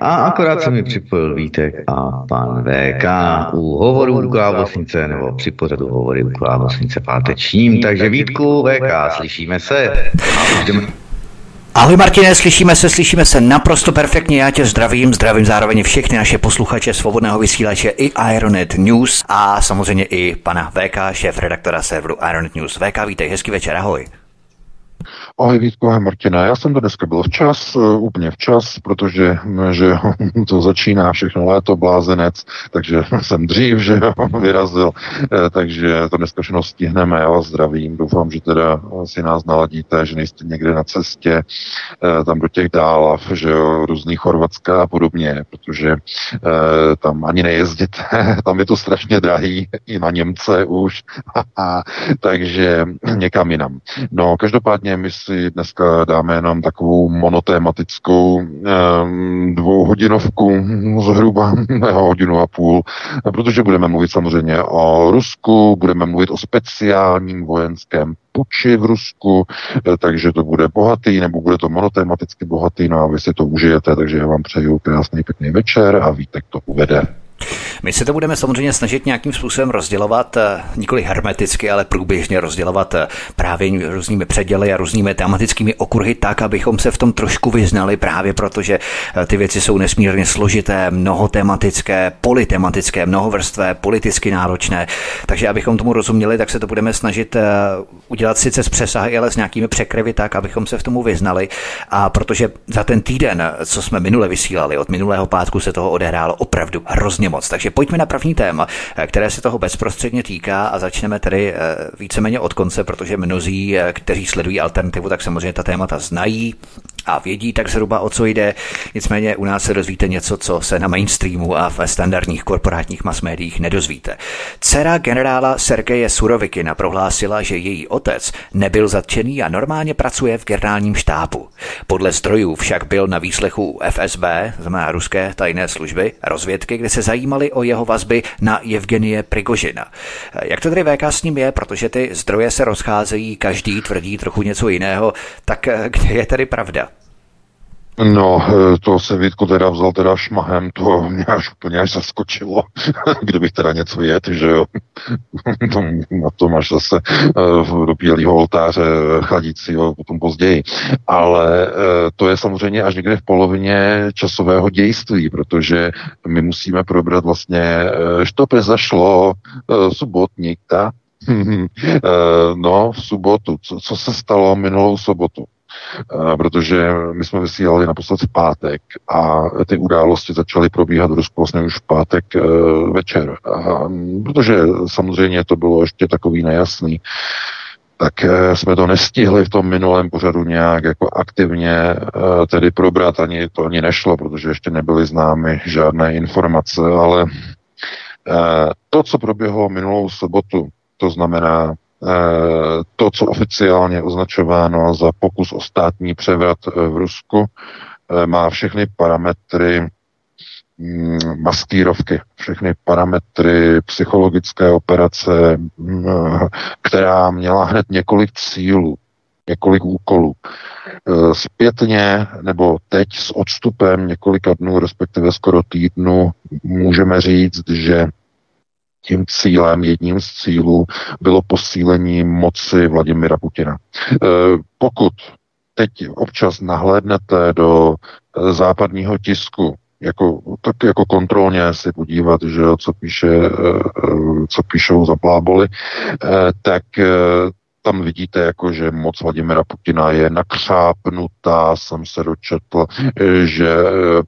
A akorát se mi připojil Vítek a pan VK u hovoru u Klávosnice, nebo při pořadu hovory u Klávosnice pátečním. Takže Vítku, VK, slyšíme se. Ahoj Martine, slyšíme se, slyšíme se naprosto perfektně, já tě zdravím, zdravím zároveň všechny naše posluchače svobodného vysílače i Ironet News a samozřejmě i pana VK, šéf redaktora serveru Ironet News. VK, vítej, hezký večer, ahoj. Ahoj Vítko, ahoj Martina. Já jsem to dneska byl včas, eh, úplně včas, protože že to začíná všechno léto, blázenec, takže jsem dřív, že vyrazil, eh, takže to dneska všechno stihneme. Já vás zdravím, doufám, že teda si nás naladíte, že nejste někde na cestě eh, tam do těch dálav, že jo, různý Chorvatska a podobně, protože tam ani nejezděte, tam je to strašně drahý, i na Němce už, takže někam jinam. No, každopádně my si dneska dáme jenom takovou monotématickou um, dvouhodinovku, zhruba hodinu a půl, protože budeme mluvit samozřejmě o Rusku, budeme mluvit o speciálním vojenském puči v Rusku, eh, takže to bude bohatý, nebo bude to monotématicky bohatý, no a vy si to užijete, takže já vám přeju krásný pěkný večer a Vítek to uvede. My se to budeme samozřejmě snažit nějakým způsobem rozdělovat, eh, nikoli hermeticky, ale průběžně rozdělovat eh, právě různými předěly a různými tematickými okruhy tak, abychom se v tom trošku vyznali právě protože eh, ty věci jsou nesmírně složité, mnohotematické, politematické, mnohovrstvé, politicky náročné. Takže abychom tomu rozuměli, tak se to budeme snažit udělat sice z přesahy, ale s nějakými překryvy tak, abychom se v tomu vyznali. A protože za ten týden, co jsme minule vysílali, od minulého pátku se toho odehrálo opravdu hrozně moc. Takže pojďme na první téma, eh, které se toho bezprostředně týká a začneme tedy eh, víceméně od konce, protože mnozí, eh, kteří sledují alternativu, tak samozřejmě ta témata znají a vědí tak zhruba o co jde. Nicméně u nás se dozvíte něco, co se na mainstreamu a ve standardních korporátních mass médiích nedozvíte. Dcera generála Sergeje Surovikina prohlásila, že její otec nebyl zatčený a normálně pracuje v generálním štábu. Podle zdrojů však byl na výslechu FSB, znamená ruské tajné služby, rozvědky, kde se zajímali o jeho vazby na Evgenie Prigožina. Jak to tedy VK s ním je, protože ty zdroje se rozcházejí, každý tvrdí trochu něco jiného, tak kde je tedy pravda? No, eh, to se Vítko teda vzal teda šmahem, to mě až úplně až zaskočilo, kdybych teda něco jet, že jo. Na to máš zase uh, do bílého oltáře chladícího potom později. Ale uh, to je samozřejmě až někde v polovině časového dějství, protože my musíme probrat vlastně, uh, što zašlo subotník, ta, no, v sobotu, co, co se stalo minulou sobotu. Eh, protože my jsme vysílali naposled v pátek a ty události začaly probíhat v Rusku vlastně už v pátek eh, večer. A, protože samozřejmě to bylo ještě takový nejasný, tak eh, jsme to nestihli v tom minulém pořadu nějak jako aktivně tedy probrat, ani to ani nešlo, protože ještě nebyly známy žádné informace, ale to, co proběhlo minulou sobotu, to znamená Eh, to, co oficiálně označováno za pokus o státní převrat eh, v Rusku, eh, má všechny parametry mm, maskírovky, všechny parametry psychologické operace, mm, která měla hned několik cílů, několik úkolů. Zpětně nebo teď s odstupem několika dnů, respektive skoro týdnu, můžeme říct, že tím cílem, jedním z cílů bylo posílení moci Vladimira Putina. E, pokud teď občas nahlédnete do e, západního tisku, jako, tak jako kontrolně si podívat, že co, píše, e, co píšou za pláboli, tak tam vidíte, jako, že moc Vladimira Putina je nakřápnutá, jsem se dočetl, že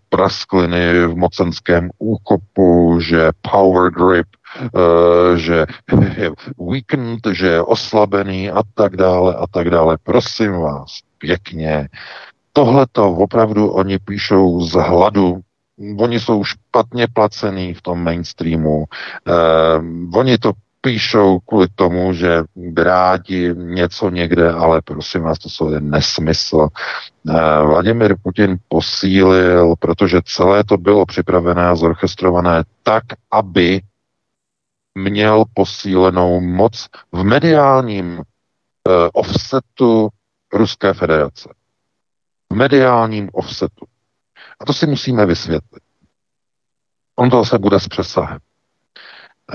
praskliny v mocenském úkopu, že power grip Eh, že je weekend, že je oslabený a tak dále a tak dále. Prosím vás, pěkně. Tohle to opravdu oni píšou z hladu Oni jsou špatně placený v tom mainstreamu. Eh, oni to píšou kvůli tomu, že rádi něco někde, ale prosím vás, to jsou jen nesmysl. Eh, Vladimir Putin posílil, protože celé to bylo připravené a zorchestrované tak, aby měl posílenou moc v mediálním uh, offsetu Ruské federace. V mediálním offsetu. A to si musíme vysvětlit. On to se bude s přesahem.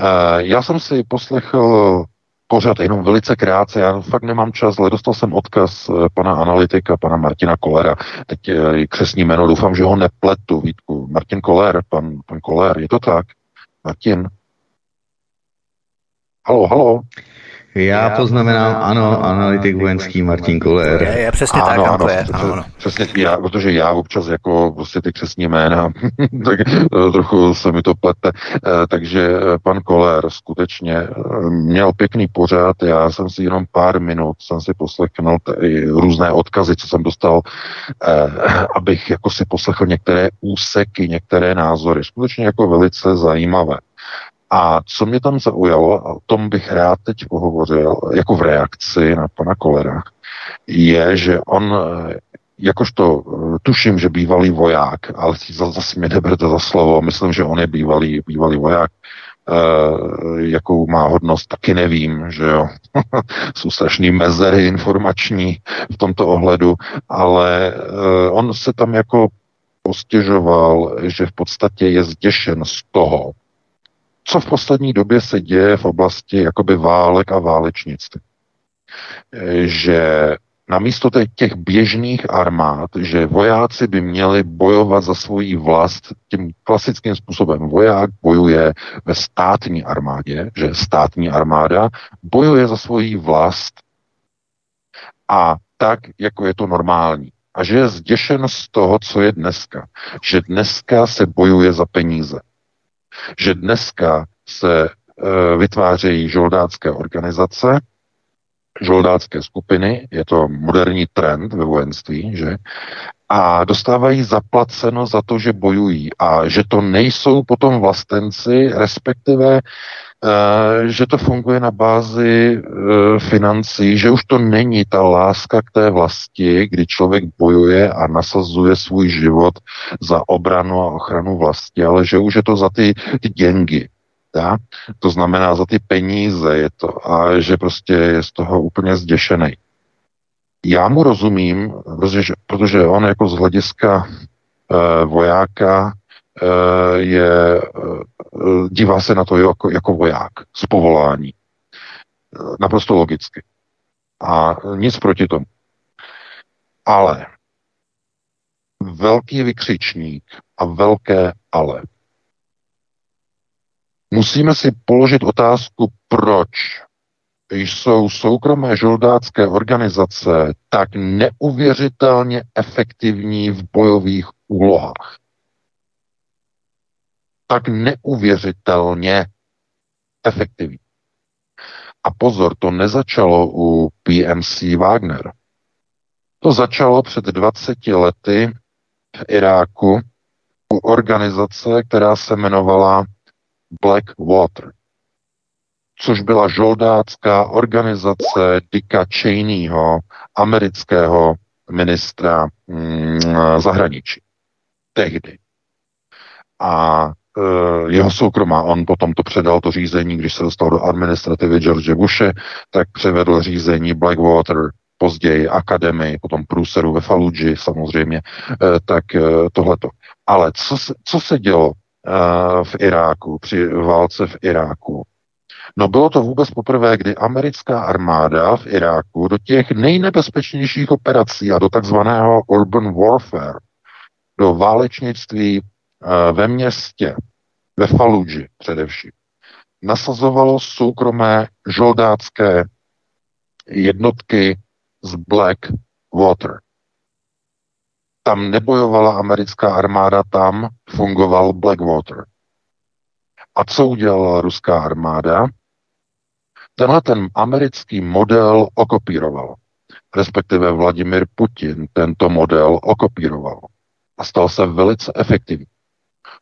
Uh, já jsem si poslechl pořád jenom velice krátce, já fakt nemám čas, ale dostal jsem odkaz uh, pana analytika, pana Martina Kolera. Teď uh, křesní jméno, doufám, že ho nepletu, Vítku. Martin Koler, pan, pan Koler, je to tak? Martin? Halo, halo. Já poznamenám, ano, analytik vojenský Martin Koller. Je, je přesně ano, tak, ano, ano, je, přesně, ano, ano. přesně, já, protože já občas jako prostě ty křesní jména, tak eh, trochu se mi to plete. Eh, Takže eh, pan Koller skutečně měl pěkný pořád, já jsem si jenom pár minut, jsem si poslechnul t- různé odkazy, co jsem dostal, abych jako si poslechl některé úseky, některé názory. Skutečně jako velice zajímavé. A co mě tam zaujalo, a o tom bych rád teď pohovořil, jako v reakci na pana Kolera, je, že on, eh, jakožto eh, tuším, že bývalý voják, ale za- zase mě neberte za slovo, myslím, že on je bývalý, bývalý voják, eh, jakou má hodnost, taky nevím, že jo. Jsou strašný mezery informační v tomto ohledu, ale eh, on se tam jako postěžoval, že v podstatě je zděšen z toho, co v poslední době se děje v oblasti jakoby válek a válečnictví. E, Že namísto těch- těch běžných armád, že vojáci by měli bojovat za svoji vlast tím klasickým způsobem. Voják bojuje ve státní armádě, že státní armáda bojuje za svoji vlast a tak, jako je to normální. A že je zděšen z toho, co je dneska. Že dneska se bojuje za peníze že dneska se e, vytvářejí žoldácké organizace, žoldácké skupiny, je to moderní trend ve vojenství, že? A dostávají zaplaceno za to, že bojují a že to nejsou potom vlastenci, respektive že to funguje na bázi e, financí, že už to není ta láska k té vlasti, kdy člověk bojuje a nasazuje svůj život za obranu a ochranu vlasti, ale že už je to za ty, ty děngy. Ja? To znamená za ty peníze je to a že prostě je z toho úplně zděšený. Já mu rozumím, protože, on jako z hlediska e, vojáka je, e, dívá se na to jako, jako voják z povolání. E, naprosto logicky. A nic proti tomu. Ale velký vykřičník a velké ale. Musíme si položit otázku, proč jsou soukromé žoldácké organizace tak neuvěřitelně efektivní v bojových úlohách. Tak neuvěřitelně efektivní. A pozor, to nezačalo u PMC Wagner. To začalo před 20 lety v Iráku u organizace, která se jmenovala Blackwater, což byla žoldácká organizace Dicka Cheneyho, amerického ministra mm, zahraničí. Tehdy. A jeho soukromá, on potom to předal to řízení, když se dostal do administrativy George Bushe, tak převedl řízení Blackwater, později akademii, potom průseru ve Faluji samozřejmě, e, tak e, tohleto. Ale co se, co se dělo v Iráku, při válce v Iráku. No bylo to vůbec poprvé, kdy americká armáda v Iráku do těch nejnebezpečnějších operací a do takzvaného urban warfare, do válečnictví ve městě, ve Faluji především, nasazovalo soukromé žoldácké jednotky z Black Water. Tam nebojovala americká armáda, tam fungoval Blackwater. A co udělala ruská armáda? Tenhle ten americký model okopíroval. Respektive Vladimir Putin tento model okopíroval. A stal se velice efektivní.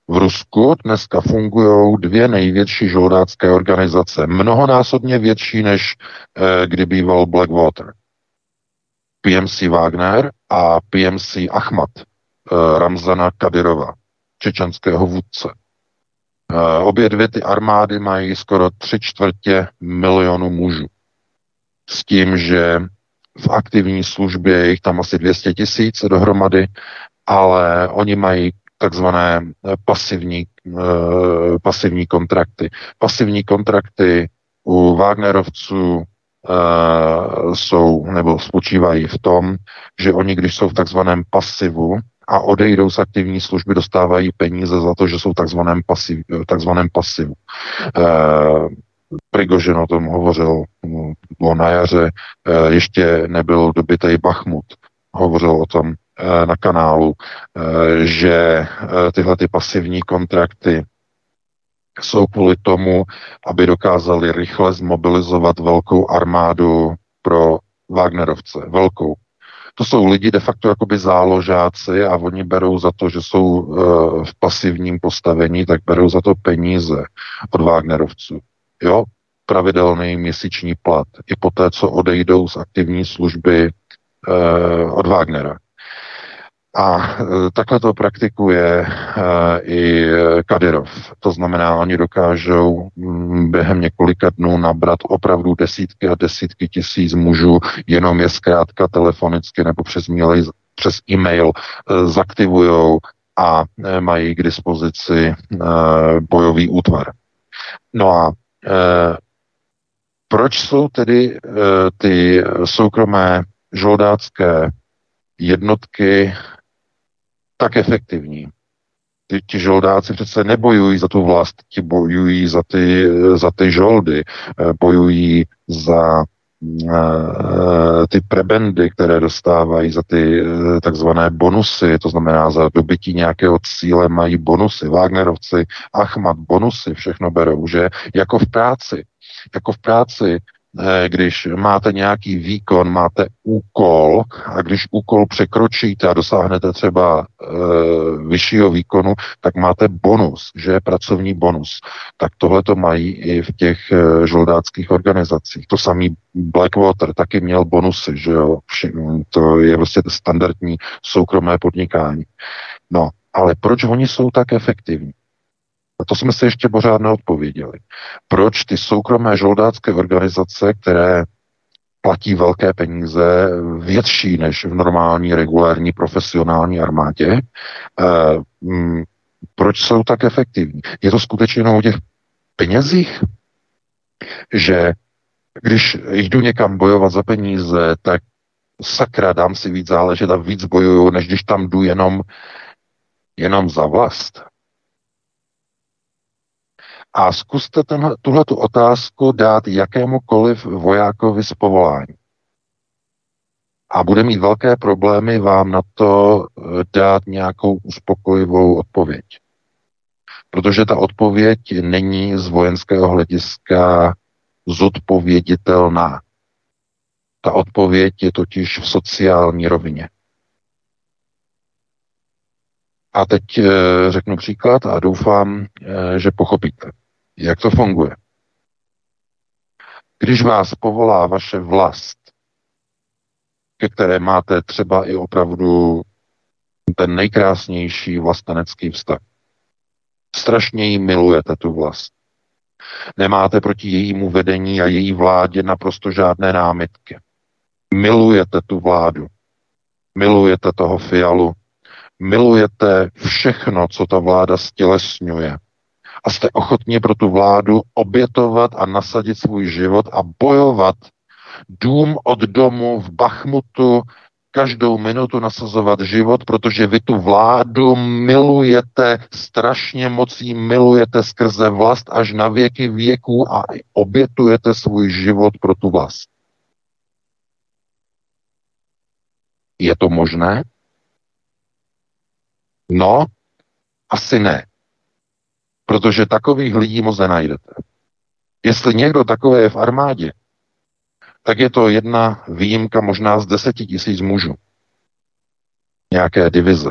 V Rusku dneska fungují dvě největší žoldácké organizace, mnohonásobně větší, než eh, kdy býval Blackwater. PMC Wagner a PMC Ahmad eh, Ramzana Kadyrova, čečenského vůdce. Eh, obě dvě ty armády mají skoro tři čtvrtě milionu mužů. S tím, že v aktivní službě je jich tam asi 200 tisíc dohromady, ale oni mají takzvané eh, pasivní, uh, pasivní kontrakty. Pasivní kontrakty u Wagnerovců uh, jsou nebo spočívají v tom, že oni, když jsou v takzvaném pasivu a odejdou z aktivní služby, dostávají peníze za to, že jsou v takzvaném, pasiv, takzvaném pasivu. Prigožin o tom hovořil bylo na jaře, ještě nebyl dobytej Bachmut. Hovořil o tom Eh, na kanálu, eh, že eh, tyhle ty pasivní kontrakty jsou kvůli tomu, aby dokázali rychle zmobilizovat velkou armádu pro Wagnerovce. Velkou. To jsou lidi de facto jakoby záložáci a oni berou za to, že jsou v pasivním postavení, tak berou za to peníze od Wagnerovců. Jo, pravidelný měsíční plat i po té, co odejdou z aktivní služby od Wagnera. A e, takhle to praktikuje e, i Kadyrov. To znamená, oni dokážou mm, během několika dnů nabrat opravdu desítky a desítky tisíc mužů, jenom je zkrátka telefonicky nebo přes e-mail, přes e-mail zaktivujou a mají k dispozici bojový útvar. No a proč jsou tedy ty soukromé žoldácké jednotky tak efektivní. Ty, ti žoldáci přece nebojují za tu vlast, ti bojují za ty, za ty žoldy, eh, bojují za eh, ty prebendy, které dostávají za ty eh, takzvané bonusy, to znamená za dobytí nějakého cíle mají bonusy. Wagnerovci, Achmat, bonusy, všechno berou, že jako v práci. Jako v práci když máte nějaký výkon, máte úkol a když úkol překročíte a dosáhnete třeba e, vyššího výkonu, tak máte bonus, že je pracovní bonus. Tak tohle to mají i v těch e, žoldáckých organizacích. To samý Blackwater taky měl bonusy, že jo. To je vlastně standardní soukromé podnikání. No, ale proč oni jsou tak efektivní? A to jsme se ještě pořád neodpověděli. Proč ty soukromé žoldácké organizace, které platí velké peníze, větší než v normální, regulární, profesionální armádě, eh, mm, proč jsou tak efektivní? Je to skutečně jenom o těch penězích? Že když jdu někam bojovat za peníze, tak sakra, dám si víc záležet a víc bojuju, než když tam jdu jenom, jenom za vlast. A zkuste tuhle tu otázku dát jakémukoliv vojákovi z povolání. A bude mít velké problémy vám na to eh, dát nějakou uspokojivou odpověď. Protože ta odpověď není z vojenského hlediska zodpověditelná. Ta odpověď je totiž v sociální rovině. A teď e, řeknu příklad a doufám, e, že pochopíte. Jak to funguje? Když vás povolá vaše vlast, ke které máte třeba i opravdu ten nejkrásnější vlastenecký vztah, strašně jí milujete tu vlast. Nemáte proti jejímu vedení a její vládě naprosto žádné námitky. Milujete tu vládu. Milujete toho fialu. Milujete všechno, co ta vláda stělesňuje a jste ochotni pro tu vládu obětovat a nasadit svůj život a bojovat dům od domu v Bachmutu, každou minutu nasazovat život, protože vy tu vládu milujete, strašně mocí milujete skrze vlast až na věky věků a obětujete svůj život pro tu vlast. Je to možné? No, asi ne. Protože takových lidí moc nenajdete. Jestli někdo takové je v armádě, tak je to jedna výjimka možná z deseti tisíc mužů. Nějaké divize.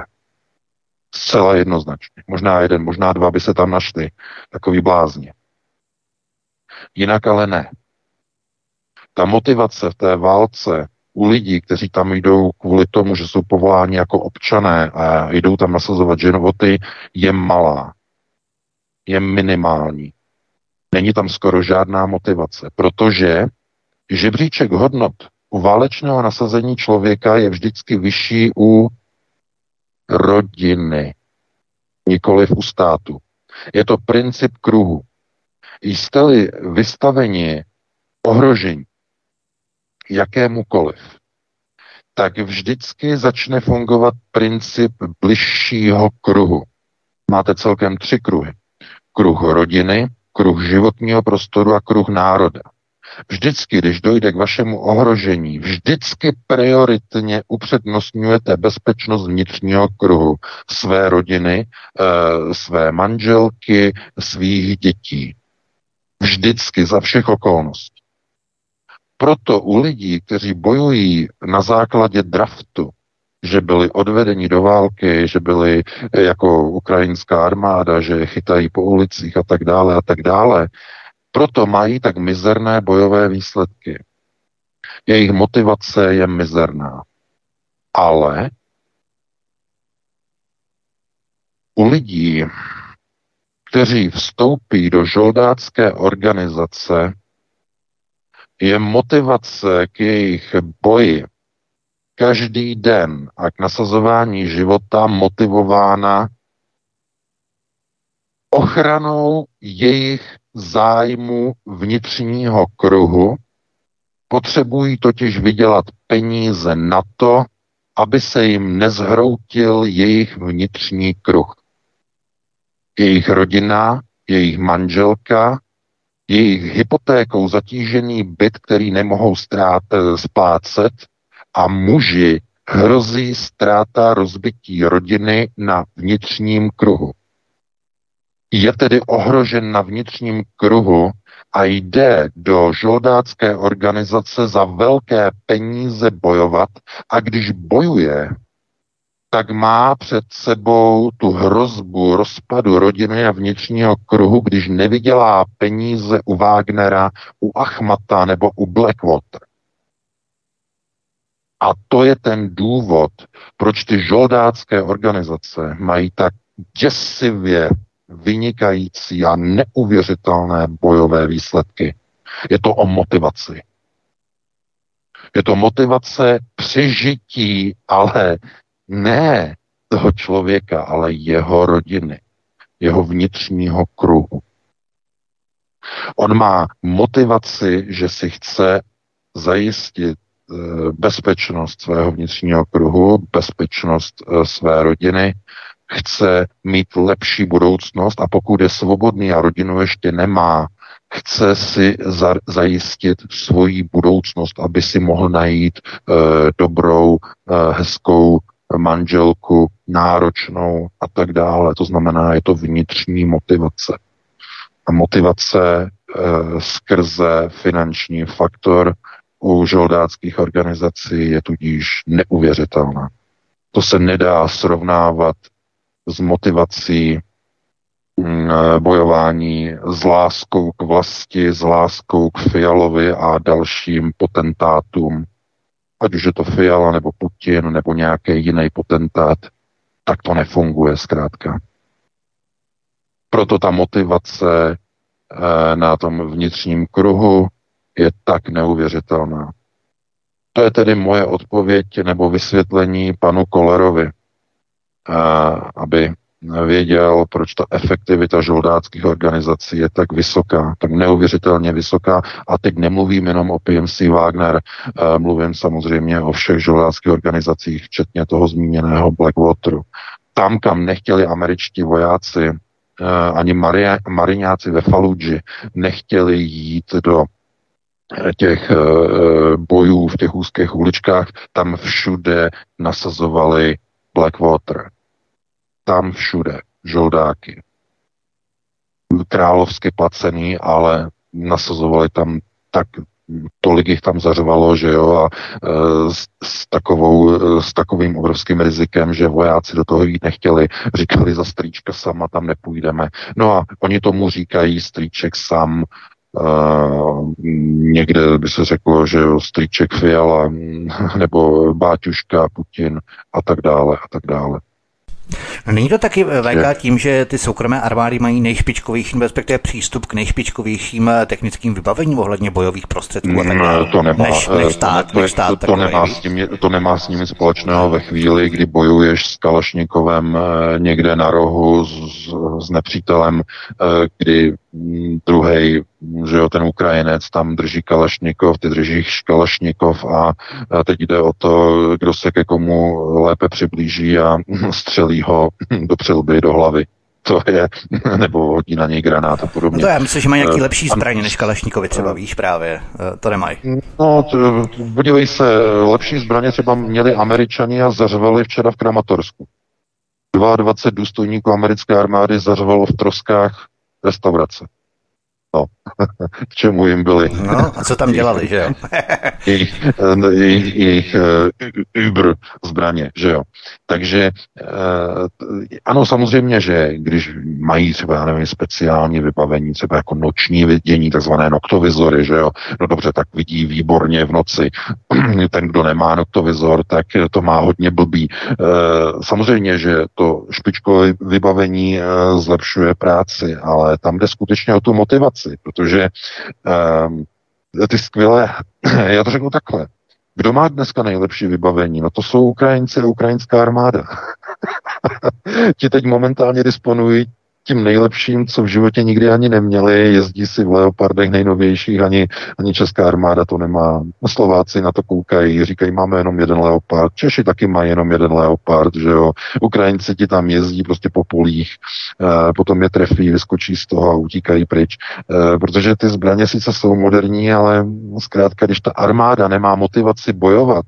Zcela jednoznačně. Možná jeden, možná dva by se tam našli. Takový blázni. Jinak ale ne. Ta motivace v té válce u lidí, kteří tam jdou kvůli tomu, že jsou povoláni jako občané a jdou tam nasazovat životy, je malá. Je minimální. Není tam skoro žádná motivace, protože žebříček hodnot u válečného nasazení člověka je vždycky vyšší u rodiny, nikoliv u státu. Je to princip kruhu. Jste-li vystaveni ohrožení jakémukoliv, tak vždycky začne fungovat princip bližšího kruhu. Máte celkem tři kruhy. Kruh rodiny, kruh životního prostoru a kruh národa. Vždycky, když dojde k vašemu ohrožení, vždycky prioritně upřednostňujete bezpečnost vnitřního kruhu své rodiny, eh, své manželky, svých dětí. Vždycky, za všech okolností. Proto u lidí, kteří bojují na základě draftu, že byli odvedeni do války, že byli eh, jako ukrajinská armáda, že chytají po ulicích a tak dále a tak dále, proto mají tak mizerné bojové výsledky. Jejich motivace je mizerná. Ale u lidí, kteří vstoupí do žoldácké organizace, je motivace k jejich boji každý den a k nasazování života motivována ochranou jejich zájmu vnitřního kruhu, potřebují totiž vydělat peníze na to, aby se jim nezhroutil jejich vnitřní kruh. Jejich rodina, jejich manželka, jejich hypotékou zatížený byt, který nemohou strát, splácet a muži hrozí ztráta rozbití rodiny na vnitřním kruhu. Je tedy ohrožen na vnitřním kruhu a jde do žoldácké organizace za velké peníze bojovat a když bojuje, tak má před sebou tu hrozbu rozpadu rodiny a vnitřního kruhu, když nevydělá peníze u Wagnera, u Achmata nebo u Blackwater. A to je ten důvod, proč ty žoldácké organizace mají tak děsivě vynikající a neuvěřitelné bojové výsledky. Je to o motivaci. Je to motivace přežití, ale ne toho člověka, ale jeho rodiny, jeho vnitřního kruhu. On má motivaci, že si chce zajistit eh, bezpečnost svého vnitřního kruhu, bezpečnost eh, své rodiny, chce mít lepší budoucnost a pokud je svobodný a rodinu ještě nemá, chce si za, zajistit svoji budoucnost, aby si mohl najít e, dobrou, e, hezkou manželku, náročnou a tak dále. To znamená, je to vnitřní motivace. A motivace e, skrze finanční faktor u žoldáckých organizací je tudíž neuvěřitelná. To se nedá srovnávat s motivací mm, bojování s láskou k vlasti, s láskou k Fialovi a dalším potentátům, ať už je to Fiala nebo Putin nebo nějaký jiný potentát, tak to nefunguje zkrátka. Proto ta motivace eh, na tom vnitřním kruhu je tak neuvěřitelná. To je tedy moje odpověď nebo vysvětlení panu Kolerovi aby věděl, proč ta efektivita žoldáckých organizací je tak vysoká, tak neuvěřitelně vysoká. A teď nemluvím jenom o PMC Wagner, mluvím samozřejmě o všech žoldáckých organizacích, včetně toho zmíněného Blackwateru. Tam, kam nechtěli američtí vojáci, ani mariňáci ve Faluji nechtěli jít do těch bojů v těch úzkých uličkách, tam všude nasazovali Blackwater tam všude žoldáky. Královsky placený, ale nasazovali tam tak tolik jich tam zařvalo, že jo, a e, s, s, takovou, e, s takovým obrovským rizikem, že vojáci do toho jít nechtěli, říkali za strýčka sama tam nepůjdeme. No a oni tomu říkají strýček sam, Uh, někde by se řeklo, že strýček Fiala nebo Báťuška, Putin a tak dále a tak dále. No, není to taky eh, VK tím, že ty soukromé armády mají nejšpičkovější, respektive přístup k nejšpičkovějším eh, technickým vybavením ohledně bojových prostředků a tak dále? To nemá, než, než eh, stát, to, než stát to, to, nemá s tím, to nemá s nimi společného ve chvíli, kdy bojuješ s Kalašnikovem někde na rohu s, s nepřítelem, kdy druhý, že jo, ten Ukrajinec tam drží Kalašnikov, ty držíš Kalašnikov a, a teď jde o to, kdo se ke komu lépe přiblíží a střelí ho do přelby, do hlavy. To je, nebo hodí na něj granát a podobně. No to já myslím, že mají nějaký eh, lepší zbraně než Kalašnikovi třeba, víš právě, eh, to nemají. No, podívej se, lepší zbraně třeba měli američani a zařvali včera v Kramatorsku. 22 důstojníků americké armády zařvalo v troskách restaurace. No, k čemu jim byli. No, a co tam dělali, že jo? jejich, eh, jejich, jejich uh, Uber zbraně, že jo. Takže uh, ano, samozřejmě, že když mají třeba, já nevím, speciální vybavení, třeba jako noční vidění, takzvané noktovizory, že jo, no dobře, tak vidí výborně v noci. Ten, kdo nemá noktovizor, tak to má hodně blbý. Uh, samozřejmě, že to špičkové vybavení zlepšuje práci, ale tam jde skutečně o tu motivaci situaci, protože um, ty skvělé, já to řeknu takhle, kdo má dneska nejlepší vybavení? No to jsou Ukrajinci a ukrajinská armáda. Ti teď momentálně disponují tím nejlepším, co v životě nikdy ani neměli, jezdí si v leopardech nejnovějších, ani, ani česká armáda to nemá. Slováci na to koukají, říkají, máme jenom jeden leopard, Češi taky mají jenom jeden leopard, že jo. Ukrajinci ti tam jezdí prostě po polích, e, potom je trefí, vyskočí z toho a utíkají pryč, e, protože ty zbraně sice jsou moderní, ale zkrátka, když ta armáda nemá motivaci bojovat,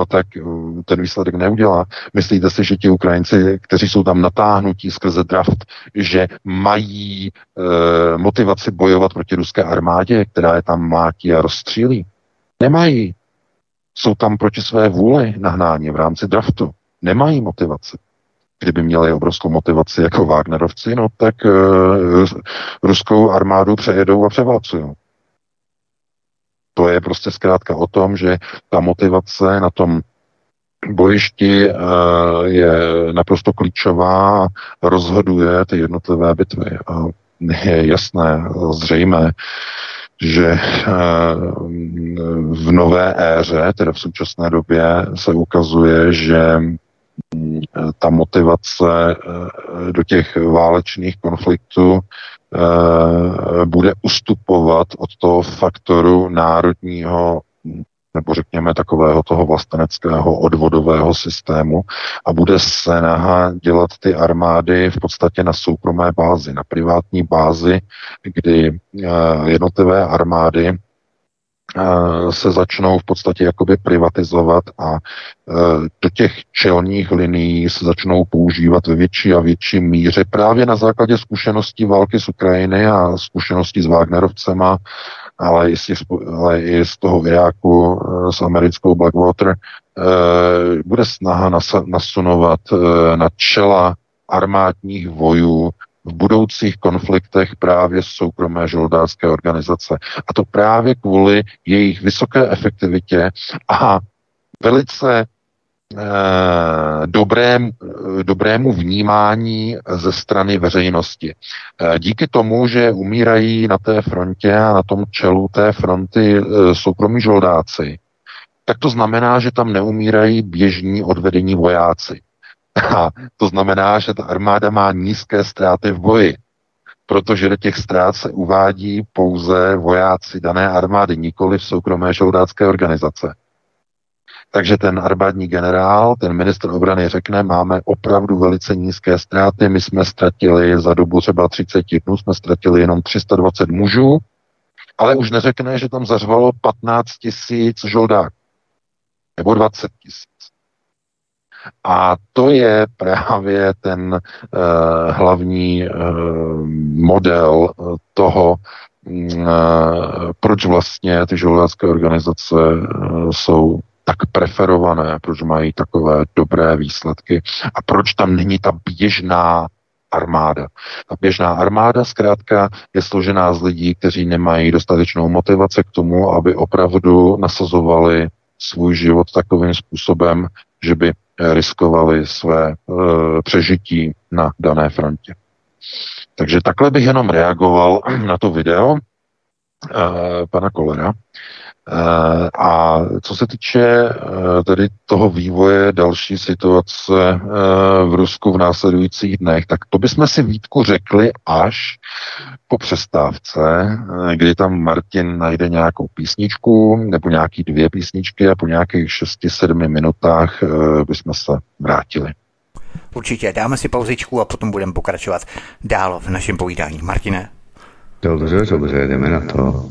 no tak eh, ten výsledek neudělá. Myslíte si, že ti Ukrajinci, kteří jsou tam natáhnutí skrze draft, že mají e, motivaci bojovat proti ruské armádě, která je tam mátí a rozstřílí? Nemají. Jsou tam proti své vůli nahnáni v rámci draftu. Nemají motivaci. Kdyby měli obrovskou motivaci jako Wagnerovci, no tak e, ruskou armádu přejedou a převálcují. To je prostě zkrátka o tom, že ta motivace na tom bojišti eh, je naprosto klíčová, rozhoduje ty jednotlivé bitvy. A je jasné, zřejmé, že eh, v nové éře, teda v současné době, se ukazuje, že ta motivace eh, do těch válečných konfliktů Eh, bude ustupovat od toho faktoru národního nebo řekněme takového toho vlasteneckého odvodového systému a bude se naha dělat ty armády v podstatě na soukromé bázi, na privátní bázi, kdy eh, jednotlivé armády se začnou v podstatě jakoby privatizovat a e, do těch čelních linií se začnou používat ve větší a větší míře právě na základě zkušeností války z Ukrajiny a zkušeností s Wagnerovcema, ale i z, ale i z toho Iráku e, s americkou Blackwater, e, bude snaha nasunovat na čela armádních vojů v budoucích konfliktech právě soukromé žoldářské organizace. A to právě kvůli jejich vysoké efektivitě a velice eh, dobrém, dobrému vnímání ze strany veřejnosti. Eh, díky tomu, že umírají na té frontě a na tom čelu té fronty eh, soukromí žoldáci, tak to znamená, že tam neumírají běžní odvedení vojáci. A to znamená, že ta armáda má nízké ztráty v boji, protože do těch ztrát se uvádí pouze vojáci dané armády, nikoli v soukromé žoldácké organizace. Takže ten armádní generál, ten ministr obrany řekne, máme opravdu velice nízké ztráty, my jsme ztratili za dobu třeba 30 dnů, jsme ztratili jenom 320 mužů, ale už neřekne, že tam zařvalo 15 tisíc žoldáků nebo 20 tisíc. A to je právě ten uh, hlavní uh, model toho, mm, proč vlastně ty žoldácké organizace jsou tak preferované, proč mají takové dobré výsledky a proč tam není ta běžná armáda. Ta běžná armáda zkrátka je složená z lidí, kteří nemají dostatečnou motivaci k tomu, aby opravdu nasazovali svůj život takovým způsobem, že by riskovali své e, přežití na dané frontě. Takže takhle bych jenom reagoval na to video e, pana Kolera. Eh, a co se týče eh, tedy toho vývoje další situace eh, v Rusku v následujících dnech, tak to bychom si Vítku řekli až po přestávce, kdy tam Martin najde nějakou písničku nebo nějaký dvě písničky a po nějakých 6-7 minutách bychom se vrátili. Určitě, dáme si pauzičku a potom budeme pokračovat dál v našem povídání. Martine? Dobře, dobře, jdeme na to.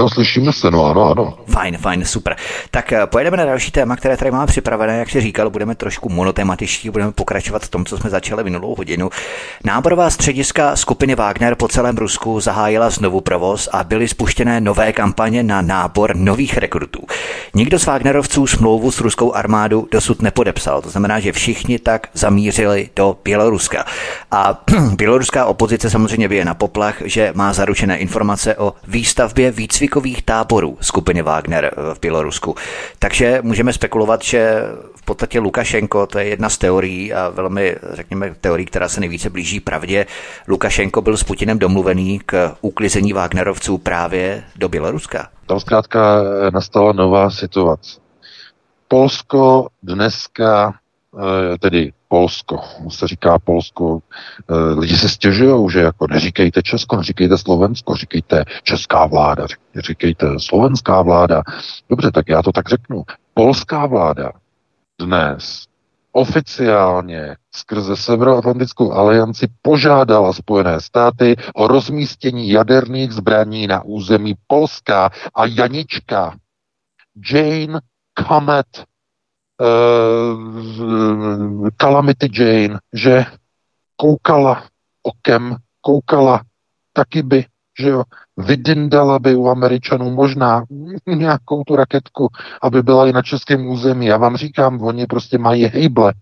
No, slyšíme se, no ano, ano. Fajn, fajn, super. Tak eh, pojedeme na další téma, které tady máme připravené, jak si říkal, budeme trošku monotematičtí, budeme pokračovat v tom, co jsme začali minulou hodinu. Náborová střediska skupiny Wagner po celém Rusku zahájila znovu provoz a byly spuštěné nové kampaně na nábor nových rekrutů. Nikdo z Wagnerovců smlouvu s ruskou armádu dosud nepodepsal, to znamená, že všichni tak zamířili do Běloruska. A běloruská opozice samozřejmě bije na poplach, že má zaručené informace o výstavbě výcviku výcvikových táborů skupiny Wagner eh, v Bělorusku. Takže můžeme spekulovat, že v podstatě Lukašenko, to je jedna z teorií a velmi, řekněme, teorií, která se nejvíce blíží pravdě. Lukašenko byl s Putinem domluvený k uklizení Wagnerovců právě do Běloruska. Tam zkrátka eh, nastala nová situace. Polsko dneska, tedy Polsko. Se říká Polsko. E, lidi se stěžují, že jako neříkejte Česko, neříkejte Slovensko, říkejte česká vláda, říkejte slovenská vláda. Dobře, tak já to tak řeknu. Polská vláda dnes oficiálně skrze Severoatlantickou alianci požádala Spojené státy o rozmístění jaderných zbraní na území Polska a Janička Jane Comet uh, Calamity Jane, že koukala okem, koukala taky by, že jo, vydindala by u Američanů možná nějakou tu raketku, aby byla i na českém území. Já vám říkám, oni prostě mají hejble.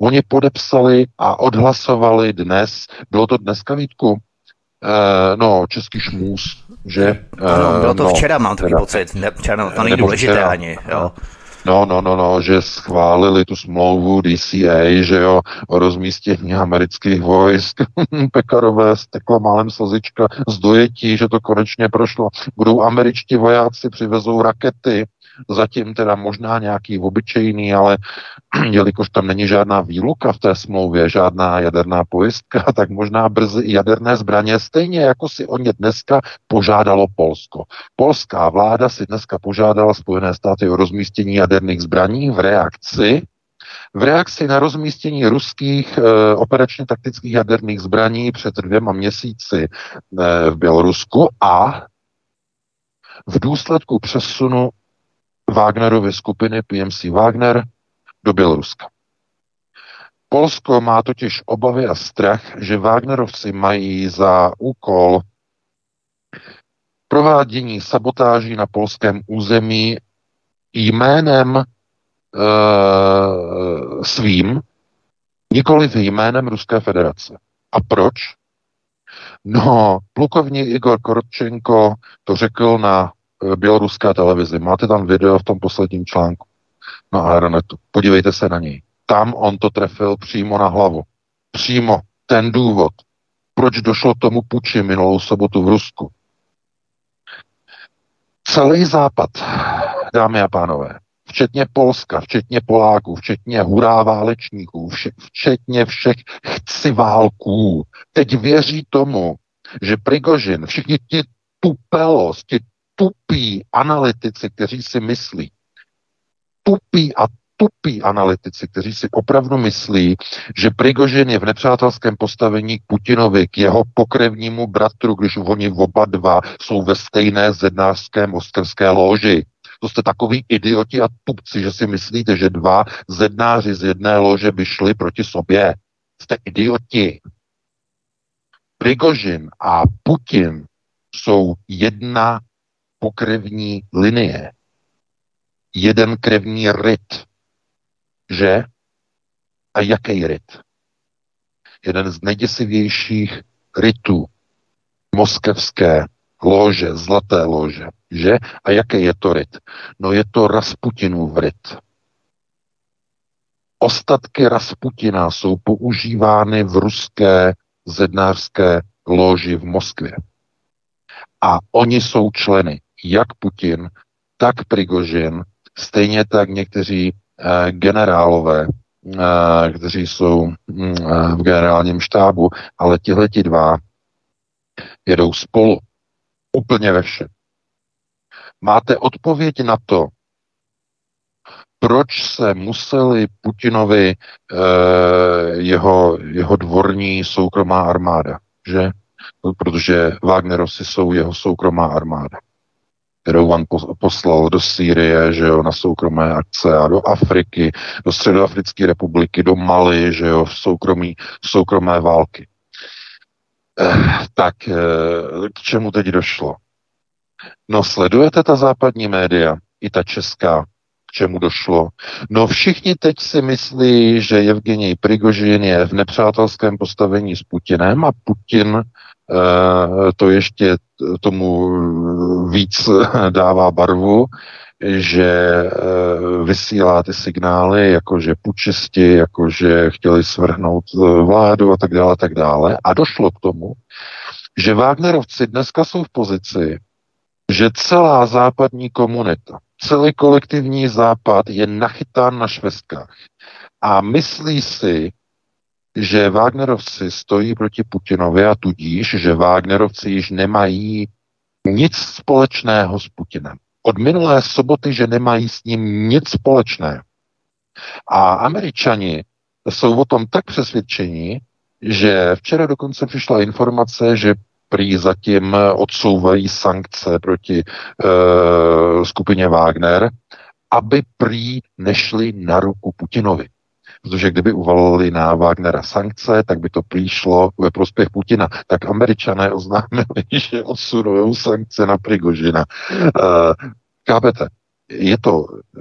Oni podepsali a odhlasovali dnes, bylo to dneska, Vítku, Uh, no, český šmůz, že? Uh, ano, bylo to no, včera, mám takový pocit. Ne, včera, to není důležité včera, ani. Jo. No, no, no, no, že schválili tu smlouvu DCA, že jo, o rozmístění amerických vojsk. Pekarové stekla málem slzička z dojetí, že to konečně prošlo. Budou američtí vojáci, přivezou rakety, zatím teda možná nějaký obyčejný, ale jelikož tam není žádná výluka v té smlouvě, žádná jaderná pojistka, tak možná brzy jaderné zbraně, stejně jako si o ně dneska požádalo Polsko. Polská vláda si dneska požádala Spojené státy o rozmístění jaderných zbraní v reakci v reakci na rozmístění ruských e, operačně taktických jaderných zbraní před dvěma měsíci e, v Bělorusku a v důsledku přesunu Wagnerovy skupiny PMC Wagner do Běloruska. Polsko má totiž obavy a strach, že Wagnerovci mají za úkol provádění sabotáží na polském území jménem e, svým, nikoli jménem Ruské federace. A proč? No, plukovník Igor Korčenko to řekl na běloruské televizi. Máte tam video v tom posledním článku na Aeronetu. Podívejte se na něj. Tam on to trefil přímo na hlavu. Přímo ten důvod, proč došlo tomu puči minulou sobotu v Rusku. Celý západ, dámy a pánové, včetně Polska, včetně Poláků, včetně hurá válečníků, vše, včetně všech chci válků, teď věří tomu, že Prigožin, všichni ti tupelost, ti tupí analytici, kteří si myslí, tupí a tupí analytici, kteří si opravdu myslí, že Prigožin je v nepřátelském postavení k Putinovi, k jeho pokrevnímu bratru, když oni oba dva jsou ve stejné zednářské moskevské loži. To jste takový idioti a tupci, že si myslíte, že dva zednáři z jedné lože by šli proti sobě. Jste idioti. Prigožin a Putin jsou jedna pokrevní linie. Jeden krevní ryt. Že? A jaký ryt? Jeden z nejděsivějších rytů moskevské lože, zlaté lože. Že? A jaký je to ryt? No je to Rasputinův ryt. Ostatky Rasputina jsou používány v ruské zednářské loži v Moskvě. A oni jsou členy, jak Putin, tak Prigožin, stejně tak někteří eh, generálové, eh, kteří jsou hm, eh, v generálním štábu, ale tihleti dva jedou spolu úplně ve všem. Máte odpověď na to, proč se museli Putinovi eh, jeho, jeho dvorní soukromá armáda, že? Protože Wagnerovci jsou jeho soukromá armáda, kterou poslal do Sýrie, že jo, na soukromé akce a do Afriky, do Středoafrické republiky, do Mali, že jo, v soukromí, soukromé války. Eh, tak eh, k čemu teď došlo? No sledujete ta západní média, i ta česká, k čemu došlo. No všichni teď si myslí, že Evgenij Prigožin je v nepřátelském postavení s Putinem a Putin to ještě tomu víc dává barvu, že e, vysílá ty signály, jakože pučisti, jakože chtěli svrhnout eh, vládu a tak dále, a tak dále. A došlo k tomu, že Wagnerovci dneska jsou v pozici, že celá západní komunita, celý kolektivní západ je nachytán na švestkách a myslí si, že Wagnerovci stojí proti Putinovi a tudíž, že Wagnerovci již nemají nic společného s Putinem. Od minulé soboty, že nemají s ním nic společného. A američani jsou o tom tak přesvědčení, že včera dokonce přišla informace, že prý zatím odsouvají sankce proti e, skupině Wagner, aby prý nešli na ruku Putinovi. Protože kdyby uvalili na Wagnera sankce, tak by to přišlo ve prospěch Putina. Tak američané oznámili, že odsunují sankce na Prigožina. E, kápete? Je to e,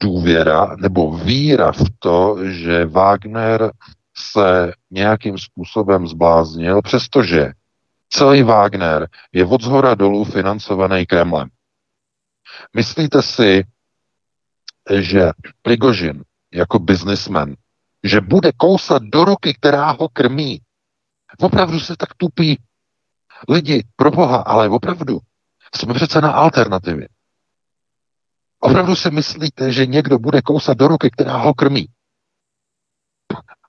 důvěra nebo víra v to, že Wagner se nějakým způsobem zbláznil, přestože Celý Wagner je od zhora dolů financovaný Kremlem. Myslíte si, že Prigožin jako biznismen, že bude kousat do ruky, která ho krmí? Opravdu se tak tupí. Lidi, pro boha, ale opravdu, jsme přece na alternativě. Opravdu si myslíte, že někdo bude kousat do ruky, která ho krmí?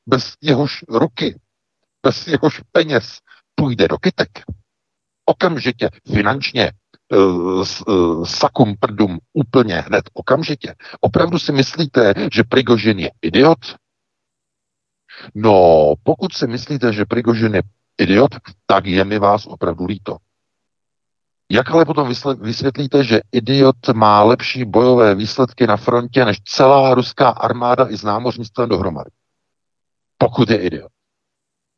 Bez jehož ruky, bez jehož peněz, půjde do kytek, okamžitě finančně uh, uh, sakum prdum úplně hned okamžitě. Opravdu si myslíte, že Prigožin je idiot? No, pokud si myslíte, že Prigožin je idiot, tak je mi vás opravdu líto. Jak ale potom vysvětlíte, že idiot má lepší bojové výsledky na frontě než celá ruská armáda i s námořnictvem dohromady? Pokud je idiot.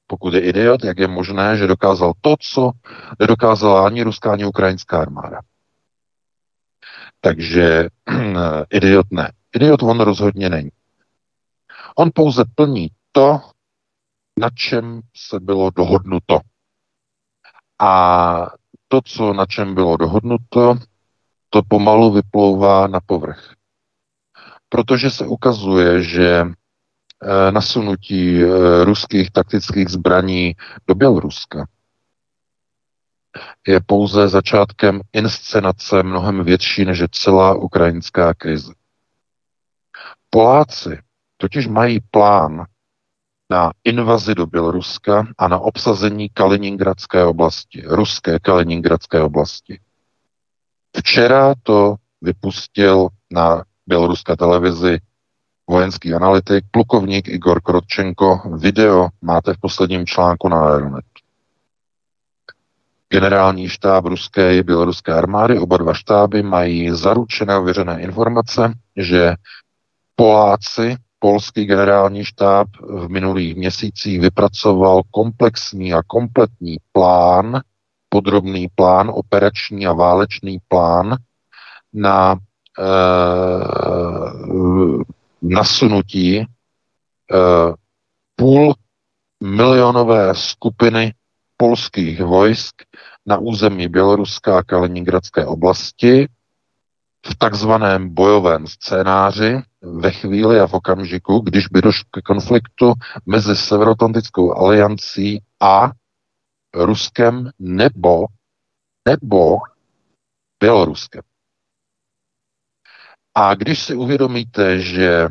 Pokud je idiot, jak je možné, že dokázal to, co nedokázala ani ruská, ani ukrajinská armáda. Takže idiot ne. Idiot on rozhodně není. On pouze plní to, na čem se bylo dohodnuto. A to, co na čem bylo dohodnuto, to pomalu vyplouvá na povrch. Protože se ukazuje, že nasunutí eh, ruských taktických zbraní do Běloruska je pouze začátkem inscenace mnohem větší než je celá ukrajinská krize. Poláci totiž mají plán na invazi do Běloruska a na obsazení Kaliningradské oblasti, ruské Kaliningradské oblasti. Včera to vypustil na běloruské televizi vojenský analytik, plukovník Igor Krotčenko. Video máte v posledním článku na Aeronet. Generální štáb ruské i běloruské armády, oba dva štáby mají zaručené ověřené informace, že Poláci, polský generální štáb v minulých měsících vypracoval komplexní a kompletní plán, podrobný plán, operační a válečný plán na eh, nasunutí eh, půl milionové skupiny polských vojsk na území Běloruska a Kaliningradské oblasti v takzvaném bojovém scénáři ve chvíli a v okamžiku, když by došlo k konfliktu mezi Severoatlantickou aliancí a Ruskem nebo, nebo Běloruskem. A když si uvědomíte, že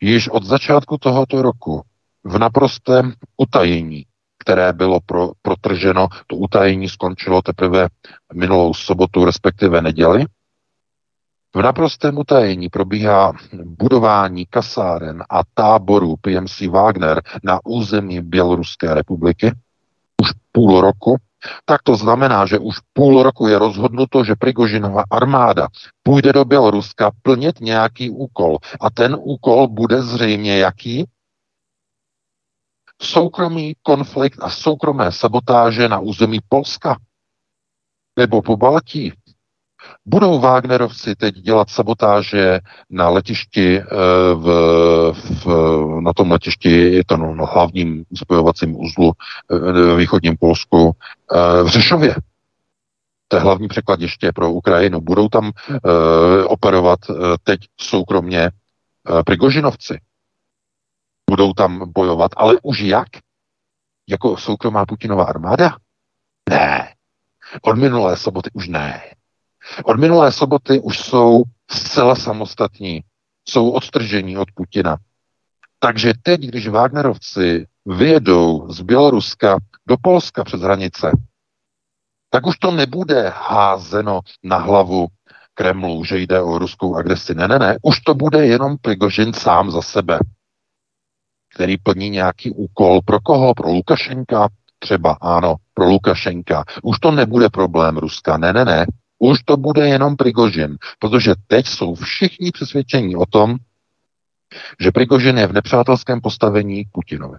již od začátku tohoto roku v naprostém utajení, které bylo pro, protrženo, to utajení skončilo teprve minulou sobotu, respektive neděli, v naprostém utajení probíhá budování kasáren a táborů PMC Wagner na území Běloruské republiky už půl roku tak to znamená, že už půl roku je rozhodnuto, že Prigožinova armáda půjde do Běloruska plnit nějaký úkol. A ten úkol bude zřejmě jaký? Soukromý konflikt a soukromé sabotáže na území Polska nebo po Baltí Budou Wagnerovci teď dělat sabotáže na letišti, eh, v, v, na tom letišti, je to na hlavním spojovacím uzlu eh, v východním Polsku, eh, v Řešově. To je hlavní překladiště pro Ukrajinu. Budou tam operovat teď soukromně Prigožinovci. Budou tam bojovat, ale už jak? Jako soukromá Putinová armáda? Ne. Od minulé soboty už ne. Od minulé soboty už jsou zcela samostatní, jsou odtržení od Putina. Takže teď, když Wagnerovci vyjedou z Běloruska do Polska přes hranice, tak už to nebude házeno na hlavu Kremlu, že jde o ruskou agresi. Ne, ne, ne, už to bude jenom Prigožin sám za sebe, který plní nějaký úkol. Pro koho? Pro Lukašenka? Třeba ano, pro Lukašenka. Už to nebude problém Ruska. Ne, ne, ne. Už to bude jenom Prigožin, protože teď jsou všichni přesvědčení o tom, že Prigožin je v nepřátelském postavení Putinovi.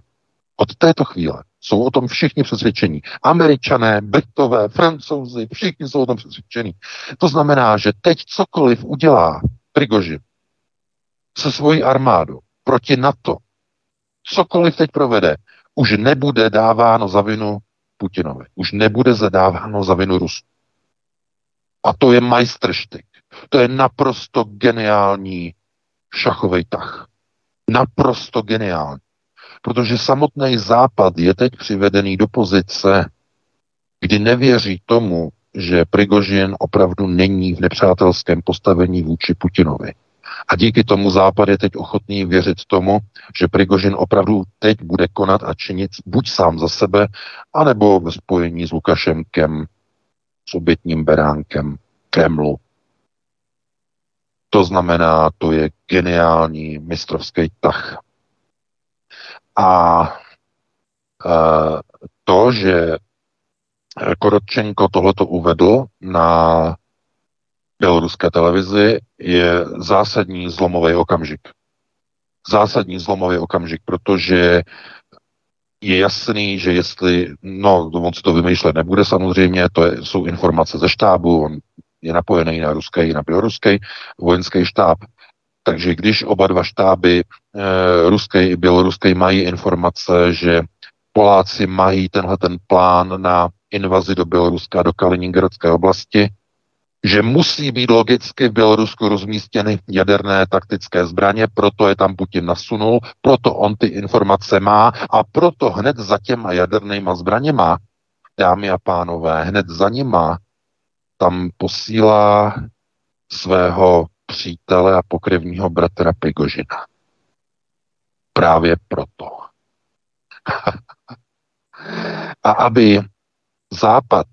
Od této chvíle jsou o tom všichni přesvědčení. Američané, Britové, Francouzi, všichni jsou o tom přesvědčení. To znamená, že teď cokoliv udělá Prigožin se svojí armádou proti NATO, cokoliv teď provede, už nebude dáváno za vinu Putinovi. Už nebude zadáváno za vinu Rusku. A to je majstrštyk. To je naprosto geniální šachový tah. Naprosto geniální. Protože samotný západ je teď přivedený do pozice, kdy nevěří tomu, že Prigožin opravdu není v nepřátelském postavení vůči Putinovi. A díky tomu Západ je teď ochotný věřit tomu, že Prigožin opravdu teď bude konat a činit buď sám za sebe, anebo ve spojení s Lukašenkem, s obětním beránkem Kremlu. To znamená, to je geniální mistrovský tah. A e, to, že Korotčenko tohleto uvedl na běloruské televizi, je zásadní zlomový okamžik. Zásadní zlomový okamžik, protože je jasný, že jestli, no, on si to vymýšlet nebude samozřejmě, to je, jsou informace ze štábu, on je napojený na ruský i na běloruský vojenský štáb. Takže když oba dva štáby, e, ruský i běloruský, mají informace, že Poláci mají tenhle ten plán na invazi do Běloruska, do Kaliningradské oblasti, že musí být logicky v Bělorusku rozmístěny jaderné taktické zbraně, proto je tam Putin nasunul, proto on ty informace má a proto hned za těma jadernýma zbraněma, dámy a pánové, hned za nima tam posílá svého přítele a pokrevního bratra Prigožina. Právě proto. a aby Západ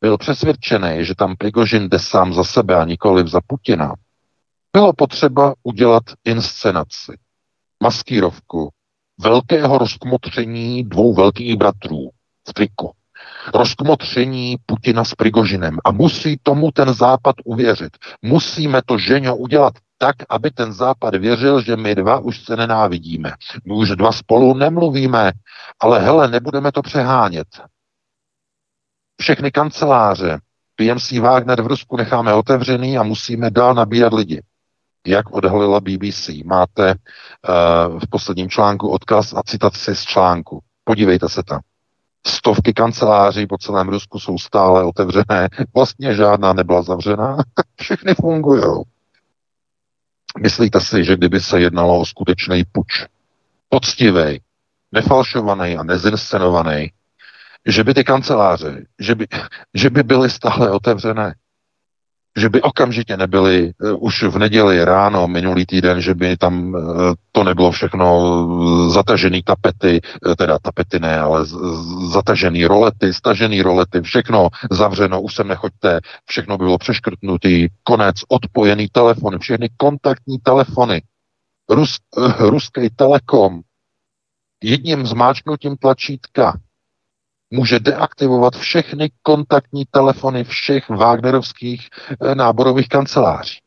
byl přesvědčený, že tam Prigožin jde sám za sebe a nikoli za Putina, Bylo potřeba udělat inscenaci, maskírovku, velkého rozkmotření dvou velkých bratrů v triku. Rozkmotření Putina s Prigožinem. A musí tomu ten západ uvěřit. Musíme to, ženě udělat tak, aby ten západ věřil, že my dva už se nenávidíme. My už dva spolu nemluvíme, ale hele, nebudeme to přehánět. Všechny kanceláře, PMC Wagner v Rusku necháme otevřený a musíme dál nabírat lidi. Jak odhalila BBC. Máte uh, v posledním článku odkaz a citaci z článku. Podívejte se tam. Stovky kanceláří po celém Rusku jsou stále otevřené. Vlastně žádná nebyla zavřená. Všechny fungují. Myslíte si, že kdyby se jednalo o skutečný puč, poctivý, nefalšovaný a nezinscenovaný, že by ty kanceláře, že by, že by byly stále otevřené, že by okamžitě nebyly uh, už v neděli ráno minulý týden, že by tam uh, to nebylo všechno zatažený tapety, teda tapety ne, ale zatažený rolety, stažený rolety, všechno zavřeno, už sem nechoďte, všechno bylo přeškrtnutý, konec, odpojený telefony, všechny kontaktní telefony, Rus, ruský telekom, jedním zmáčknutím tlačítka může deaktivovat všechny kontaktní telefony všech Wagnerovských eh, náborových kanceláří.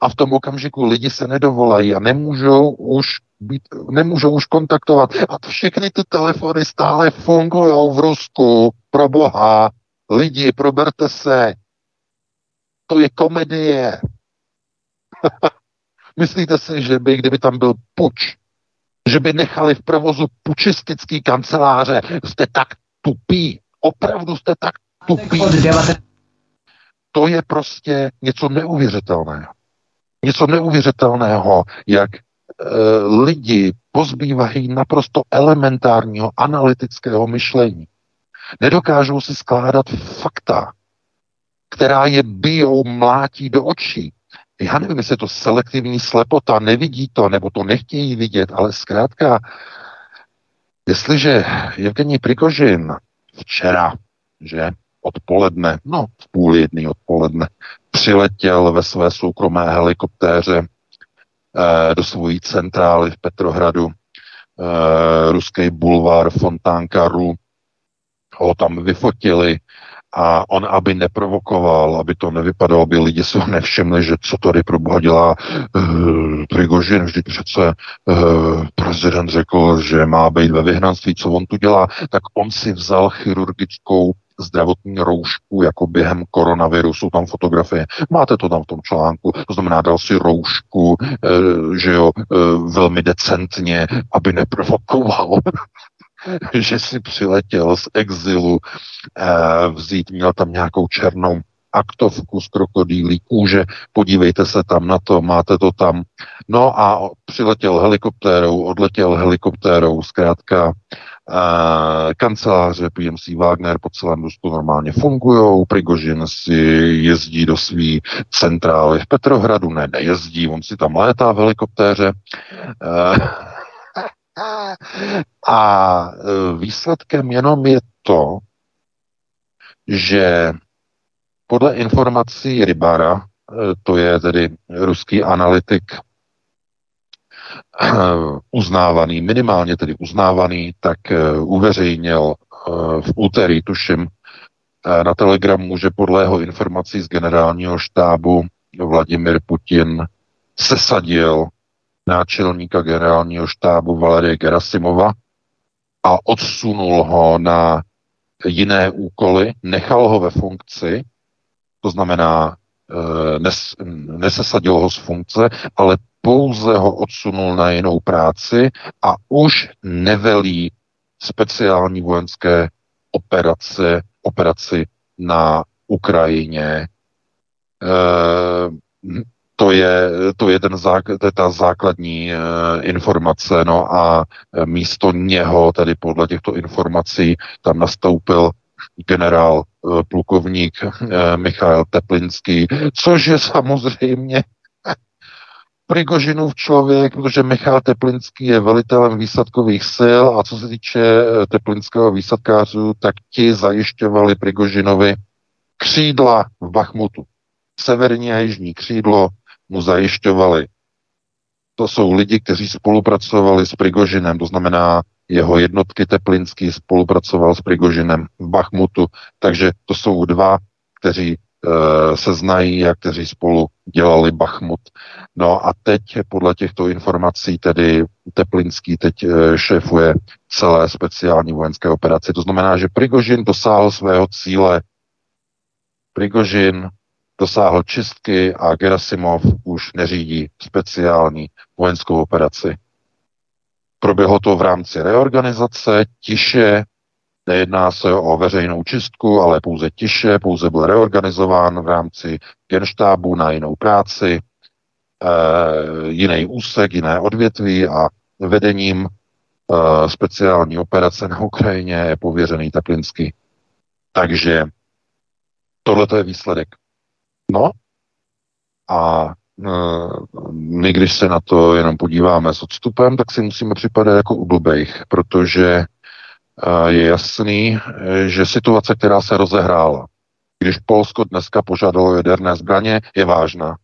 A v tom okamžiku lidi se nedovolají a nemůžou už být, nemůžou už kontaktovat. A všechny ty telefony stále fungují v Rusku. Pro boha, lidi, proberte se. To je komedie. Myslíte si, že by, kdyby tam byl puč, že by nechali v provozu pučistický kanceláře, jste tak tupí. Opravdu jste tak tupí. To je prostě něco neuvěřitelného. Něco neuvěřitelného, jak e, lidi pozbývají naprosto elementárního analytického myšlení. Nedokážou si skládat fakta, která je bijou, mlátí do očí. Já nevím, jestli je to selektivní slepota, nevidí to, nebo to nechtějí vidět, ale zkrátka Jestliže Evgení Prikožin včera, že odpoledne, no v půl jedný odpoledne, přiletěl ve své soukromé helikoptéře eh, do svojí centrály v Petrohradu, eh, ruský bulvár Fontánka Ru, ho tam vyfotili, a on, aby neprovokoval, aby to nevypadalo, aby lidi se ho nevšimli, že co tady pro boha dělá uh, Prigožin, vždyť přece uh, prezident řekl, že má být ve vyhnanství, co on tu dělá, tak on si vzal chirurgickou zdravotní roušku, jako během koronaviru, jsou tam fotografie. Máte to tam v tom článku, to znamená, dal si roušku, uh, že jo, uh, velmi decentně, aby neprovokoval že si přiletěl z exilu eh, vzít, měl tam nějakou černou aktovku z krokodýlí kůže, podívejte se tam na to, máte to tam. No a přiletěl helikoptérou, odletěl helikoptérou, zkrátka eh, kanceláře PMC Wagner po celém Rusku normálně fungují, Prigožin si jezdí do svý centrály v Petrohradu, ne, nejezdí, on si tam létá v helikoptéře. Eh, a e, výsledkem jenom je to, že podle informací Rybara, e, to je tedy ruský analytik, e, uznávaný, minimálně tedy uznávaný, tak uveřejnil v úterý, tuším, na Telegramu, že podle jeho informací z generálního štábu Vladimir Putin sesadil náčelníka generálního štábu Valerie Gerasimova a odsunul ho na jiné úkoly, nechal ho ve funkci, to znamená, eh, nes, nesesadil ho z funkce, ale pouze ho odsunul na jinou práci a už nevelí speciální vojenské operace, operaci na Ukrajině. E, to je, to je, ten zák- to je ta základní e, informace, no a eh, místo něho, tedy podle těchto informací, tam nastoupil generál e, plukovník e, Michal Teplinský, což je samozřejmě Prigožinův člověk, protože Michal Teplinský je velitelem výsadkových sil a co se týče teplinského výsadkářů, tak ti zajišťovali Prigožinovi křídla v Bachmutu. Severní a jižní křídlo mu zajišťovali. To jsou lidi, kteří spolupracovali s Prigožinem, to znamená jeho jednotky Teplinský spolupracoval s Prigožinem v Bachmutu, takže to jsou dva, kteří e, se znají a kteří spolu dělali Bachmut. No a teď podle těchto informací tedy Teplinský teď e, šéfuje celé speciální vojenské operaci. To znamená, že Prigožin dosáhl svého cíle. Prigožin dosáhl čistky a Gerasimov už neřídí speciální vojenskou operaci. Proběhlo to v rámci reorganizace, tiše, nejedná se o veřejnou čistku, ale pouze tiše, pouze byl reorganizován v rámci genštábu na jinou práci, e, jiný úsek, jiné odvětví a vedením e, speciální operace na Ukrajině je pověřený Teplinsky. Takže tohle je výsledek. No a e, my, když se na to jenom podíváme s odstupem, tak si musíme připadat jako u blbejch, protože e, je jasný, že situace, která se rozehrála, když Polsko dneska požádalo jaderné zbraně, je vážná.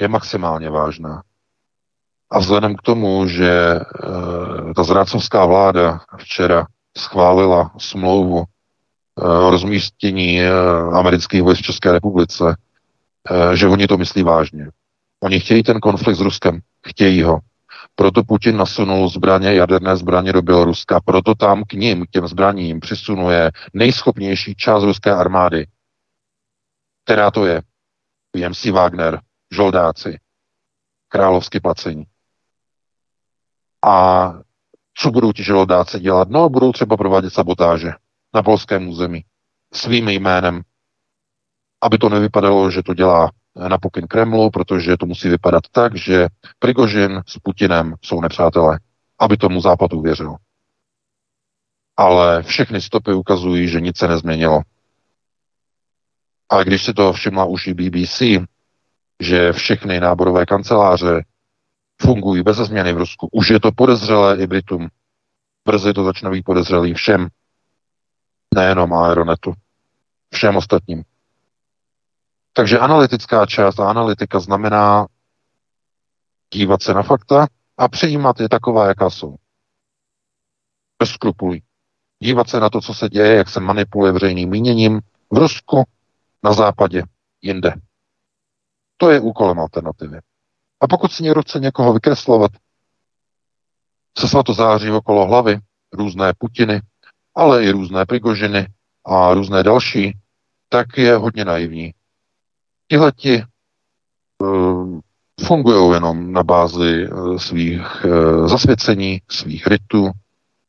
Je maximálně vážná. A vzhledem k tomu, že e, ta zrácovská vláda včera schválila smlouvu rozmístění amerických vojsk v České republice, Eh, že oni to myslí vážně. Oni chtějí ten konflikt s Ruskem, chtějí ho. Proto Putin nasunul zbraně, jaderné zbraně do Běloruska, proto tam k ním, k těm zbraním, přisunuje nejschopnější část ruské armády. Která to je? PMC Wagner, žoldáci, královsky placení. A co budou ti žoldáci dělat? No, budou třeba provádět sabotáže na polském území svým jménem, aby to nevypadalo, že to dělá na pokyn Kremlu, protože to musí vypadat tak, že Prigožin s Putinem jsou nepřátelé, aby tomu Západ uvěřil. Ale všechny stopy ukazují, že nic se nezměnilo. A když si to všimla už i BBC, že všechny náborové kanceláře fungují bez změny v Rusku, už je to podezřelé i Britům. Brzy to začne být podezřelý všem, nejenom Aeronetu, všem ostatním. Takže analytická část a analytika znamená dívat se na fakta a přijímat je taková, jaká jsou. Bez skrupulí. Dívat se na to, co se děje, jak se manipuluje veřejným míněním v Rusku, na západě, jinde. To je úkolem alternativy. A pokud si někdo chce někoho vykreslovat, se to září okolo hlavy, různé Putiny, ale i různé Prigožiny a různé další, tak je hodně naivní. Tihleti uh, fungují jenom na bázi uh, svých uh, zasvěcení, svých rytů,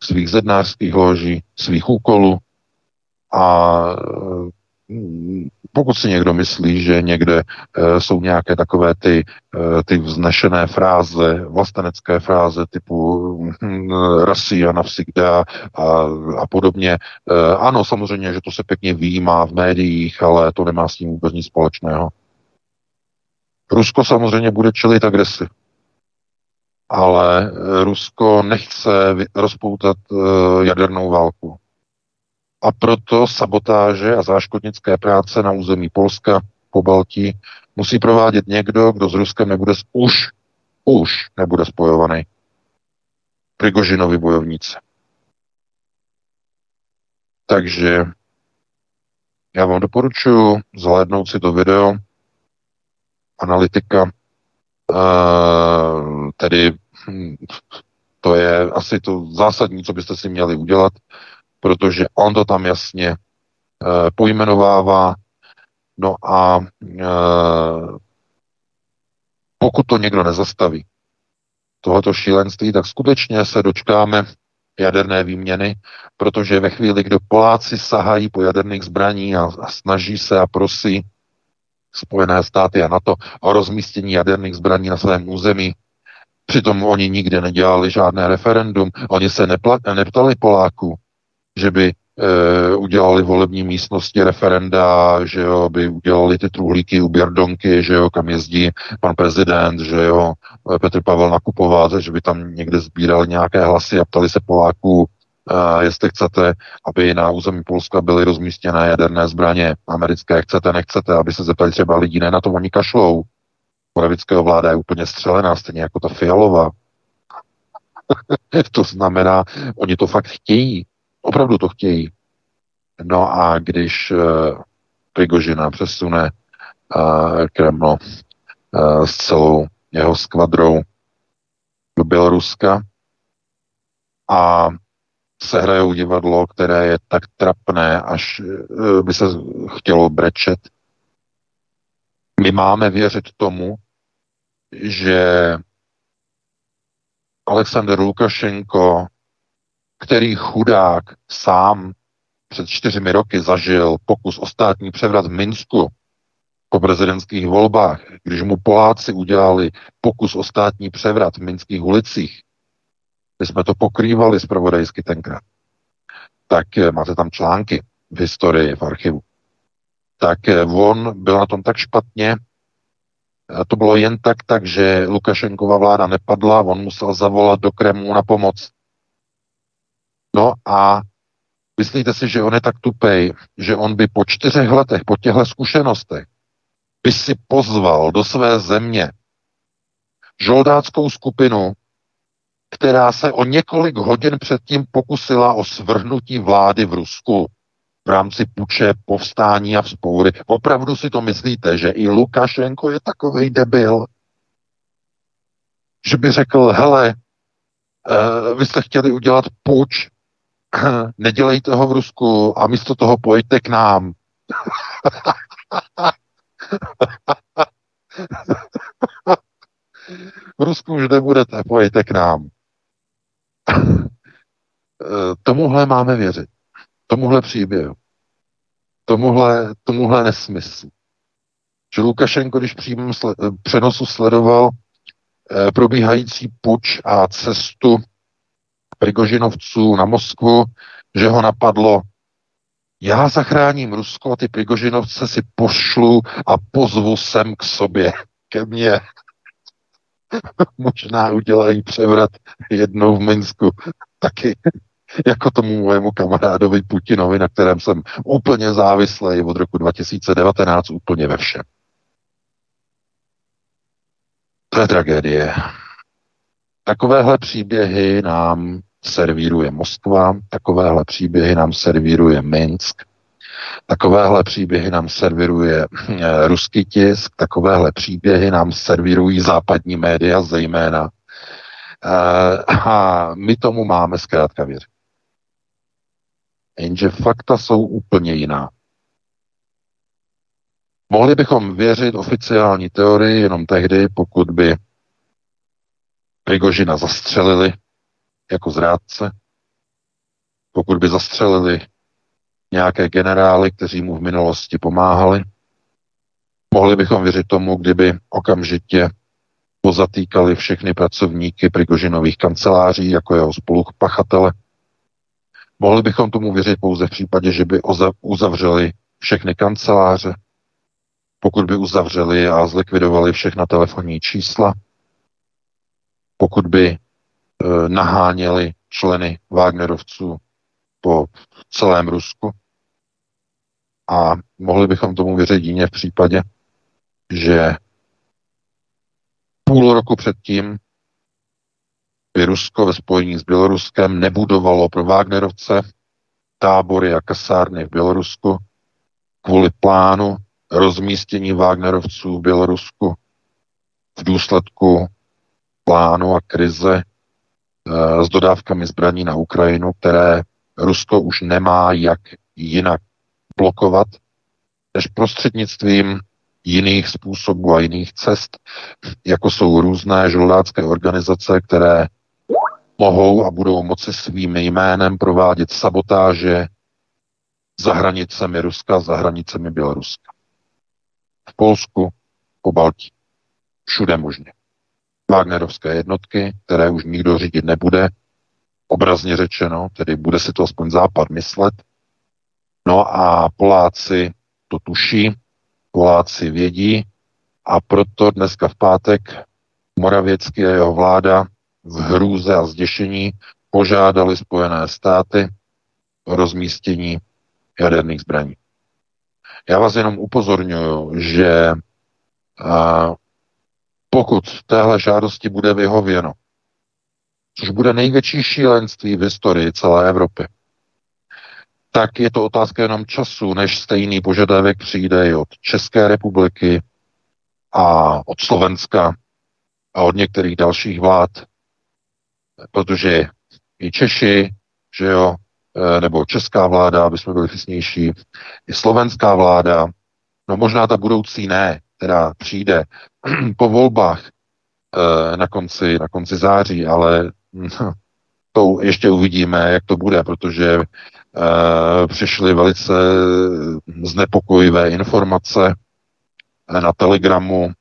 svých zednářských loží, svých úkolů a pokud si někdo myslí, že někde e, jsou nějaké takové ty, e, ty vznešené fráze, vlastenecké fráze typu hm, rasy a navsíkda a, a podobně. E, ano, samozřejmě, že to se pěkně výjímá v médiích, ale to nemá s tím vůbec nic společného. Rusko samozřejmě bude čelit agresi. Ale Rusko nechce rozpoutat jadernou válku. A proto sabotáže a záškodnické práce na území Polska, po Baltí, musí provádět někdo, kdo s Ruskem nebude už, už nebude spojovaný. Prigožinovi bojovníci. Takže já vám doporučuji zhlédnout si to video analytika, uh, tedy hm, to je asi to zásadní, co byste si měli udělat protože on to tam jasně e, pojmenovává. No a e, pokud to někdo nezastaví, tohoto šílenství, tak skutečně se dočkáme jaderné výměny, protože ve chvíli, kdy Poláci sahají po jaderných zbraní a, a snaží se a prosí Spojené státy a NATO o rozmístění jaderných zbraní na svém území, přitom oni nikdy nedělali žádné referendum, oni se nepla- neptali Poláků, že by e, udělali volební místnosti referenda, že jo, by udělali ty truhlíky u Běrdonky, že jo, kam jezdí pan prezident, že jo, Petr Pavel nakupovat, že by tam někde sbírali nějaké hlasy a ptali se Poláků, e, jestli chcete, aby na území Polska byly rozmístěné jaderné zbraně americké, chcete, nechcete, aby se zeptali třeba lidí, ne na to oni kašlou. Moravického vláda je úplně střelená, stejně jako ta Fialová. to znamená, oni to fakt chtějí. Opravdu to chtějí. No a když uh, Prigožina přesune uh, Kreml uh, s celou jeho skvadrou do Běloruska a sehrajou divadlo, které je tak trapné, až by se chtělo brečet. My máme věřit tomu, že Aleksandr Lukašenko, který chudák sám před čtyřmi roky zažil pokus o státní převrat v Minsku po prezidentských volbách, když mu Poláci udělali pokus o státní převrat v minských ulicích, my jsme to pokrývali zpravodajsky tenkrát, tak eh, máte tam články v historii, v archivu, tak eh, on byl na tom tak špatně, to bylo jen tak, tak, že Lukašenkova vláda nepadla, on musel zavolat do Kremlu na pomoc. No a myslíte si, že on je tak tupej, že on by po čtyřech letech, po těchto zkušenostech, by si pozval do své země žoldáckou skupinu, která se o několik hodin předtím pokusila o svrhnutí vlády v Rusku v rámci puče, povstání a vzpoury. Opravdu si to myslíte, že i Lukašenko je takový debil? Že by řekl, hele, uh, vy jste chtěli udělat puč, nedělejte ho v Rusku a místo toho pojďte k nám. v Rusku už nebudete, pojďte k nám. Tomuhle máme věřit tomuhle příběhu, tomuhle, tomuhle nesmyslu. Že Lukašenko, když přímém sle- přenosu sledoval eh, probíhající puč a cestu Prigožinovců na Moskvu, že ho napadlo, já zachráním Rusko a ty Prigožinovce si pošlu a pozvu sem k sobě, ke mně. Možná udělají převrat jednou v Minsku. Taky jako tomu mojemu kamarádovi Putinovi, na kterém jsem úplně závislý od roku 2019 úplně ve všem. To je tragédie. Takovéhle příběhy nám servíruje Moskva, takovéhle příběhy nám servíruje Minsk, takovéhle příběhy nám servíruje eh, ruský tisk, takovéhle příběhy nám servírují západní média zejména. Eh, a my tomu máme zkrátka věřit. Jenže fakta jsou úplně jiná. Mohli bychom věřit oficiální teorii jenom tehdy, pokud by Prigožina zastřelili jako zrádce, pokud by zastřelili nějaké generály, kteří mu v minulosti pomáhali. Mohli bychom věřit tomu, kdyby okamžitě pozatýkali všechny pracovníky Prigožinových kanceláří jako jeho spolupachatele, Mohli bychom tomu věřit pouze v případě, že by uzavřeli všechny kanceláře, pokud by uzavřeli a zlikvidovali všechna telefonní čísla, pokud by naháněli členy Wagnerovců po celém Rusku. A mohli bychom tomu věřit jině v případě, že půl roku předtím by Rusko ve spojení s Běloruskem nebudovalo pro Wagnerovce tábory a kasárny v Bělorusku kvůli plánu rozmístění Wagnerovců v Bělorusku v důsledku plánu a krize s dodávkami zbraní na Ukrajinu, které Rusko už nemá jak jinak blokovat, než prostřednictvím jiných způsobů a jiných cest, jako jsou různé žoldácké organizace, které mohou a budou moci svým jménem provádět sabotáže za hranicemi Ruska, za hranicemi Běloruska. V Polsku, po Baltí. Všude možně. Wagnerovské jednotky, které už nikdo řídit nebude, obrazně řečeno, tedy bude si to aspoň západ myslet. No a Poláci to tuší, Poláci vědí a proto dneska v pátek Moravěcký a jeho vláda v hrůze a zděšení požádali Spojené státy o rozmístění jaderných zbraní. Já vás jenom upozorňuji, že pokud téhle žádosti bude vyhověno, což bude největší šílenství v historii celé Evropy, tak je to otázka jenom času, než stejný požadavek přijde i od České republiky a od Slovenska a od některých dalších vlád, protože i Češi, že jo, e, nebo česká vláda, aby jsme byli přesnější, i slovenská vláda, no možná ta budoucí ne, která přijde po volbách e, na konci, na konci září, ale to ještě uvidíme, jak to bude, protože e, přišly velice znepokojivé informace na Telegramu.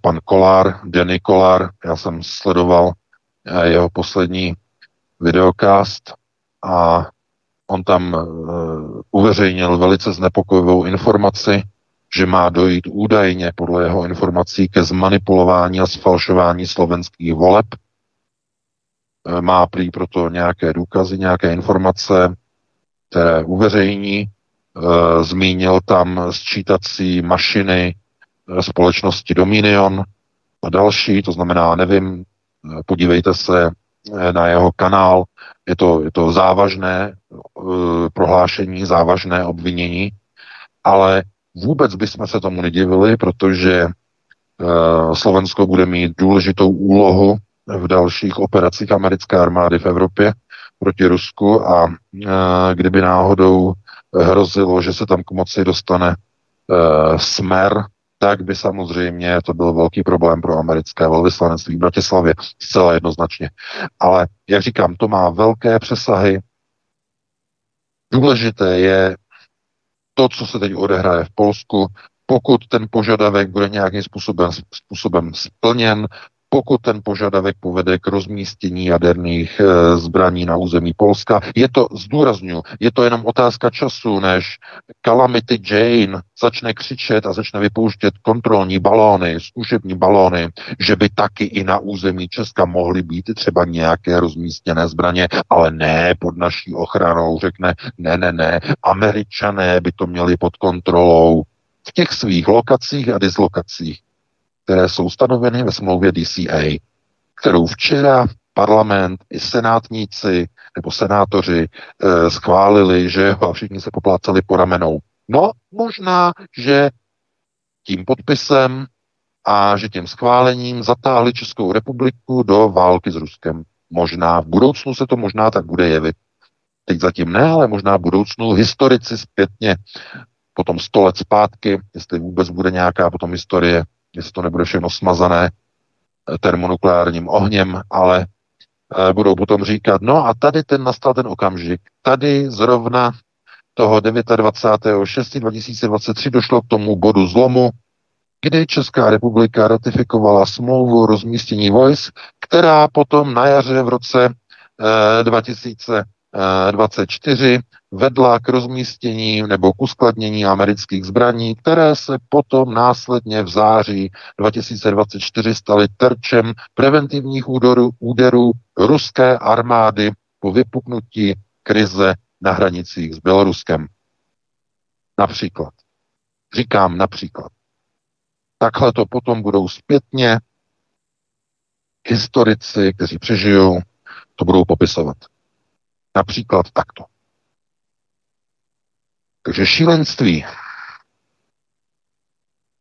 Pan Kolár, Denny Kolár, já jsem sledoval jeho poslední videokast a on tam uveřejnil velice znepokojivou informaci, že má dojít údajně podle jeho informací ke zmanipulování a sfalšování slovenských voleb. E, má prý proto nějaké důkazy, nějaké informace, které uveřejní. E, zmínil tam sčítací mašiny e, společnosti Dominion a další, to znamená, nevím, podívejte se na jeho kanál, je to, je to závažné prohlášení, závažné obvinění, ale Vůbec bychom se tomu nedivili, protože uh, Slovensko bude mít důležitou úlohu v dalších operacích americké armády v Evropě proti Rusku a uh, kdyby náhodou hrozilo, že se tam k moci dostane uh, smer, tak by samozřejmě to byl velký problém pro americké velvyslanectví v Bratislavě, zcela jednoznačně. Ale, jak říkám, to má velké přesahy. Důležité je to, co se teď odehraje v Polsku, pokud ten požadavek bude nějakým způsobem, způsobem splněn, pokud ten požadavek povede k rozmístění jaderných e, zbraní na území Polska. Je to, zdůraznuju, je to jenom otázka času, než Calamity Jane začne křičet a začne vypouštět kontrolní balóny, zkušební balóny, že by taky i na území Česka mohly být třeba nějaké rozmístěné zbraně, ale ne pod naší ochranou. Řekne, ne, ne, ne, američané by to měli pod kontrolou v těch svých lokacích a dislokacích které jsou stanoveny ve smlouvě DCA, kterou včera parlament i senátníci nebo senátoři e, schválili, že a všichni se poplácali po ramenou. No, možná, že tím podpisem a že tím schválením zatáhli Českou republiku do války s Ruskem. Možná v budoucnu se to možná tak bude jevit. Teď zatím ne, ale možná v budoucnu historici zpětně potom sto let zpátky, jestli vůbec bude nějaká potom historie, jestli to nebude všechno smazané eh, termonukleárním ohněm, ale eh, budou potom říkat, no a tady ten nastal ten okamžik. Tady zrovna toho 29.6.2023 došlo k tomu bodu zlomu, kdy Česká republika ratifikovala smlouvu o rozmístění vojsk, která potom na jaře v roce 2000 eh, 24 vedla k rozmístění nebo k uskladnění amerických zbraní, které se potom následně v září 2024 staly terčem preventivních úderů, úderů ruské armády po vypuknutí krize na hranicích s Běloruskem. Například. Říkám například. Takhle to potom budou zpětně historici, kteří přežijou, to budou popisovat. Například takto. Takže šílenství,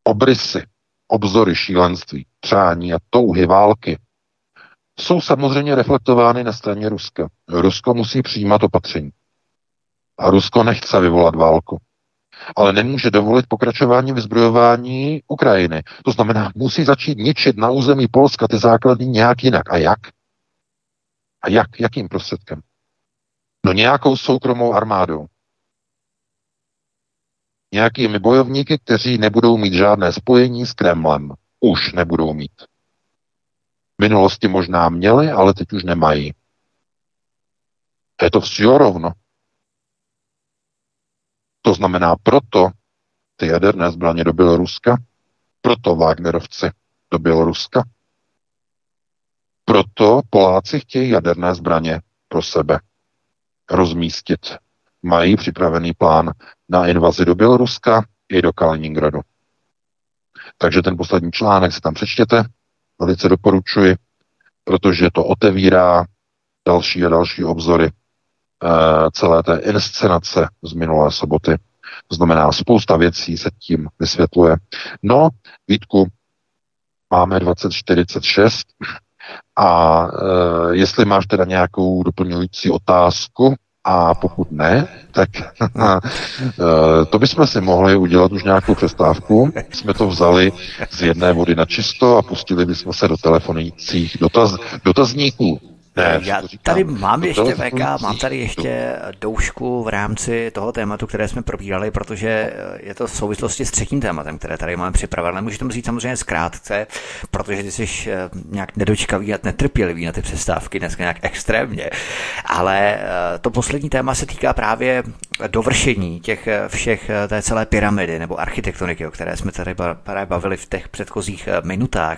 obrysy, obzory šílenství, přání a touhy války jsou samozřejmě reflektovány na straně Ruska. Rusko musí přijímat opatření. A Rusko nechce vyvolat válku. Ale nemůže dovolit pokračování vyzbrojování Ukrajiny. To znamená, musí začít ničit na území Polska ty základní nějak jinak. A jak? A jak? Jakým prostředkem? No nějakou soukromou armádou. Nějakými bojovníky, kteří nebudou mít žádné spojení s Kremlem. Už nebudou mít. V minulosti možná měli, ale teď už nemají. Je to vše rovno. To znamená proto ty jaderné zbraně do Běloruska, proto Wagnerovci do Běloruska, proto Poláci chtějí jaderné zbraně pro sebe rozmístit. Mají připravený plán na invazi do Běloruska i do Kaliningradu. Takže ten poslední článek si tam přečtěte, velice doporučuji, protože to otevírá další a další obzory uh, celé té inscenace z minulé soboty. To znamená, spousta věcí se tím vysvětluje. No, Vítku, máme 2046 a e, jestli máš teda nějakou doplňující otázku, a pokud ne, tak e, to bychom si mohli udělat už nějakou přestávku. Jsme to vzali z jedné vody na čisto a pustili bychom se do telefonujících dotaz, dotazníků. Ne, Já tady mám ještě VK, mám tady ještě doušku v rámci toho tématu, které jsme probírali, protože je to v souvislosti s třetím tématem, které tady máme připravené. Můžu tomu říct samozřejmě zkrátce, protože ty jsi eh, nějak nedočkavý a netrpělivý na ty přestávky, dneska nějak extrémně. Ale eh, to poslední téma se týká právě dovršení těch eh, všech té celé pyramidy nebo architektoniky, o které jsme tady bavili v těch předchozích minutách.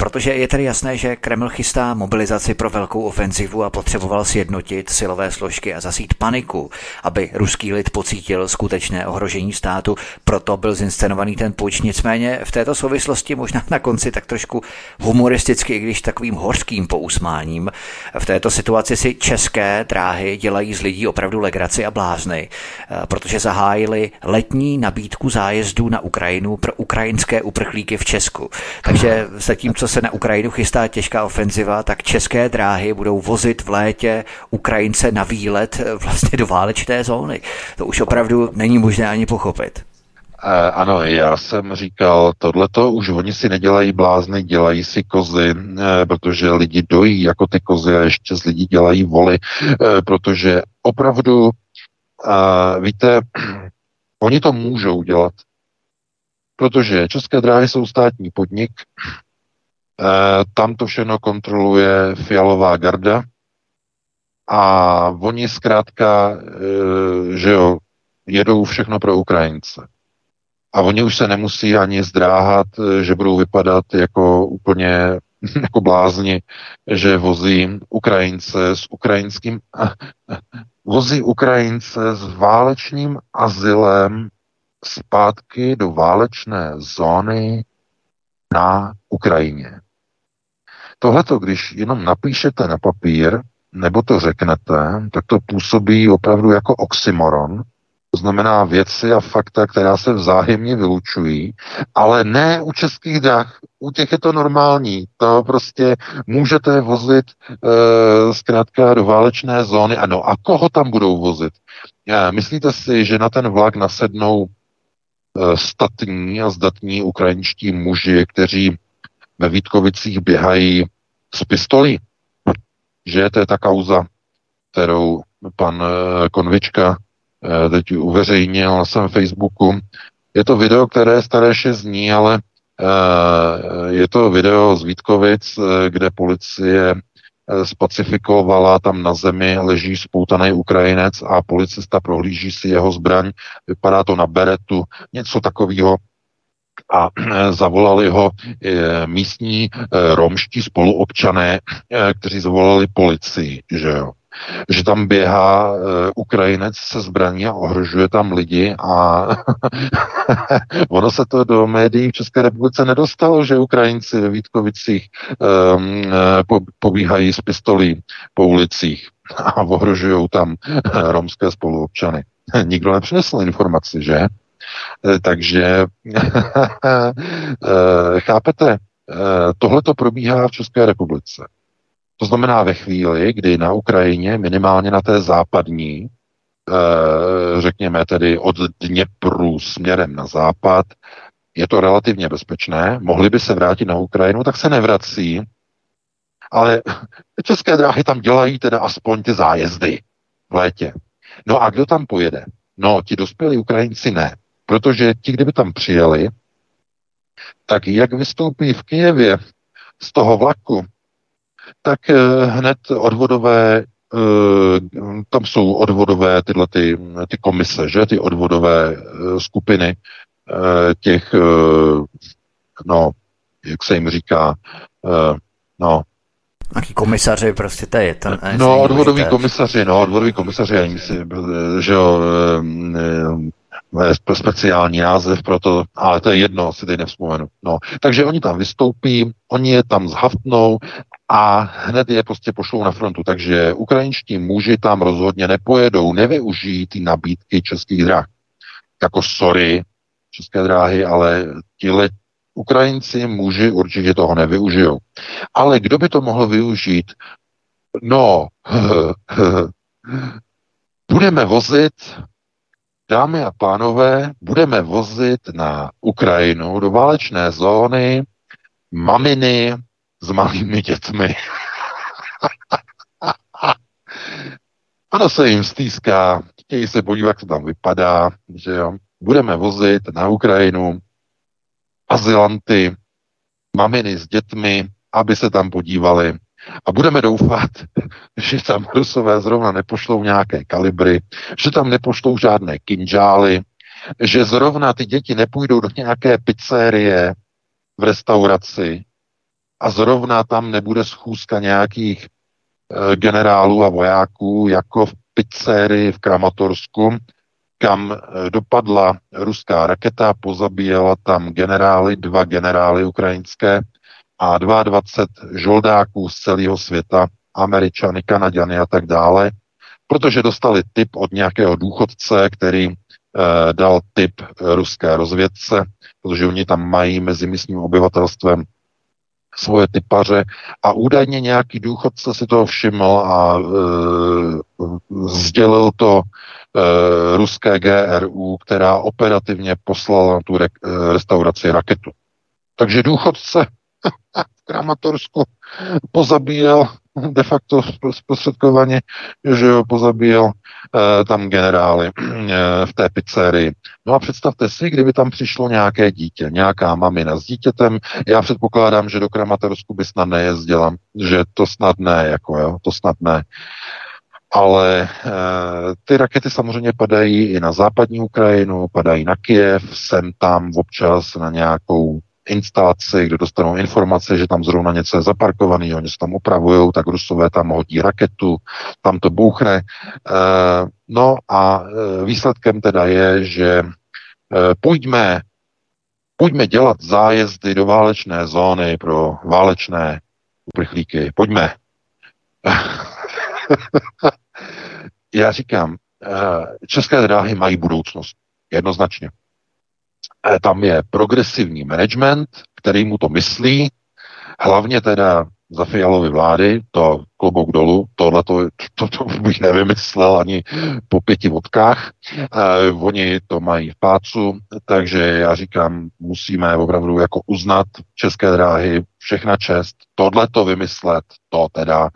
protože je tedy jasné, že Kreml chystá mobilizaci pro velkou ofenzivu a potřeboval sjednotit silové složky a zasít paniku, aby ruský lid pocítil skutečné ohrožení státu. Proto byl zinscenovaný ten puč. Nicméně v této souvislosti možná na konci tak trošku humoristicky, i když takovým hořkým pousmáním. V této situaci si české dráhy dělají z lidí opravdu legraci a blázny, protože zahájili letní nabídku zájezdů na Ukrajinu pro ukrajinské uprchlíky v Česku. Takže zatímco se na Ukrajinu chystá těžká ofenziva, tak české dráhy budou vozit v létě Ukrajince na výlet eh, vlastně do válečné zóny. To už opravdu není možné ani pochopit. E, ano, já jsem říkal, tohleto už oni si nedělají blázny, dělají si kozy, e, protože lidi dojí jako ty kozy a ještě z lidí dělají voly, protože opravdu, víte, oni to můžou dělat, protože České dráhy jsou státní podnik, Eh, tam to všechno kontroluje Fialová garda a oni zkrátka, eh, že jo, jedou všechno pro Ukrajince. A oni už se nemusí ani zdráhat, eh, že budou vypadat jako úplně jako blázni, že vozí Ukrajince s ukrajinským vozí Ukrajince s válečným azylem zpátky do válečné zóny na Ukrajině. Tohleto, když jenom napíšete na papír, nebo to řeknete, tak to působí opravdu jako oxymoron, to znamená věci a fakta, která se vzájemně vylučují, ale ne u českých drah. U těch je to normální. To prostě můžete vozit e, zkrátka do válečné zóny. Ano, a koho tam budou vozit? E, myslíte si, že na ten vlak nasednou e, statní a zdatní ukrajinští muži, kteří ve Vítkovicích běhají s pistolí, že? To je ta kauza, kterou pan eh, Konvička eh, teď uveřejnil na svém Facebooku. Je to video, které staré 6 dní, ale eh, je to video z Vítkovic, kde policie spacifikovala, tam na zemi leží spoutaný Ukrajinec a policista prohlíží si jeho zbraň, vypadá to na beretu, něco takového a zavolali ho eh, místní eh, romští spoluobčané, eh, kteří zavolali policii, že jo že tam běhá Ukrajinec se zbraní a ohrožuje tam lidi a ono se to do médií v České republice nedostalo, že Ukrajinci ve Vítkovicích um, po, pobíhají s pistolí po ulicích a ohrožují tam romské spoluobčany. Nikdo nepřinesl informaci, že? Eh, takže eh, chápete, eh, tohle to probíhá v České republice. To znamená ve chvíli, kdy na Ukrajině, minimálně na té západní, řekněme tedy od Dněpru směrem na západ, je to relativně bezpečné, mohli by se vrátit na Ukrajinu, tak se nevrací, ale české dráhy tam dělají teda aspoň ty zájezdy v létě. No a kdo tam pojede? No, ti dospělí Ukrajinci ne. Protože ti, kdyby tam přijeli, tak jak vystoupí v Kijevě z toho vlaku, tak eh, hned odvodové tam jsou odvodové tyhle ty, ty komise, že, ty odvodové skupiny těch, no, jak se jim říká, no, Jaký komisaři, prostě to je. To, no, odvodový komisaři, no, odvodový komisaři, já si, že jo, speciální název pro to, ale to je jedno, si teď nevzpomenu. No, takže oni tam vystoupí, oni je tam zhaftnou a hned je prostě pošlou na frontu. Takže ukrajinští muži tam rozhodně nepojedou, nevyužijí ty nabídky českých drah. Jako sorry, české dráhy, ale tihle Ukrajinci, muži určitě toho nevyužijou. Ale kdo by to mohl využít? No, budeme vozit, dámy a pánové, budeme vozit na Ukrajinu do válečné zóny maminy s malými dětmi. Ano, se jim stýská, chtějí se podívat, jak to tam vypadá, že jo. Budeme vozit na Ukrajinu azylanty, maminy s dětmi, aby se tam podívali. A budeme doufat, že tam Rusové zrovna nepošlou nějaké kalibry, že tam nepošlou žádné kinžály, že zrovna ty děti nepůjdou do nějaké pizzerie v restauraci a zrovna tam nebude schůzka nějakých e, generálů a vojáků jako v pizzerii v Kramatorsku, kam eh, dopadla ruská raketa, pozabíjela tam generály, dva generály ukrajinské a 22 žoldáků z celého světa, američany, kanaděny a tak dále, protože dostali tip od nějakého důchodce, který eh, dal tip ruské rozvědce, protože oni tam mají mezi místním obyvatelstvem svoje typaře a údajně nějaký důchodce si toho všiml a e, sdělil to e, ruské GRU, která operativně poslala na tu re, e, restauraci raketu. Takže důchodce v Kramatorsku pozabíjel de facto zprostředkovaně, že jo, pozabíjel e, tam generály e, v té pizzerii. No a představte si, kdyby tam přišlo nějaké dítě, nějaká mamina s dítětem, já předpokládám, že do Kramatorsku by snad nejezdila, že to snad ne, jako jo, to snad ne. Ale e, ty rakety samozřejmě padají i na západní Ukrajinu, padají na Kiev, sem tam občas na nějakou instalaci, kde dostanou informace, že tam zrovna něco je zaparkovaný, oni se tam opravují, tak Rusové tam hodí raketu, tam to bouchne. E, no a e, výsledkem teda je, že e, pojďme, pojďme dělat zájezdy do válečné zóny pro válečné uprchlíky. Pojďme. Já říkám, české dráhy mají budoucnost. Jednoznačně. Eh, tam je progresivní management, který mu to myslí, hlavně teda za Fialovy vlády, to klobouk dolů, tohle to, to, to bych nevymyslel ani po pěti vodkách. Eh, oni to mají v pácu, takže já říkám, musíme opravdu jako uznat české dráhy, všechna čest, tohle to vymyslet, to teda,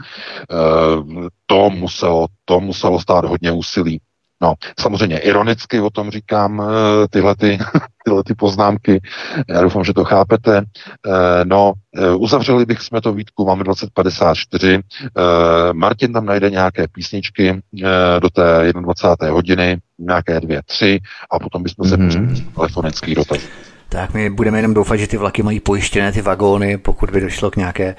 eh, to muselo, to muselo stát hodně úsilí. No, samozřejmě ironicky o tom říkám eh, tyhle, ty, tyhle ty poznámky. Já doufám, že to chápete. Eh, no, eh, uzavřeli bych jsme to výtku, máme 2054. Martin tam najde nějaké písničky do té 21. hodiny, nějaké dvě, tři a potom bychom se mm-hmm. telefonický dotaz. Tak my budeme jenom doufat, že ty vlaky mají pojištěné ty vagóny, pokud by došlo k nějaké,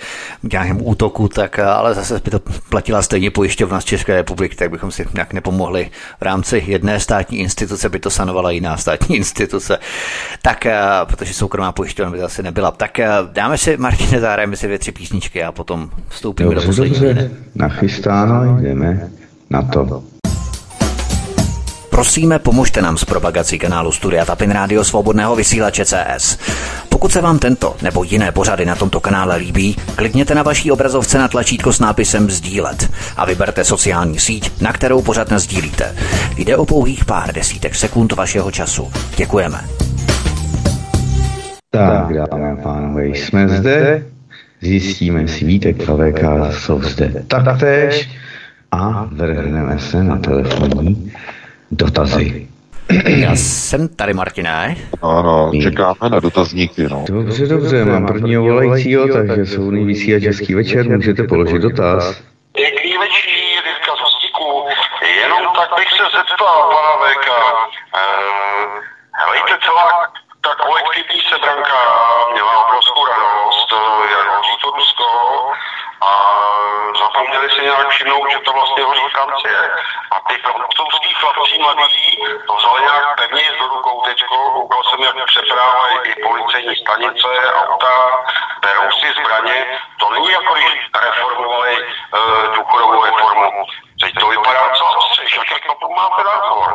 nějakému útoku, tak ale zase by to platila stejně pojišťovna z České republiky, tak bychom si nějak nepomohli. V rámci jedné státní instituce by to sanovala jiná státní instituce. Tak, protože soukromá pojišťovna by zase nebyla. Tak dáme si, Martine, zahrajeme si dvě, tři písničky a potom vstoupíme dobře, do poslední. Dobře, nachystáno, jdeme na to. Prosíme, pomožte nám s propagací kanálu Studia Tapin Rádio Svobodného vysílače CS. Pokud se vám tento nebo jiné pořady na tomto kanále líbí, klikněte na vaší obrazovce na tlačítko s nápisem Sdílet a vyberte sociální síť, na kterou pořád sdílíte. Jde o pouhých pár desítek sekund vašeho času. Děkujeme. Tak, dámy a pánové, jsme zde, zjistíme si Vítek a VK jsou zde taktéž a vrhneme se na telefonní dotazy. Já jsem tady, Martiné. Ano, čekáme na dotazníky. No. Dobře, dobře, mám prvního volajícího, takže jsou vysílat český večer, můžete položit dotaz. Pěkný večer, jenom tak bych se zeptal pana VK, uh, helejte, celá ta kolektivní sebranka měla obrovskou radost, jak hodí to Rusko a zapomněli si nějak všimnout, že to vlastně hodí Francie. A ty francouzský chlapci mladí to vzali nějak pevně do rukou teďko, koukal jsem, jak přeprávají i policejní stanice, auta, berou si zbraně. To není jako když reformovali uh, důchodovou reformu. Teď to vypadá co ostřejš, jaký to máte názor?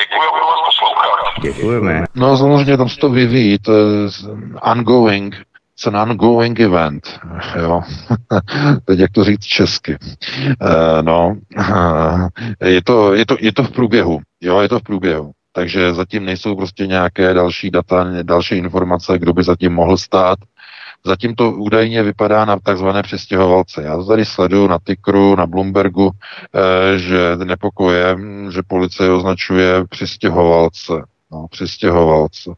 Děkuji, vás poslouchat. Děkujeme. No samozřejmě tam se to vyvíjí, to je ongoing, it's an ongoing event, jo. Teď jak to říct česky. Uh, no, uh, je, to, je, to, je to v průběhu, jo, je to v průběhu. Takže zatím nejsou prostě nějaké další data, další informace, kdo by zatím mohl stát. Zatím to údajně vypadá na takzvané přestěhovalce. Já to tady sleduju na Tikru, na Bloombergu, eh, že nepokoje, že policie označuje přestěhovalce. No, přistěhovalce. Uh,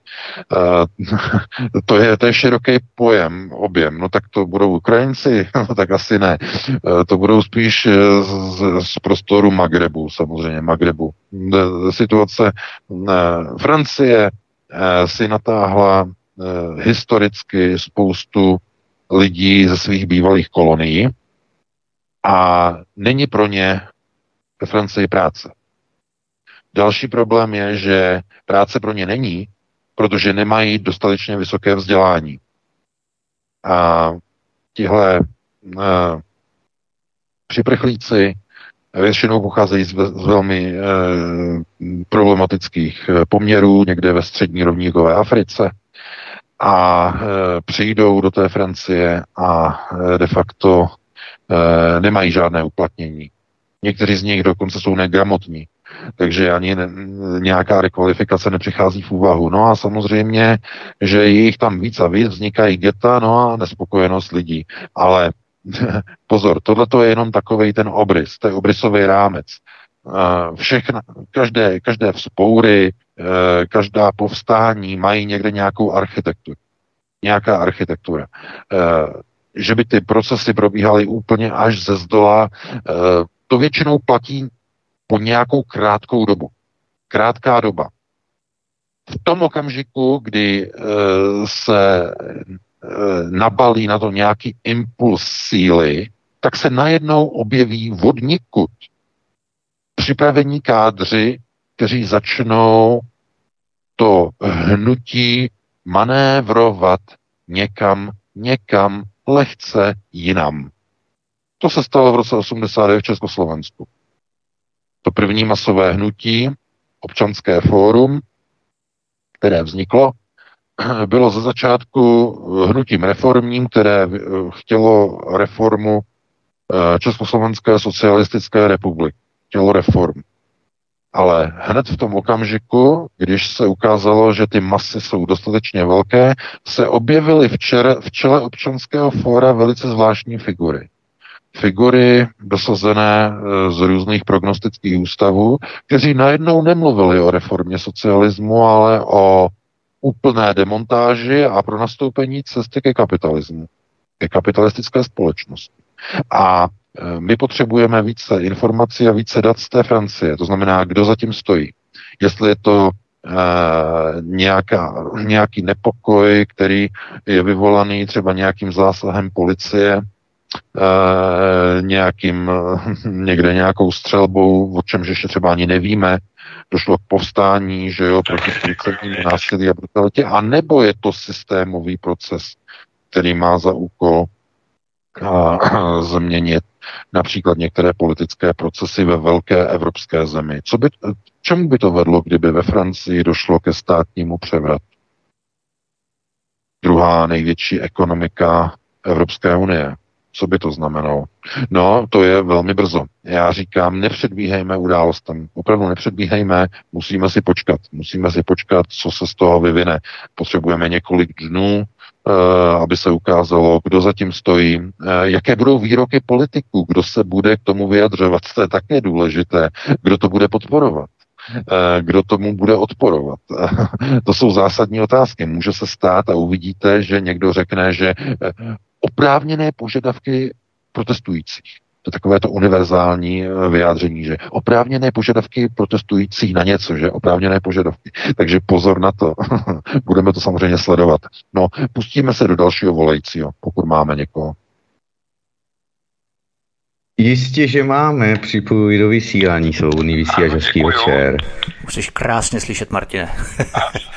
to, je, to je široký pojem, objem. No tak to budou Ukrajinci? No tak asi ne. Uh, to budou spíš z, z prostoru Magrebu, samozřejmě Magrebu. Situace uh, Francie si natáhla Eh, historicky spoustu lidí ze svých bývalých kolonií a není pro ně ve Francii práce. Další problém je, že práce pro ně není, protože nemají dostatečně vysoké vzdělání. A tihle uh, připrchlíci většinou pocházejí z, z velmi uh, problematických poměrů, někde ve střední rovníkové Africe, a e, přijdou do té Francie a e, de facto e, nemají žádné uplatnění. Někteří z nich dokonce jsou negramotní, takže ani ne, nějaká rekvalifikace nepřichází v úvahu. No a samozřejmě, že je jich tam víc a víc, vznikají geta, no a nespokojenost lidí. Ale pozor, tohle je jenom takový ten obrys, to je obrysový rámec. Všechna, každé, každé vzpoury, Eh, každá povstání mají někde nějakou architekturu. Nějaká architektura. Eh, že by ty procesy probíhaly úplně až ze zdola, eh, to většinou platí po nějakou krátkou dobu. Krátká doba. V tom okamžiku, kdy se nabalí na to nějaký impuls síly, tak se najednou objeví vodnikud připravení kádři, kteří začnou to hnutí manévrovat někam, někam lehce jinam. To se stalo v roce 89 v Československu. To první masové hnutí, občanské fórum, které vzniklo, bylo ze začátku hnutím reformním, které chtělo reformu eh, Československé socialistické republiky. Chtělo reformu. Ale hned v tom okamžiku, když se ukázalo, že ty masy jsou dostatečně velké, se objevily v čele občanského fóra velice zvláštní figury. Figury dosazené e, z různých prognostických ústavů, kteří najednou nemluvili o reformě socialismu, ale o úplné demontáži a pro nastoupení cesty ke kapitalismu, ke kapitalistické společnosti. A Eh, my potřebujeme více informací a více dat z té Francie, to znamená, kdo zatím stojí. Jestli je to e, nějaká, nějaký nepokoj, který je vyvolaný třeba nějakým zásahem policie, e, nějakým, někde nějakou střelbou, o čemž ještě třeba ani nevíme, došlo k povstání, že jo, proti policejnímu násilí a brutalitě, a nebo je to systémový proces, který má za úkol a, změnit například některé politické procesy ve velké evropské zemi. Co by, čemu by to vedlo, kdyby ve Francii došlo ke státnímu převratu? Druhá největší ekonomika Evropské unie. Co by to znamenalo? No, to je velmi brzo. Já říkám, nepředbíhejme událostem. Opravdu nepředbíhejme, musíme si počkat. Musíme si počkat, co se z toho vyvine. Potřebujeme několik dnů, Eh, aby se ukázalo, kdo zatím stojí, eh, jaké budou výroky politiků, kdo se bude k tomu vyjadřovat, to je také důležité, kdo to bude podporovat eh, kdo tomu bude odporovat. To jsou zásadní otázky. Může se stát a uvidíte, že někdo řekne, že oprávněné požadavky protestujících. To je takové to univerzální eh, vyjádření, že oprávněné požadavky protestujících na něco, že oprávněné požadavky. Takže pozor na to. Budeme to samozřejmě sledovat. No, pustíme se do dalšího volajícího, pokud máme někoho. Jistě, že máme. Připojuji do vysílání svobodný vysílač hezký večer. Musíš krásně slyšet, Martine.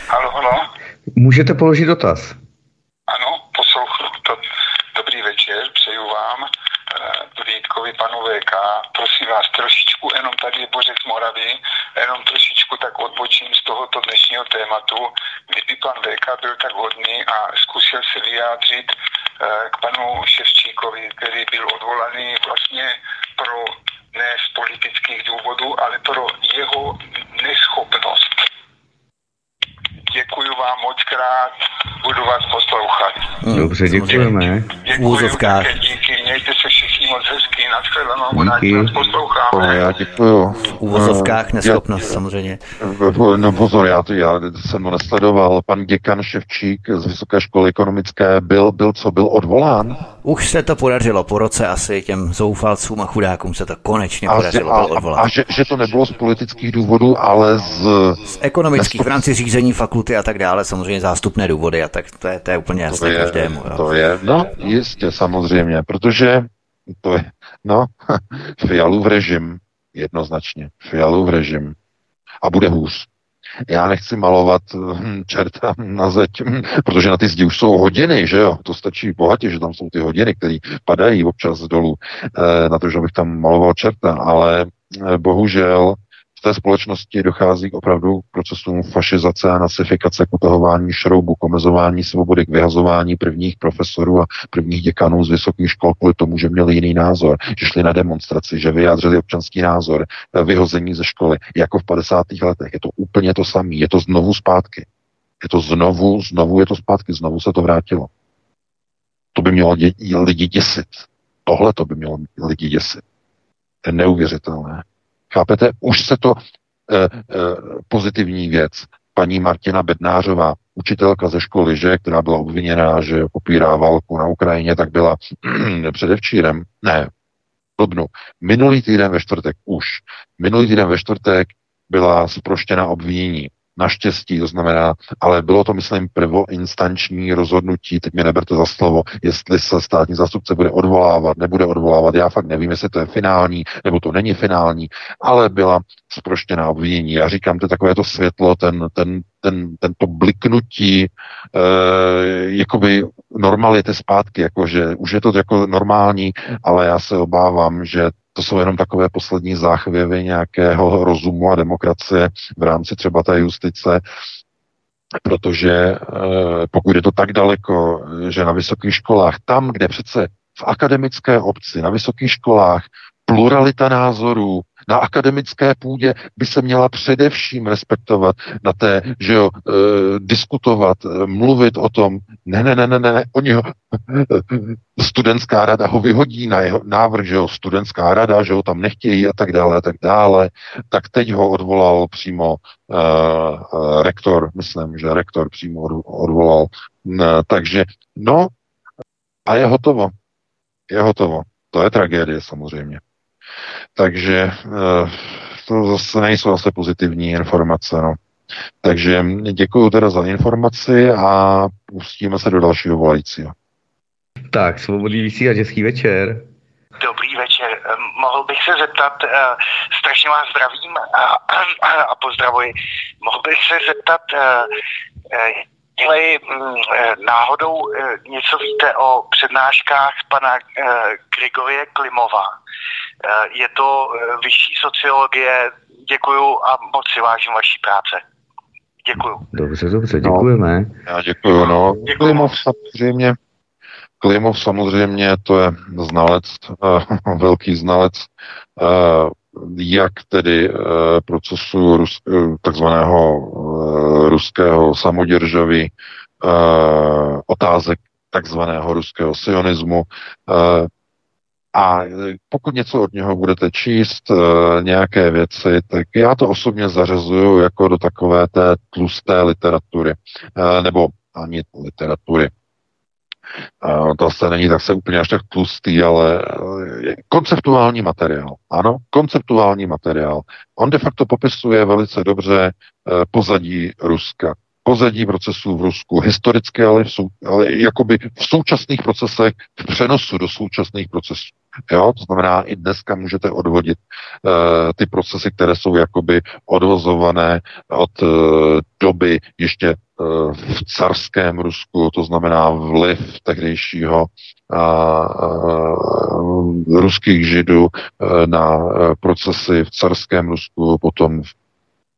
Halo, halo. Můžete položit dotaz. Ano, poslouchám. To, dobrý večer, přeju vám. Vítkovi, panu VK. Prosím vás, trošičku, jenom tady je Bořek z Moravy, jenom trošičku tak odbočím z tohoto dnešního tématu. Kdyby pan VK byl tak hodný a zkusil se vyjádřit uh, k panu Ševčíkovi, který byl odvolaný vlastně pro ne z politických důvodů, ale pro jeho neschopnost Děkuji vám moc krát, budu vás poslouchat. Dobře, děkujeme. V úzovkách. díky, mějte se všichni moc hezky, nashledanou, Díky. vás posloucháme. No, já děkuju. V úvozovkách Eh, neschopnost, samozřejmě. já- No pozor, já, to, já jsem ho nesledoval. Pan děkan Ševčík z Vysoké školy ekonomické byl, byl co, byl odvolán? Už se to podařilo po roce asi těm zoufalcům a chudákům se to konečně A, že, podařilo, a, a, odvolán. a že, že to nebylo z politických důvodů, ale z... Z ekonomických, v rámci řízení fakulty a tak dále, samozřejmě zástupné důvody a tak to je, to je úplně To jasné je, každému. Jo. to je, no jistě, samozřejmě, protože to je, no, Fialův režim, jednoznačně, Fialův režim. A bude hůř. Já nechci malovat hm, čerta na zeď, hm, protože na ty zdi už jsou hodiny, že jo? To stačí bohatě, že tam jsou ty hodiny, které padají občas dolů, eh, na to, že bych tam maloval čerta, ale eh, bohužel v té společnosti dochází k opravdu k procesům fašizace a nacifikace, k utahování šroubu, k omezování svobody, k vyhazování prvních profesorů a prvních děkanů z vysokých škol kvůli tomu, že měli jiný názor, že šli na demonstraci, že vyjádřili občanský názor, eh, vyhození ze školy, jako v 50. letech. Je to úplně to samé, je to znovu zpátky. Je to znovu, znovu je to zpátky, znovu se to vrátilo. To by mělo dě- lidi děsit. Tohle to by mělo lidi děsit. To je neuvěřitelné. Chápete? Už se to eh, eh, pozitivní věc. Paní Martina Bednářová, učitelka ze školy, že, která byla obviněná, že popírá válku na Ukrajině, tak byla předevčírem, ne, blbnu, minulý týden ve čtvrtek už, minulý týden ve čtvrtek byla zproštěna obvinění. Naštěstí, to znamená, ale bylo to, myslím, prvoinstanční rozhodnutí, teď mi neberte za slovo, jestli se státní zástupce bude odvolávat, nebude odvolávat, já fakt nevím, jestli to je finální, nebo to není finální, ale byla zproštěná obvinění. Já říkám, to je takové to světlo, ten, ten, ten, tento bliknutí, e, jakoby normality zpátky, jakože už je to jako normální, ale já se obávám, že to jsou jenom takové poslední záchvěvy nějakého rozumu a demokracie v rámci třeba té justice, protože eh, pokud je to tak daleko, že na vysokých školách, tam, kde přece v akademické obci, na vysokých školách, pluralita názorů na akademické půdě by se měla především respektovat na té, že jo, e, diskutovat, e, mluvit o tom, ne, ne, ne, ne, ne, oni ho, studentská rada ho vyhodí na jeho návrh, že jo, studentská rada, že ho tam nechtějí a tak dále, a tak dále, tak teď ho odvolal přímo e, e, rektor, myslím, že rektor přímo odvolal, ne, takže, no, a je hotovo, je hotovo. To je tragédie samozřejmě. Takže to zase nejsou zase pozitivní informace. No. Takže děkuji teda za informaci a pustíme se do dalšího volajícího. Tak, svobodný vysílač, hezký večer. Dobrý večer. Mohl bych se zeptat, strašně vás zdravím a pozdravuji, mohl bych se zeptat, Jestli náhodou něco víte o přednáškách pana Grigorie Klimova. Je to vyšší sociologie. Děkuju a moc si vážím vaší práce. Děkuju. Dobře, dobře, děkujeme. No, já děkuju, no. Děkuju Klimov samozřejmě, Klimov samozřejmě, to je znalec, uh, velký znalec, jak tedy procesu rus, takzvaného ruského samoděržaví, otázek takzvaného ruského sionismu. A pokud něco od něho budete číst, uh, nějaké věci, tak já to osobně zařazuju jako do takové té tlusté literatury, uh, nebo ani literatury, To se není tak se úplně až tak tlustý, ale konceptuální materiál. Ano, konceptuální materiál. On de facto popisuje velice dobře pozadí Ruska pozadí procesů v Rusku, historicky, ale, v sou, ale jakoby v současných procesech, v přenosu do současných procesů. Jo? To znamená, i dneska můžete odvodit uh, ty procesy, které jsou jakoby odvozované od uh, doby ještě uh, v carském Rusku, to znamená vliv tehdejšího uh, ruských židů uh, na uh, procesy v carském Rusku, potom v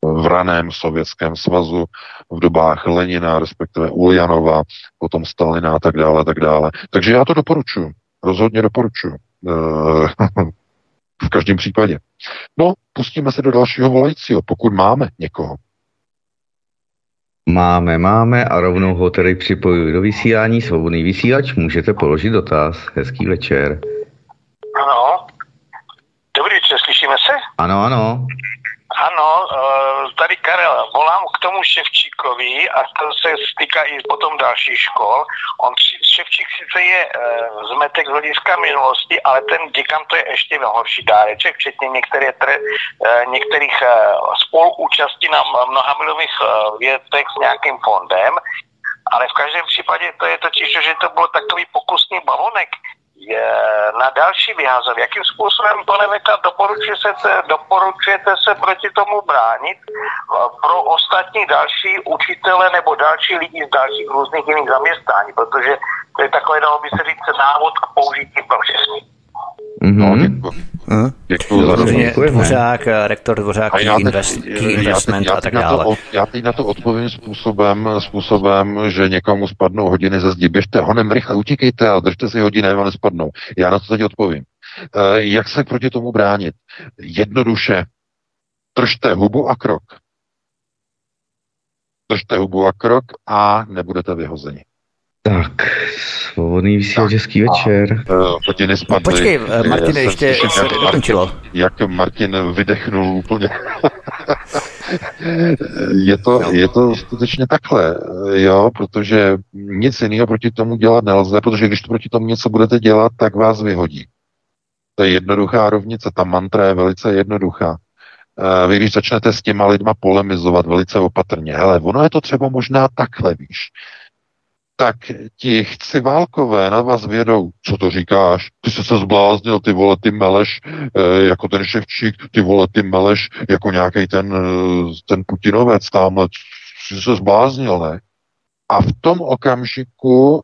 v raném sovětském svazu, v dobách Lenina, respektive Uljanova, potom Stalina a tak dále, tak dále. Takže já to doporučuji. Rozhodně doporučuji. Eh, v každém případě. No, pustíme se do dalšího volajícího, pokud máme někoho. Máme, máme a rovnou ho tedy připojuji do vysílání. Svobodný vysílač, můžete položit dotaz. Hezký večer. Ano. Dobrý večer, slyšíme se? Ano, ano. Ano, eh, tady Karel, volám k tomu Ševčíkovi a to se stýká i potom dalších škol. On Ševčík sice je eh, zmetek z hlediska minulosti, ale ten děkan to je ještě horší dáreček, včetně některé tre, eh, některých spoluúčastí na mnoha milových věcech s nějakým fondem. Ale v každém případě to je totiž, že to byl takový pokusný balonek, na další vyhazov. Jakým způsobem, pane Veka, doporučuje se, doporučujete se proti tomu bránit pro ostatní další učitele nebo další lidi z dalších různých jiných zaměstnání, protože to je takové, dalo by se říct, návod k použití pro všechny. Mm-hmm. No, děkuji. Dvořák, rektor Dvořák, key, invest, key investment já, já a tak dále. To, já teď na to odpovím způsobem, způsobem, že někomu spadnou hodiny ze zdi. Běžte honem rychle, utíkejte a držte si hodiny, a nespadnou. Já na to teď odpovím. E, jak se proti tomu bránit? Jednoduše, držte hubu a krok. Držte hubu a krok a nebudete vyhozeni. Tak, svobodný vysílač, hezký večer. Hodiny spadly. No, počkej, Martin, ještě se dokončilo. Jak Martin vydechnul úplně. je, to, je to skutečně takhle, jo, protože nic jiného proti tomu dělat nelze, protože když to proti tomu něco budete dělat, tak vás vyhodí. To je jednoduchá rovnice, ta mantra je velice jednoduchá. Eh, vy když začnete s těma lidma polemizovat velice opatrně, hele, ono je to třeba možná takhle, víš, tak ti chci válkové na vás vědou, co to říkáš, ty jsi se zbláznil, ty vole, ty meleš, e, jako ten ševčík, ty vole, ty meleš, jako nějaký ten, eh, ten Putinovec tamhle, jsi se zbláznil, ne? A v tom okamžiku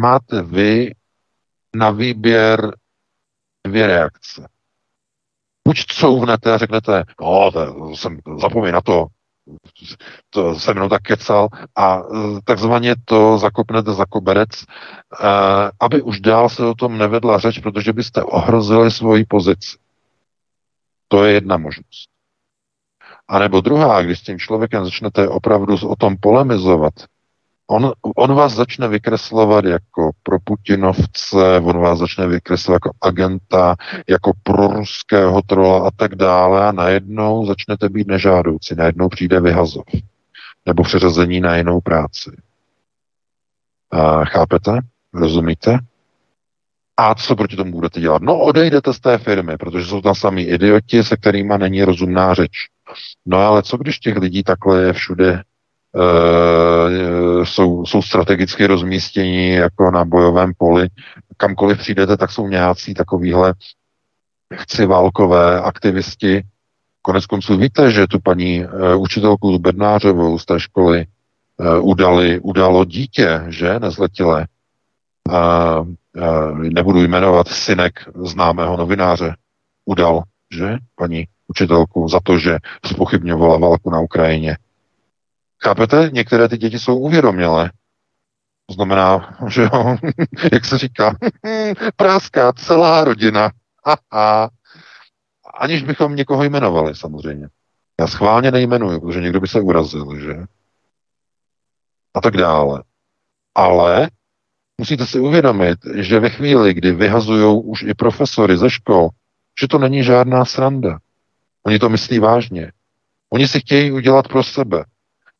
máte vy na výběr dvě reakce. Buď couvnete a řeknete, no, to jsem, zapomeň na to, to se mnou tak kecal a e, takzvaně to zakopnete za koberec, e, aby už dál se o tom nevedla řeč, protože byste ohrozili svoji pozici. To je jedna možnost. A nebo druhá, když s tím člověkem začnete opravdu o tom polemizovat, On, on vás začne vykreslovat jako pro Putinovce, on vás začne vykreslovat jako agenta, jako proruského trola a tak dále a najednou začnete být nežádoucí, najednou přijde vyhazov nebo přeřazení na jinou práci. A chápete? Rozumíte? A co proti tomu budete dělat? No odejdete z té firmy, protože jsou tam sami idioti, se kterými není rozumná řeč. No ale co když těch lidí takhle je všude jsou, jsou strategicky rozmístěni jako na bojovém poli. Kamkoliv přijdete, tak jsou nějací takovýhle chci válkové aktivisti. Konec konců víte, že tu paní uh, učitelku Bednářovou z té školy uh, udali, udalo dítě, že, nezletilé. Uh, nebudu jmenovat synek známého novináře. Udal, že, paní učitelku, za to, že spochybňovala válku na Ukrajině. Chápete? Některé ty děti jsou uvědomělé. To znamená, že jo, jak se říká, práská celá rodina. Aha. Aniž bychom někoho jmenovali, samozřejmě. Já schválně nejmenuji, protože někdo by se urazil, že? A tak dále. Ale musíte si uvědomit, že ve chvíli, kdy vyhazují už i profesory ze škol, že to není žádná sranda. Oni to myslí vážně. Oni si chtějí udělat pro sebe.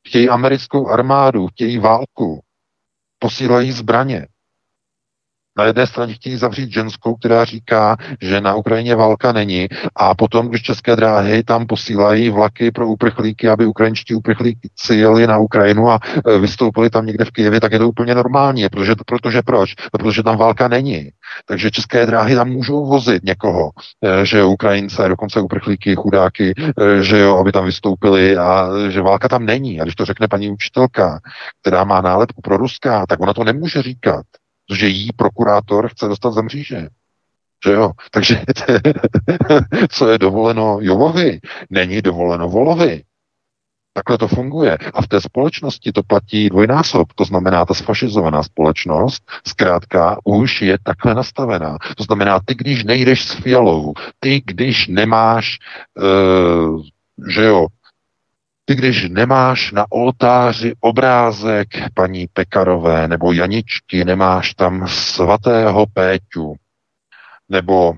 Chtějí americkou armádu, chtějí válku. posílají zbraně. Na jedné straně chtějí zavřít ženskou, která říká, že na Ukrajině válka není, a potom, když české dráhy tam posílají vlaky pro uprchlíky, aby ukrajinští uprchlíci jeli na Ukrajinu a e, vystoupili tam někde v Kijevě, tak je to úplně normální, protože, protože proč? Protože tam válka není. Takže české dráhy tam můžou vozit někoho, e, že Ukrajince, dokonce uprchlíky, chudáky, e, že jo, aby tam vystoupili a že válka tam není. A když to řekne paní učitelka, která má nálepku pro ruská, tak ona to nemůže říkat protože jí prokurátor chce dostat za mříže. Že jo? Takže co je dovoleno Jovovi, není dovoleno Volovi. Takhle to funguje. A v té společnosti to platí dvojnásob. To znamená, ta sfašizovaná společnost zkrátka už je takhle nastavená. To znamená, ty, když nejdeš s fialou, ty, když nemáš, uh, že jo, ty, když nemáš na oltáři obrázek paní Pekarové nebo Janičky, nemáš tam svatého Péťu, nebo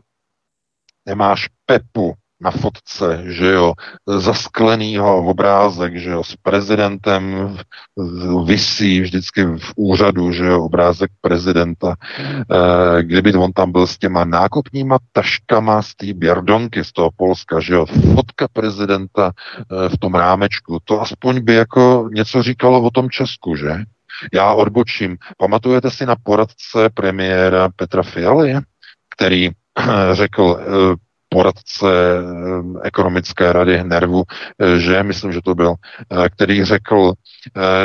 nemáš Pepu, na fotce, že jo, zasklenýho obrázek, že jo, s prezidentem visí vždycky v úřadu, že jo, obrázek prezidenta. E, kdyby on tam byl s těma nákupníma taškama z té Běrdonky z toho Polska, že jo, fotka prezidenta e, v tom rámečku, to aspoň by jako něco říkalo o tom Česku, že? Já odbočím. Pamatujete si na poradce premiéra Petra Fialy, který eh, řekl, poradce eh, ekonomické rady Nervu, eh, že, myslím, že to byl, eh, který řekl,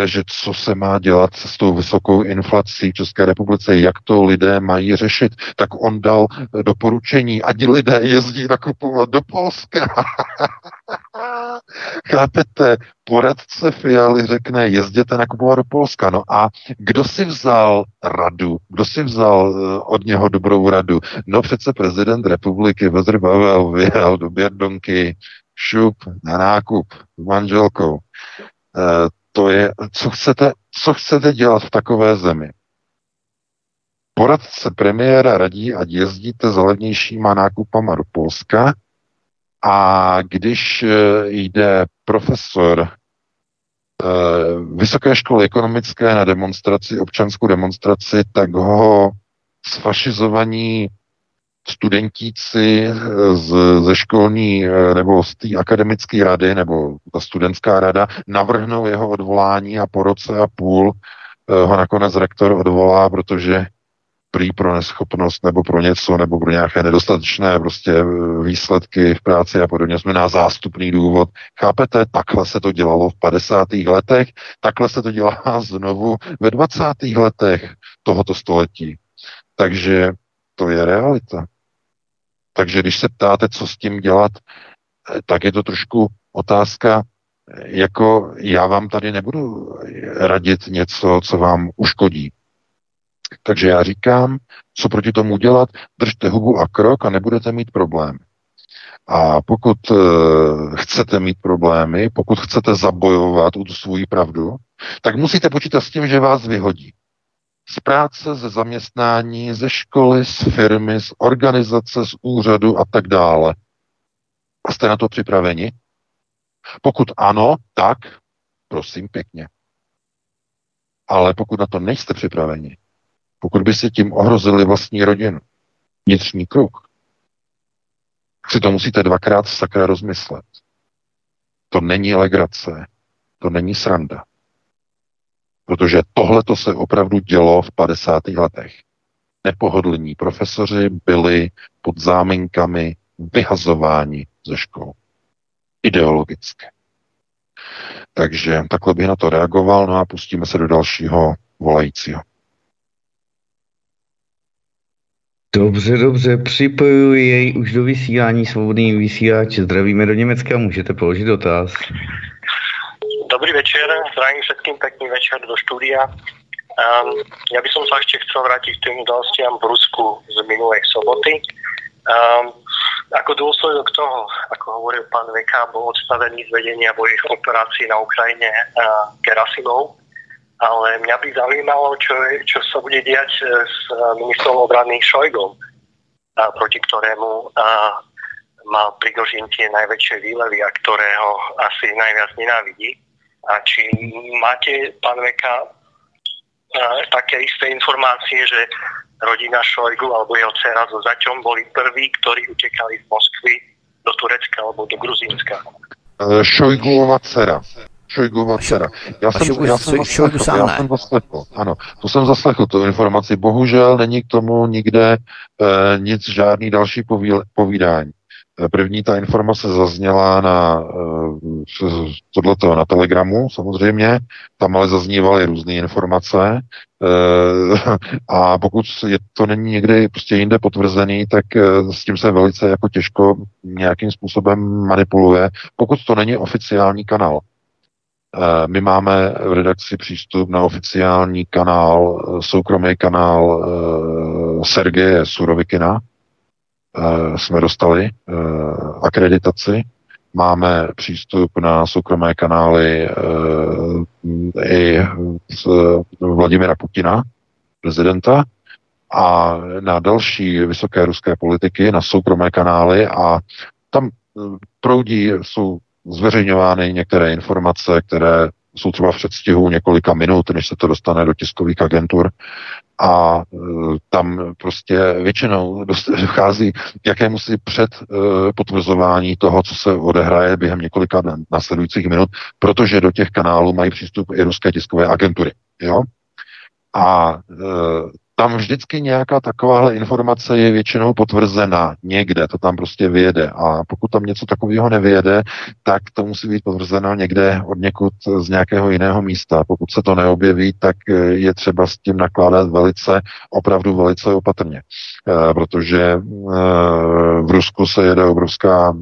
že co se má dělat s tou vysokou inflací v České republice, jak to lidé mají řešit, tak on dal doporučení, ať lidé jezdí nakupovat do Polska. Chápete? Poradce Fialy řekne, jezděte nakupovat do Polska. No a kdo si vzal radu? Kdo si vzal eh, od něho dobrou radu? No přece prezident republiky Vezr Pavel vyjel do Běrdonky, šup na nákup s manželkou. To je, co chcete, co chcete dělat v takové zemi? Poradce premiéra radí, ať jezdíte za levnějšíma nákupama do Polska, a když e, jde profesor e, Vysoké školy ekonomické na demonstraci, občanskou demonstraci, tak ho sfašizovaní studentíci z, ze školní nebo z té akademické rady, nebo ta studentská rada, navrhnou jeho odvolání a po roce a půl ho nakonec rektor odvolá, protože prý pro neschopnost nebo pro něco, nebo pro nějaké nedostatečné prostě eh, výsledky v práci a podobně, jsme na zástupný důvod. Chápete, takhle se to dělalo v 50. letech, takhle se to dělá znovu ve 20. letech tohoto století. Takže to je realita. Takže když se ptáte, co s tím dělat, eh, tak je to trošku otázka, eh, jako já vám tady nebudu radit něco, co vám uškodí. Takže já říkám, co proti tomu dělat, držte hubu a krok a nebudete mít problém. A pokud e, chcete mít problémy, pokud chcete zabojovat tu svou pravdu, tak musíte počítat s tím, že vás vyhodí. Z práce, ze zaměstnání, ze školy, z firmy, z organizace, z úřadu a tak dále. A jste na to připraveni? Pokud ano, tak prosím pěkně. Ale pokud na to nejste připraveni, pokud by si tím ohrozili vlastní rodinu, vnitřní kruh, si to musíte dvakrát sakra rozmyslet. To není legrace, to není sranda. Protože tohle to se opravdu dělo v 50. letech. Nepohodlní profesoři byli pod záminkami vyhazováni ze škol. Ideologické. Takže takhle bych na to reagoval, no a pustíme se do dalšího volajícího. Dobře, dobře, připojuji jej už do vysílání svobodný vysílač. Zdravíme do Německa, můžete položit dotaz. Dobrý večer, zdravím všetkým pekný večer do štúdia. Um, ja by som sa ešte chcel vrátiť k tým udalostiam v Rusku z minulej soboty. Um, ako dôsledok toho, ako hovoril pán VK, bol odstavený z vedenia bojových operácií na Ukrajine uh, Gerasimov, ale mňa by zaujímalo, čo, čo sa bude diať e, s e, ministrom obrany Šojgom, proti ktorému má Prigožin tie najväčšie výlevy a ktorého asi najviac nenávidí. A či máte, pán Veka, také isté informácie, že rodina Šojgu alebo jeho dcera so Zaťom boli prví, ktorí utekali z Moskvy do Turecka alebo do Gruzínska. Šojgulova dcera. Šojgova dcera. Já jsem, Šojgu- já jsem, Šojgu zaslechl, já jsem zaslechl, ano, to jsem zaslechl, tu informaci. Bohužel není k tomu nikde e, nic, žádný další poví, povídání. Eh, První ta informace zazněla na e, tohleto na Telegramu samozřejmě, tam ale zaznívaly různé informace e, a pokud je, to není někde prostě jinde potvrzený, tak e, s tím se velice jako těžko nějakým způsobem manipuluje, pokud to není oficiální kanál. Eh, My máme v redakci přístup na oficiální kanál, eh, soukromý kanál eh, Sergeje Surovikina. Eh, Jsme dostali eh, akreditaci. Máme přístup na soukromé kanály eh, i z Vladimira Putina, prezidenta, a na další vysoké ruské politiky, na soukromé kanály a tam proudí, jsou zveřejňovány některé informace, které jsou třeba v předstihu několika minut, než se to dostane do tiskových agentur. A e, tam prostě většinou dochází k jakému si před e, potvrzování toho, co se odehraje během několika následujících minut, protože do těch kanálů mají přístup i ruské tiskové agentury. Jo? A e, tam vždycky nějaká takováhle informace je většinou potvrzena někde, to tam prostě vyjede. A pokud tam něco takového nevyjede, tak to musí být potvrzeno někde od někud z nějakého jiného místa. Pokud se to neobjeví, tak je třeba s tím nakládat velice, opravdu velice opatrně. Eh, Protože eh, v Rusku se jede obrovská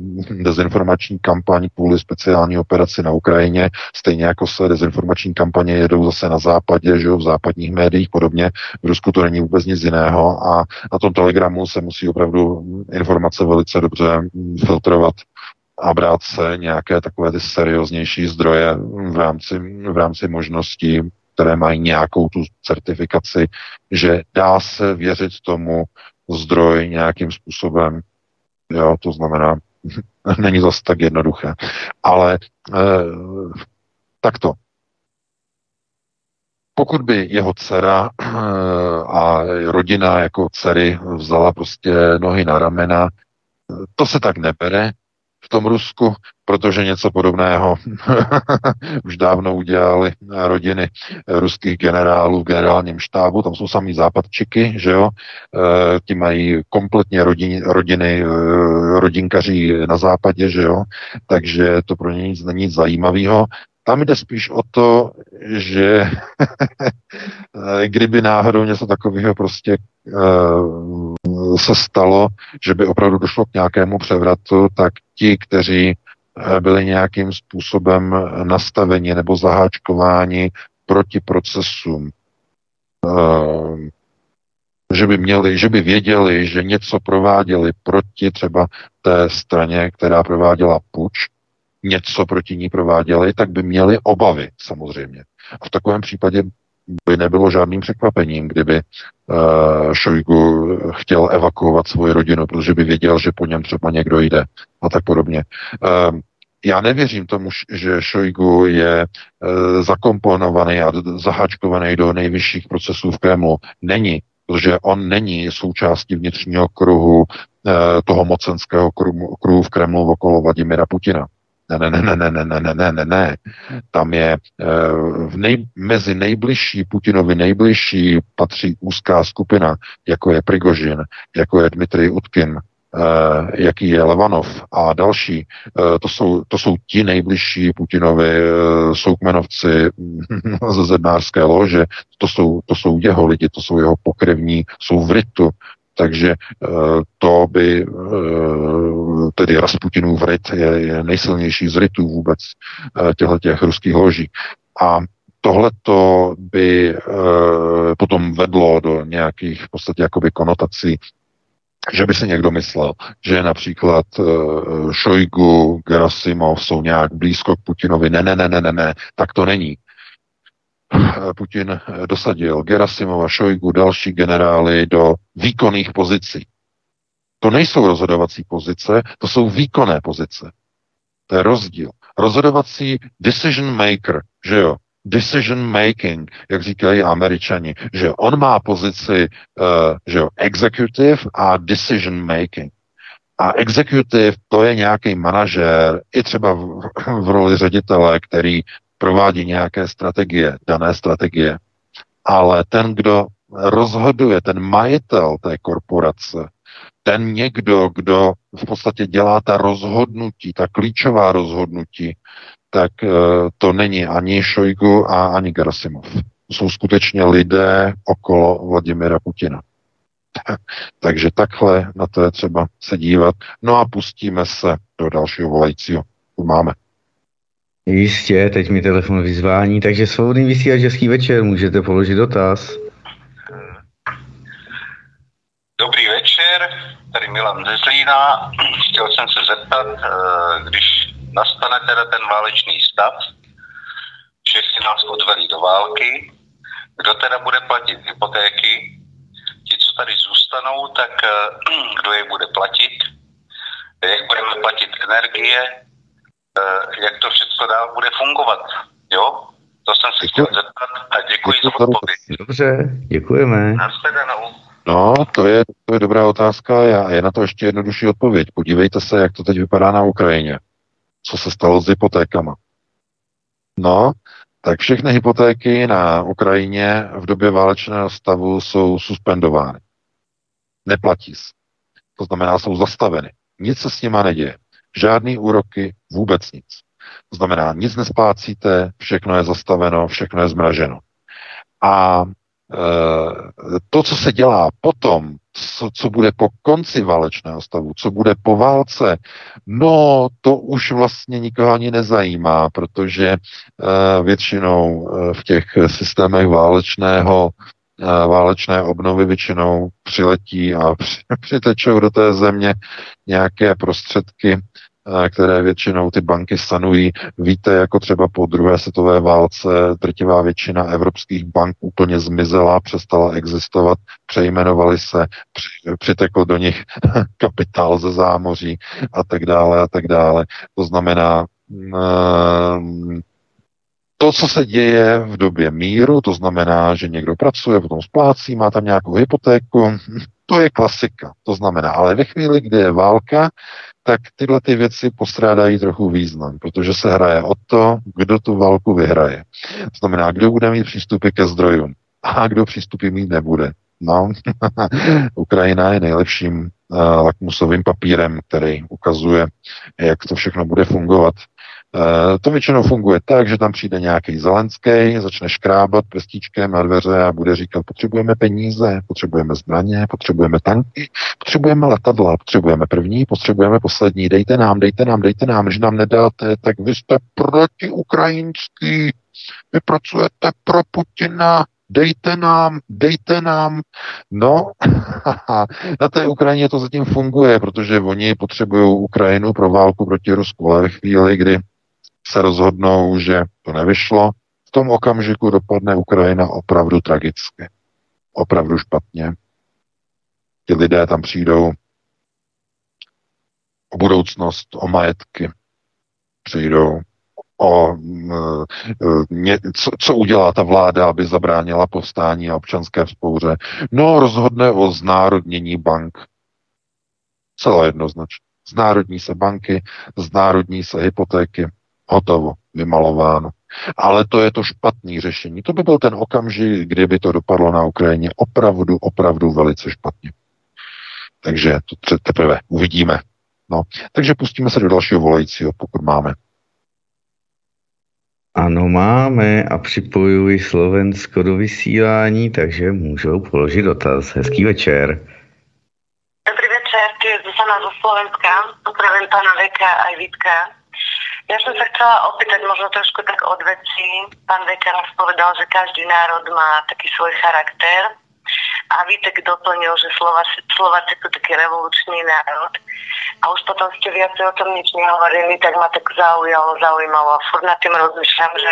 dezinformační kampaň kvůli speciální operaci na Ukrajině, stejně jako se dezinformační kampaně jedou zase na západě, že jo, v západních médiích podobně. V Rusku to není vůbec nic jiného a na tom telegramu se musí opravdu informace velice dobře filtrovat a brát se nějaké takové ty serióznější zdroje v rámci, v rámci možností, které mají nějakou tu certifikaci, že dá se věřit tomu zdroj nějakým způsobem. Jo, to znamená, není zase tak jednoduché. Ale eh, takto. Pokud by jeho dcera eh, a rodina jako dcery vzala prostě nohy na ramena, to se tak nebere v tom Rusku, protože něco podobného už dávno udělali rodiny ruských generálů v generálním štábu, tam jsou samý západčiky, že jo, e, ti mají kompletně rodin, rodiny, e, rodinkaří na západě, že jo, takže to pro ně nic není zajímavého. Tam jde spíš o to, že kdyby náhodou něco takového prostě uh, se stalo, že by opravdu došlo k nějakému převratu, tak ti, kteří byli nějakým způsobem nastaveni nebo zaháčkováni proti procesům, uh, že by měli, že by věděli, že něco prováděli proti třeba té straně, která prováděla puč, něco proti ní prováděli, tak by měli obavy samozřejmě. A v takovém případě by nebylo žádným překvapením, kdyby uh, Šojgu chtěl evakuovat svoji rodinu, protože by věděl, že po něm třeba někdo jde a tak podobně. Uh, já nevěřím tomu, že Šojgu je uh, zakomponovaný a zaháčkovaný do nejvyšších procesů v Kremlu. Není, protože on není součástí vnitřního kruhu uh, toho mocenského kruhu, kruhu v Kremlu okolo Vladimira Putina. Ne, ne, ne, ne, ne, ne, ne, ne, ne, ne. Tam je v nej, mezi nejbližší Putinovi nejbližší patří úzká skupina, jako je Prigožin, jako je Dmitrij Utkin, jaký je Levanov a další. To jsou, to jsou ti nejbližší Putinovi soukmenovci ze zednářské lože. To jsou, to jsou jeho lidi, to jsou jeho pokrevní, jsou v rytu. Takže to by, tedy Rasputinův ryt je, je nejsilnější z rytů vůbec těchto těch ruských loží. A tohleto by potom vedlo do nějakých v podstatě jakoby konotací, že by si někdo myslel, že například Šojgu, Gerasimov jsou nějak blízko k Putinovi. Ne, ne, ne, ne, ne, ne, tak to není. Putin dosadil Gerasimova, Šojgu, další generály do výkonných pozicí. To nejsou rozhodovací pozice, to jsou výkonné pozice. To je rozdíl. Rozhodovací decision maker, že jo? decision making, jak říkají američani, že on má pozici uh, že jo, executive a decision making. A executive to je nějaký manažer, i třeba v, v roli ředitele, který provádí nějaké strategie, dané strategie. Ale ten, kdo rozhoduje, ten majitel té korporace, ten někdo, kdo v podstatě dělá ta rozhodnutí, ta klíčová rozhodnutí, tak eh, to není ani Šojgu a ani Gerasimov. Jsou skutečně lidé okolo Vladimira Putina. Takže takhle na to je třeba se dívat. No a pustíme se do dalšího volajícího. Tu máme. Jistě, teď mi telefon vyzvání, takže svobodný vysílač Český večer, můžete položit dotaz. Dobrý večer, tady Milan ze Zlína. Chtěl jsem se zeptat, eh, když nastane teda ten válečný stav, Češi nás odvelí do války, kdo teda bude platit hypotéky, ti, co tady zůstanou, tak eh, kdo je bude platit, jak budeme platit energie, jak to všechno dál bude fungovat, jo? To jsem se chtěl zeptat a děkuji za odpověď. Dobře, děkujeme. Nashledanou. No, to je, to je dobrá otázka a je na to ještě jednodušší odpověď. Podívejte se, jak to teď vypadá na Ukrajině. Co se stalo s hypotékama. No, tak všechny hypotéky na Ukrajině v době válečného stavu jsou suspendovány. Neplatí se. To znamená, jsou zastaveny. Nic se s nima neděje. Žádný úroky, vůbec nic. To znamená, nic nesplácíte, všechno je zastaveno, všechno je zmraženo. A Eh, to, co se dělá potom, co, co bude po konci válečného stavu, co bude po válce, no to už vlastně nikoho ani nezajímá, protože uh, většinou uh, v těch systémech válečného válečné obnovy většinou přiletí a přitečou do té země nějaké prostředky, které většinou ty banky sanují. Víte, jako třeba po druhé světové válce drtivá většina evropských bank úplně zmizela, přestala existovat, přejmenovali se, přitekl do nich kapitál ze zámoří a tak dále a tak dále. To znamená, mm, to, co se děje v době míru, to znamená, že někdo pracuje, potom splácí, má tam nějakou hypotéku, to je klasika. To znamená, ale ve chvíli, kdy je válka, tak tyhle ty věci postrádají trochu význam, protože se hraje o to, kdo tu válku vyhraje. To znamená, kdo bude mít přístupy ke zdrojům a kdo přístupy mít nebude. No, Ukrajina je nejlepším uh, lakmusovým papírem, který ukazuje, jak to všechno bude fungovat. Uh, to většinou funguje tak, že tam přijde nějaký Zelenský, začne škrábat prstíčkem na dveře a bude říkat, potřebujeme peníze, potřebujeme zbraně, potřebujeme tanky, potřebujeme letadla, potřebujeme první, potřebujeme poslední, dejte nám, dejte nám, dejte nám, že nám nedáte, tak vy jste protiukrajinský, vy pracujete pro Putina, dejte nám, dejte nám. No, na té Ukrajině to zatím funguje, protože oni potřebují Ukrajinu pro válku proti Rusku, ale ve chvíli, kdy se rozhodnou, že to nevyšlo, v tom okamžiku dopadne Ukrajina opravdu tragicky. Opravdu špatně. Ti lidé tam přijdou o budoucnost, o majetky. Přijdou o ně, co, co udělá ta vláda, aby zabránila povstání a občanské vzpouře. No, rozhodne o znárodnění bank. Celé jednoznačně. Znárodní se banky, znárodní se hypotéky, hotovo, vymalováno. Ale to je to špatné řešení. To by byl ten okamžik, kdyby to dopadlo na Ukrajině opravdu, opravdu velice špatně. Takže to teprve uvidíme. No, takže pustíme se do dalšího volajícího, pokud máme. Ano, máme a připojuji Slovensko do vysílání, takže můžou položit dotaz. Hezký večer. Dobrý večer, tu je Zuzana zo Slovenska. Pozdravím pána Veka a Vítka. Ja som sa chcela opýtať možno trošku tak od veci. Pán Veka nás povedal, že každý národ má taký svoj charakter a Vítek doplnil, že Slováci sú taký revolučný národ. A už potom ste viacej o tom nič nehovorili, tak ma tak zaujalo, zaujímalo. A furt nad tým rozmýšľam, že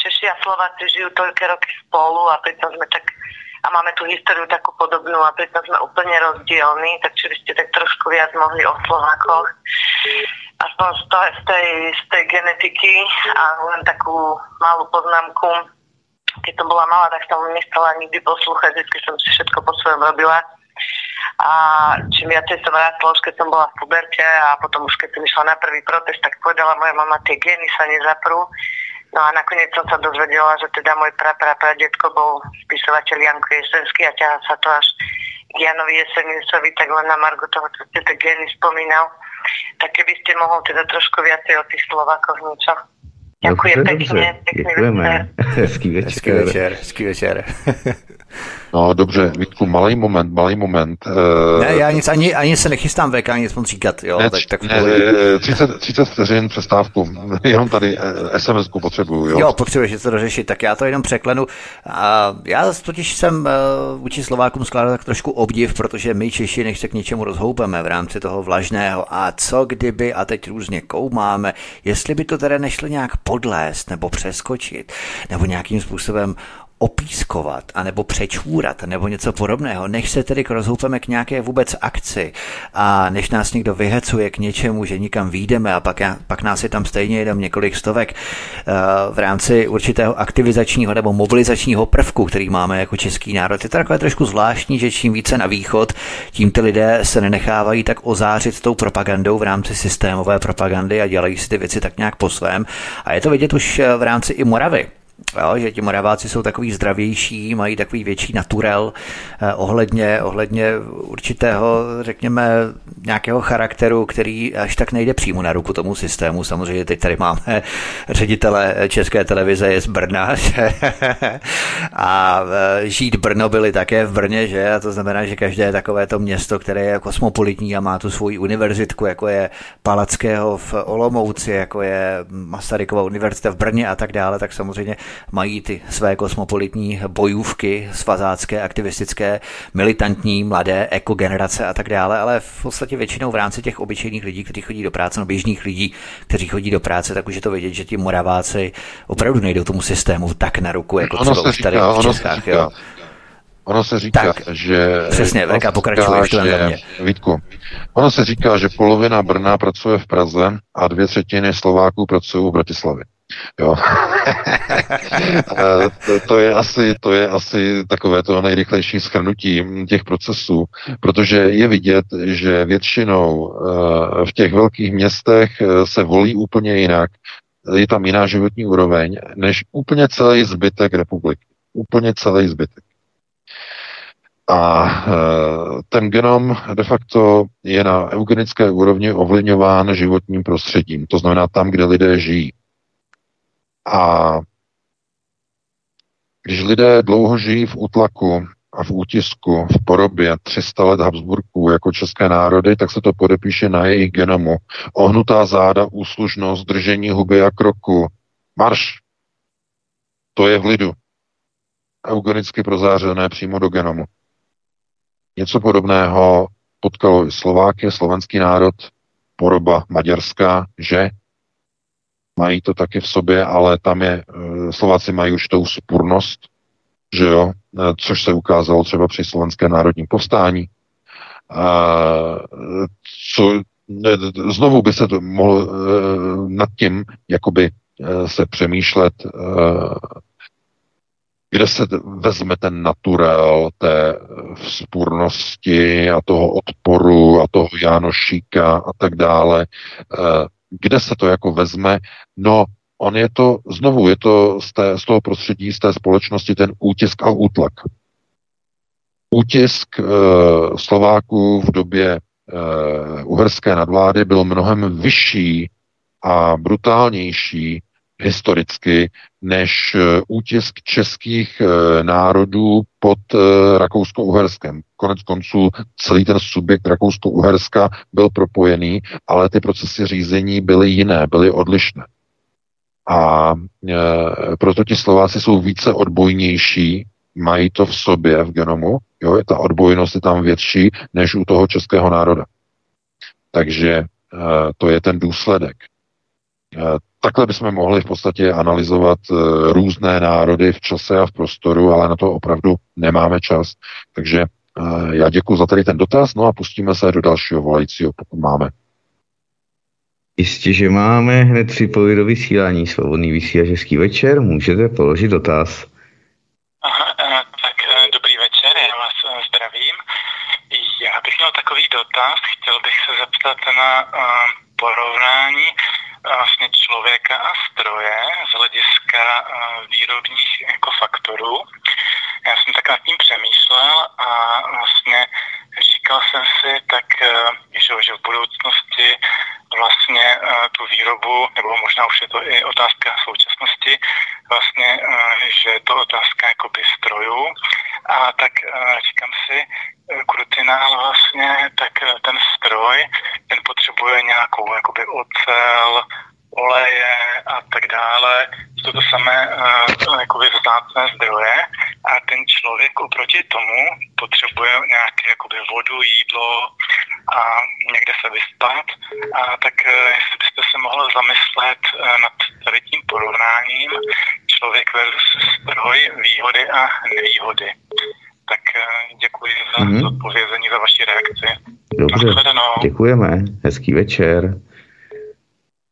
Češi a Slováci žijú toľké roky spolu a pritom sme tak a máme tu históriu takú podobnú a pritom sme úplne rozdielni, tak či by ste tak trošku viac mohli o Slovákoch. Aspoň z, to, z, tej, z tej genetiky a len takú malú poznámku. Keď som bola malá, tak som nestala nikdy poslúchať, vždy som si všetko po svojom robila. A čím viacej som rástla, už keď som bola v puberte a potom už keď som išla na prvý protest, tak povedala moja mama, tie gény sa nezaprú. No a nakoniec som sa dozvedela, že teda môj pra, pra, detko bol spisovateľ Janko Jesenský a ťaha sa to až Janovi Jesenisovi, tak len na Margo toho, čo ste gény spomínal. Tak keby ste mohol teda trošku viacej o tých Slovákoch niečo. Ďakujem Dobře, pekne, dobře. pekný Děkujeme. večer. Hezký večer. Hezký večer, hezký večer. No dobře, Vítku, malý moment, malý moment. Eh, ne, já nic, ani, ani se nechystám VK nic moc říkat, jo, ne, tak, tak ne, pohodě. eh, 30, 30 vteřin přestávku, jenom tady eh, SMS-ku potřebuju, jo. Jo, potřebuješ to dořešit, tak já to jenom překlenu. A já totiž jsem vůči Slovákům skládal tak trošku obdiv, protože my Češi, než se k něčemu rozhoupeme v rámci toho vlažného a co kdyby, a teď různě koumáme, jestli by to teda nešlo nějak podlést nebo přeskočit, nebo nějakým způsobem opískovat, anebo přečůrat, nebo něco podobného, než se tedy rozhoupeme k nějaké vůbec akci a než nás někdo vyhecuje k něčemu, že nikam výjdeme a pak, pak nás je tam stejně jenom několik stovek eh, v rámci určitého aktivizačního nebo mobilizačního prvku, který máme jako český národ. Je to takové trošku zvláštní, že čím více na východ, tím ty lidé se nenechávají tak ozářit tou propagandou v rámci systémové propagandy a dělají si ty věci tak nějak po svém. A je to vidět už eh, v rámci i Moravy. Jo, že ti Moraváci jsou takový zdravější, mají takový větší naturel eh, ohledně, ohledně určitého, řekněme, nějakého charakteru, který až tak nejde přímo na ruku tomu systému. Samozřejmě teď tady máme ředitele České televize je z Brna že? a eh, žít Brno byli také v Brně, že? A to znamená, že každé takové to město, které je kosmopolitní a má tu svoji univerzitku, jako je Palackého v Olomouci, jako je Masarykova univerzita v Brně a tak dále, tak samozřejmě mají ty své kosmopolitní bojůvky, svazácké, aktivistické, militantní, mladé, ekogenerace a tak dále, ale v podstatě většinou v rámci těch obyčejných lidí, kteří chodí do práce, no běžných lidí, kteří chodí do práce, tak už je to vidět, že ti Moraváci opravdu nejdou tomu systému tak na ruku, jako Ono třeba už tady říká, v Čechách. říká, Jo. Ono se říká, Tak, že... přesně, VK, se pokračuj, ještě len za mě. Vítku, ono se říká, že polovina Brna pracuje v Praze a dvě třetiny Slováků pracují v Bratislavě. Jo. Eh, to, to, je asi, to je asi takové to nejrychlejší schrnutí těch procesů, protože je vidět, že většinou eh, v těch velkých městech eh, se volí úplně jinak, je tam jiná životní úroveň, než úplně celý zbytek republiky. Úplně celý zbytek. A ten genom de facto je na eugenické úrovni ovlivňován životním prostředím, to znamená tam, kde lidé žijí. A když lidé dlouho žijí v útlaku a v útisku, v porobě 300 let Habsburků jako české národy, tak se to podepíše na jejich genomu. Ohnutá záda, úslužnost, držení huby a kroku. Marš! To je v lidu. Eugenicky prozářené přímo do genomu. Něco podobného potkalo i Slováky, slovenský národ, poroba maďarská, že mají to taky v sobě, ale tam je, Slováci mají už tou spurnost, že jo, což se ukázalo třeba při slovenské národním povstání. Co, znovu by se to mohlo nad tím jakoby se přemýšlet, kde se vezme ten naturel té vzpůrnosti a toho odporu a toho Jánošíka a tak dále, kde se to jako vezme, no on je to, znovu je to z, té, z toho prostředí, z té společnosti ten útisk a útlak. Útisk e, Slováků v době e, uherské nadvlády byl mnohem vyšší a brutálnější historicky než útisk českých e, národů pod e, Rakousko-Uherskem. Konec konců celý ten subjekt Rakousko-Uherska byl propojený, ale ty procesy řízení byly jiné, byly odlišné. A e, proto ti Slováci jsou více odbojnější, mají to v sobě v genomu, jo, ta odbojnost je tam větší než u toho českého národa. Takže e, to je ten důsledek. E, takhle bychom mohli v podstatě analyzovat e, různé národy v čase a v prostoru, ale na to opravdu nemáme čas. Takže e, já děkuji za tady ten dotaz, no a pustíme se do dalšího volajícího, pokud máme. Jistě, že máme hned připojit do vysílání svobodný vysílač hezký večer, můžete položit dotaz. Aha, eh, tak eh, dobrý večer, já vás eh, zdravím. Já bych měl takový dotaz, chtěl bych se zeptat na porovnání vlastně člověka a stroje z hlediska výrobních jako faktorů. Já jsem tak nad tím přemýšlel a vlastně říkal jsem si tak, že, že v budoucnosti vlastně uh, tu výrobu, nebo možná už je to i otázka současnosti, vlastně, že je to otázka jakoby strojů. A tak uh, říkám si, krutinál vlastně, tak ten stroj, ten potřebuje nějakou jakoby ocel, oleje a tak dále. Jsou to samé jakoby vzácné zdroje a ten člověk oproti tomu potřebuje nějaké jakoby vodu, jídlo a někde se vyspat. A tak jestli byste se mohl zamyslet nad tady tím porovnáním člověk versus stroj, výhody a nevýhody. Tak uh, děkuji za mm-hmm. odpovězení, za vaši reakci. Dobře, děkujeme. Hezký večer.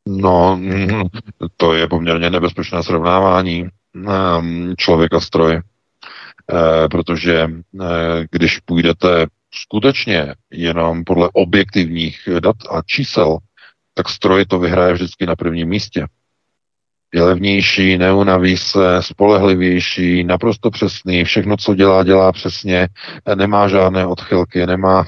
No, to je poměrně nebezpečné srovnávání ehm, člověka stroj, eh, protože eh, když půjdete skutečně jenom podle objektivních dat a čísel, tak stroj to vyhraje vždycky na prvním místě je levnější, neunaví se, spolehlivější, naprosto přesný, všechno, co dělá, dělá přesně, nemá žádné odchylky, nemá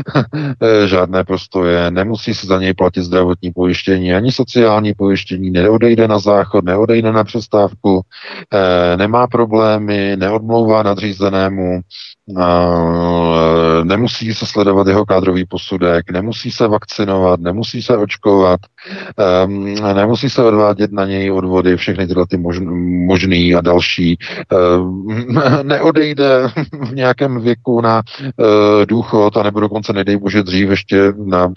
žádné prostoje, nemusí se za něj platit zdravotní pojištění, ani sociální pojištění, neodejde na záchod, neodejde na přestávku, eh, nemá problémy, neodmlouvá nadřízenému, nemusí se sledovat jeho kádrový posudek, nemusí se vakcinovat, nemusí se očkovat, ehm, nemusí se odvádět na něj odvody, všechny tyhle ty možný a další. Ehm, neodejde v nějakém věku na eh, důchod a nebo dokonce nedej bože dřív ještě na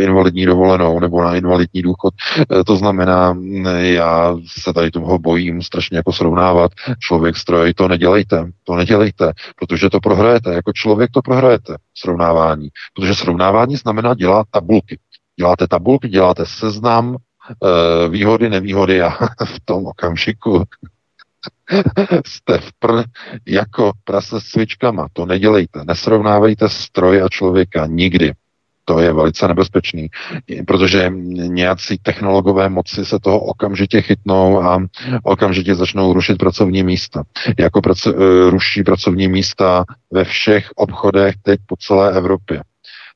invalidní dovolenou nebo na invalidní důchod. Eh, to znamená, já se tady toho bojím strašně jako srovnávat člověk stroj, to nedělejte, to nedělejte, protože to prohrajete, jako člověk to prohrajete, srovnávání. Protože srovnávání znamená dělat tabulky. Děláte tabulky, děláte seznam, e, výhody, nevýhody a v tom okamžiku jste vpr jako prase s cvičkama. To nedělejte. Nesrovnávejte stroj a člověka nikdy. To je velice nebezpečný, protože nějací technologové moci se toho okamžitě chytnou a okamžitě začnou rušit pracovní místa. Jako praco- eh, ruší pracovní místa ve všech obchodech teď po celé Evropě.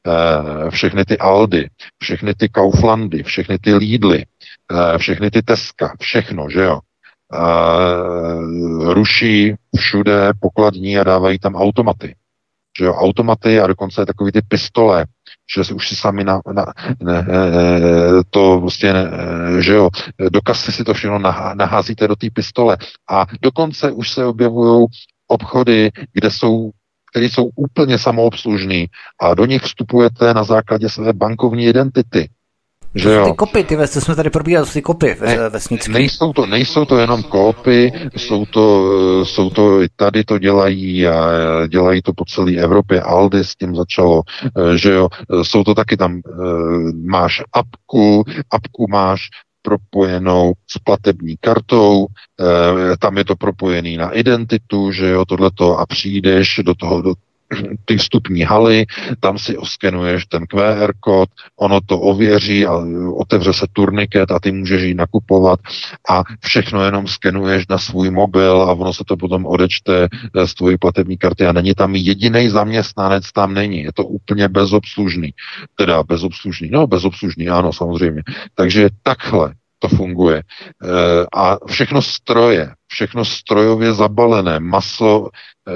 Eh, všechny ty Aldy, všechny ty Kauflandy, všechny ty Lidly, eh, všechny ty Teska, všechno, že jo? ruší všude pokladní a dávají tam automaty. Že jo, automaty a dokonce takový ty pistole, že si už si sami na, na ne, to prostě, ne, že jo, do kasy si to všechno naházíte do té pistole a dokonce už se objevují obchody, kde jsou které jsou úplně samoobslužný a do nich vstupujete na základě své bankovní identity. Že jo? Ty kopy, ty co jsme tady probírali, ty kopy ne, vesnické. Nejsou to, nejsou to jenom kopy, jsou to, jsou to, tady to dělají a dělají to po celé Evropě. Aldi s tím začalo, že jo, jsou to taky tam, máš apku, apku máš propojenou s platební kartou, tam je to propojený na identitu, že jo, tohleto a přijdeš do toho, do, ty vstupní haly, tam si oskenuješ ten QR kód, ono to ověří a otevře se turniket a ty můžeš jít nakupovat a všechno jenom skenuješ na svůj mobil a ono se to potom odečte eh, z tvojí platební karty a není tam jediný zaměstnanec, tam není. Je to úplně bezobslužný. Teda bezobslužný, no bezobslužný, ano, samozřejmě. Takže takhle to funguje. E, a všechno stroje, všechno strojově zabalené, maso e,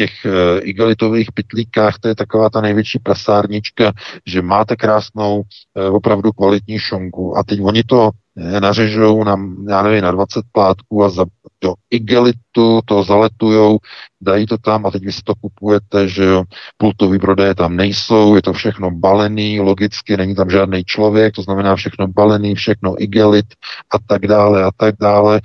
těch uh, igelitových pitlíkách, to je taková ta největší prasárnička, že máte krásnou, uh, opravdu kvalitní šonku a teď oni to uh, nařežou na, já nevím, na 20 plátků a za, do igelitu to zaletujou, dají to tam a teď vy si to kupujete, že jo, pultový prodeje tam nejsou, je to všechno balený, logicky, není tam žádný člověk, to znamená všechno balený, všechno igelit a tak dále a tak dále.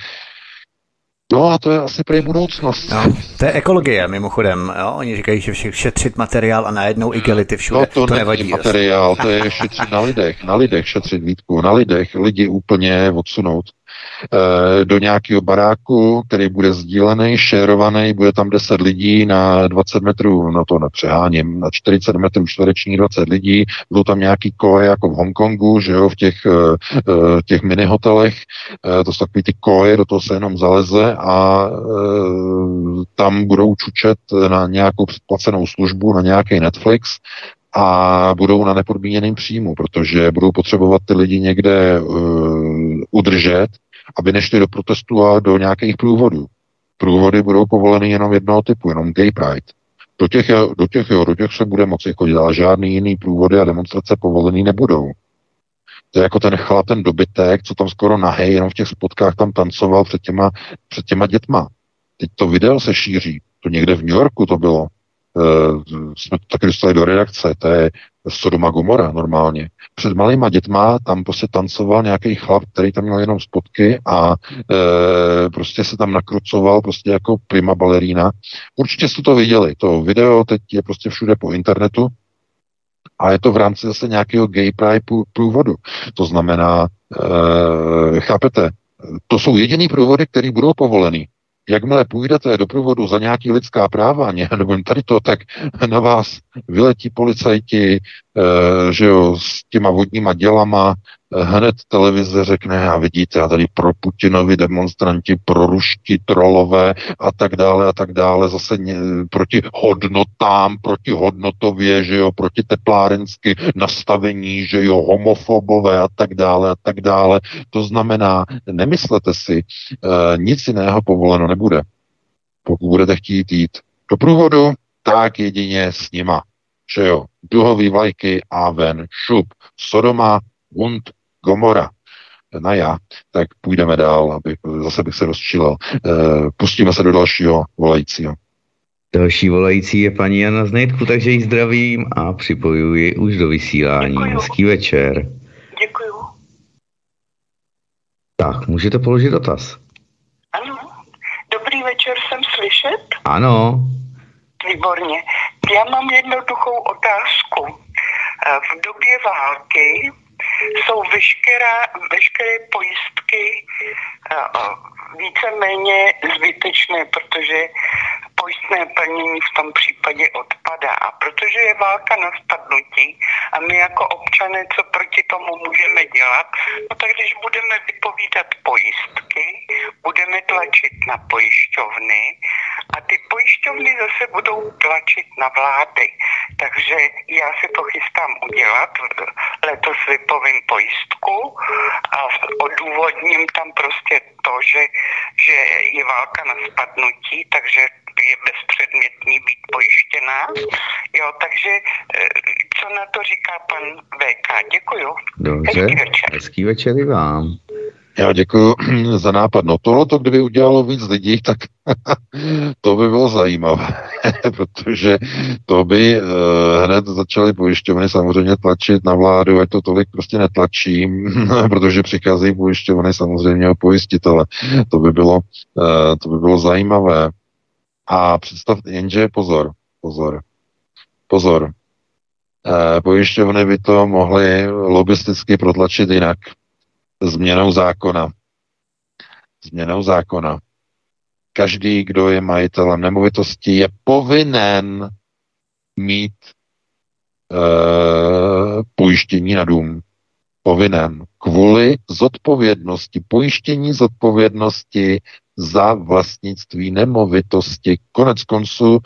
No a to je asi pro budoucnost. No, to je ekologie mimochodem. Jo? Oni říkají, že všech šetřit materiál a najednou igelity všude. No to, to nevadí materiál, to je šetřit na lidech, na lidech šetřit výtku, na lidech lidi úplně odsunout. Eh, do nějakého baráku, který bude sdílený, šérovaný, bude tam 10 lidí na 20 metrů, no to nepřeháním, na 40 metrů čtvereční 20 lidí, budou tam nějaký koje jako v Hongkongu, že jo, v těch, eh, eh, těch mini hotelech, to jsou takový ty koje, do toho se jenom zaleze a tam budou čučet na nějakou předplacenou službu, na nějaký Netflix a budou na nepodmíněném příjmu, protože budou potřebovat ty lidi někde uh, udržet aby nešli do protestu a do nějakých průvodů. Průvody budou povoleny jenom jednoho typu, jenom gay pride. Do těch, do těch, jo, do těch se bude moci chodit, ale žádný jiný průvody a demonstrace povolený nebudou. To je jako ten chlap, ten dobytek, co tam skoro nahej, jenom v těch spotkách tam tancoval před těma, před těma dětma. Teď to video se šíří. To někde v New Yorku to bylo. Uh, jsme to taky dostali do redakce. To je Sodoma Gomora normálně. Před malýma dětma tam prostě tancoval nějaký chlap, který tam měl jenom spotky a e, prostě se tam nakrucoval prostě jako prima balerína. Určitě jste to viděli. To video teď je prostě všude po internetu a je to v rámci zase nějakého gay pride průvodu. To znamená, e, chápete, to jsou jediný průvody, které budou povolený jakmile půjdete do průvodu za nějaký lidská práva, nebo tady to, tak na vás vyletí policajti, že jo, s těma vodníma dělama, hned televize řekne, a vidíte, a tady pro Putinovi demonstranti, pro ruští trolové a tak dále a tak dále, zase ně, proti hodnotám, proti hodnotově, že jo, proti teplárensky nastavení, že jo, homofobové a tak dále a tak dále. To znamená, nemyslete si, e, nic jiného povoleno nebude. Pokud budete chtít jít do průvodu, tak jedině s nima. Že jo, duhový vlajky a ven, šup, Sodoma und Gomora na já, tak půjdeme dál, aby zase bych se rozčilal. E, pustíme se do dalšího volajícího. Další volající je paní Jana Znejtku, takže ji zdravím a připojuji už do vysílání. Děkuju. Hezký večer. Děkuju. Tak, můžete položit dotaz. Ano. Dobrý večer, jsem slyšet? Ano. Výborně. Já mám jednoduchou otázku. Eh, v době války jsou veškerá, veškeré pojistky víceméně zbytečné, protože pojistné plnění v tom případě odpadá. A protože je válka na spadnutí a my jako občané, co proti tomu můžeme dělat, no tak když budeme vypovídat pojistky, budeme tlačit na pojišťovny a ty pojišťovny zase budou tlačit na vlády. Takže já si to chystám udělat. Letos vypovím pojistku a odůvodním tam prostě to, že, že je válka na spadnutí, takže je bezpředmětný být pojištěná. Jo, takže eh, co na to říká pan VK? Děkuju. Dobře, hezký večer. Hezký večer i vám. Já děkuji za nápad. No tohle, to, kdyby udělalo víc lidí, tak to by bylo zajímavé, protože to by uh, hned začaly pojišťovny samozřejmě tlačit na vládu, ať to tolik prostě netlačí, protože přicházejí pojišťovny samozřejmě o pojistitele. To by bylo, uh, to by bylo zajímavé. A představ, jenže pozor, pozor, pozor. Uh, pojišťovny by to mohly lobisticky protlačit jinak změnou zákona. Změnou zákona. Každý, kdo je majitelem nemovitosti, je povinen mít e, pojištění na dům. Povinen. Kvůli zodpovědnosti, pojištění zodpovědnosti za vlastnictví nemovitosti. Konec konců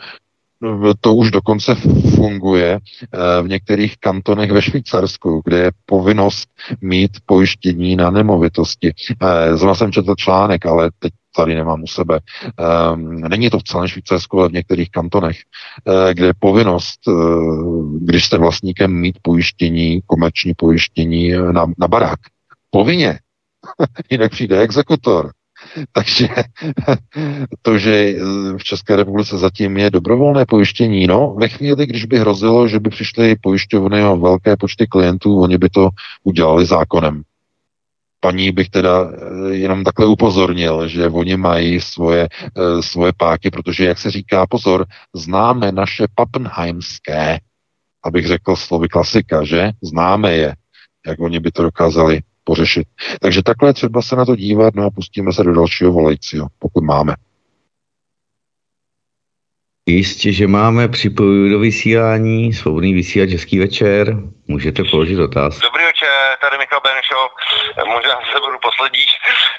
to už dokonce funguje eh, v některých kantonech ve Švýcarsku, kde je povinnost mít pojištění na nemovitosti. Eh, zrovna jsem četl článek, ale teď tady nemám u sebe. Ehm, není to v celém Švýcarsku, ale v některých kantonech, eh, kde je povinnost, když jste vlastníkem, mít pojištění, komerční pojištění na, na barák. Povinně. Jinak přijde exekutor. Takže to, že v České republice zatím je dobrovolné pojištění, no, ve chvíli, když by hrozilo, že by přišly pojišťovny o velké počty klientů, oni by to udělali zákonem. paní bych teda eh, jenom takhle upozornil, že oni mají svoje, eh, svoje páky, protože, jak se říká, pozor, známe naše pappenheimské, abych řekl slovy klasika, že? Známe je, jak oni by to dokázali pořešit. Takže takhle třeba se na to dívat, no a pustíme se do dalšího volejcího, pokud máme. Jistě, že máme připojuji do vysílání, svobodný vysílač, hezký večer, můžete položit dotaz. Dobrý večer, tady Michal Benšov, možná se budu poslední,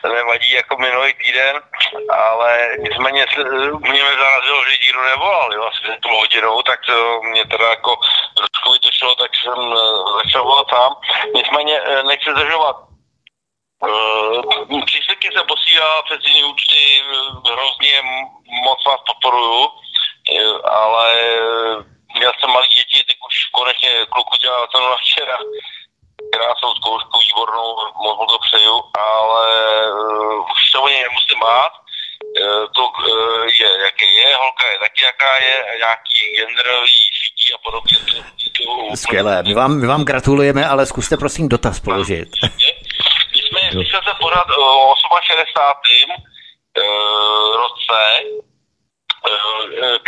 nevadí jako minulý týden, ale nicméně mě mě zarazilo, že díru nevolal, jo, asi před půl hodinou, tak to mě teda jako trošku vytočilo, tak jsem eh, začal volat sám. Nicméně eh, nechci zdržovat, Uh, příspěvky se posílá přes jiné účty, hrozně moc vás podporuju. Eh, ale eh, měl jsem malý děti, teď už konečně kluku dělal to včera, krásnou zkoušku, výbornou, moc mu to přeju, ale uh, už se o něj nemusím bát. Uh, to uh, je, jaké je, holka je taky, jaká je, nějaký genderový šití a podobně. To, to, Skvělé, my vám, my vám gratulujeme, ale zkuste prosím dotaz položit. My jsme se pořád o 68. Uh, roce Eh,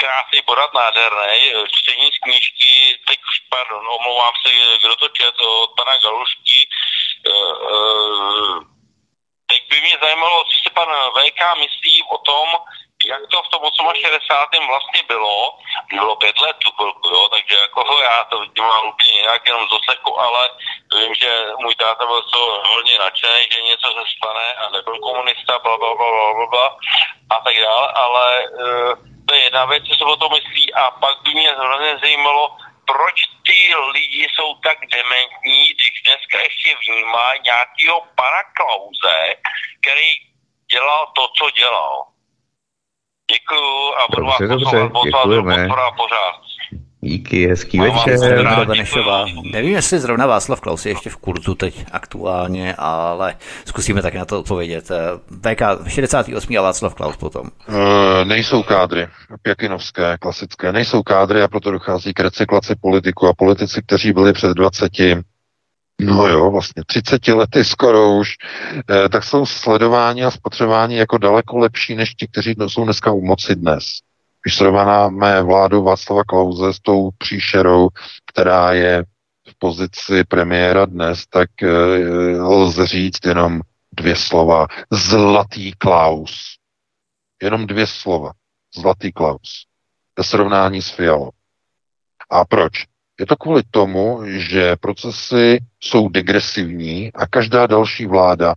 porad, nádherný, eh, čtení z knížky, teď už, pardon, omlouvám se, kdo to čet, od pana Galušky. Eh, teď by mě zajímalo, co si pan VK myslí o tom, jak to v tom 68. vlastně bylo, bylo pět let tu chvilku, jo, takže jako já to vnímám úplně jinak, jenom z doseku, ale vím, že můj táta byl to hodně nadšený, že něco se stane a nebyl komunista, bla, bla, bla, bla, bla a tak dále, ale uh, to je jedna věc, co se o tom myslí a pak by mě hrozně zajímalo, proč ty lidi jsou tak dementní, když dneska ještě vnímá nějakého pana Klauze, který dělal to, co dělal. Děkuju a budu vás děkujeme. pořád. Díky, hezký No, večer. Benešová. Nevím, jestli zrovna Václav Klaus je ještě v kurzu teď aktuálně, ale zkusíme taky na to odpovědět. VK 68. a Václav Klaus potom. E, nejsou kádry, pěkinovské, klasické, nejsou kádry a proto dochází k recyklaci politiku a politici, kteří byli před 20 No jo, vlastně 30 lety skoro už, eh, tak jsou sledováni a spotřebováni jako daleko lepší než ti, kteří jsou dneska u moci dnes. Když srovnáme vládu Václava Klauze s tou příšerou, která je v pozici premiéra dnes, tak eh, lze říct jenom dvě slova. Zlatý Klaus. Jenom dvě slova. Zlatý Klaus. Ve srovnání s Fialou. A proč? Je to kvůli tomu, že procesy jsou degresivní a každá další vláda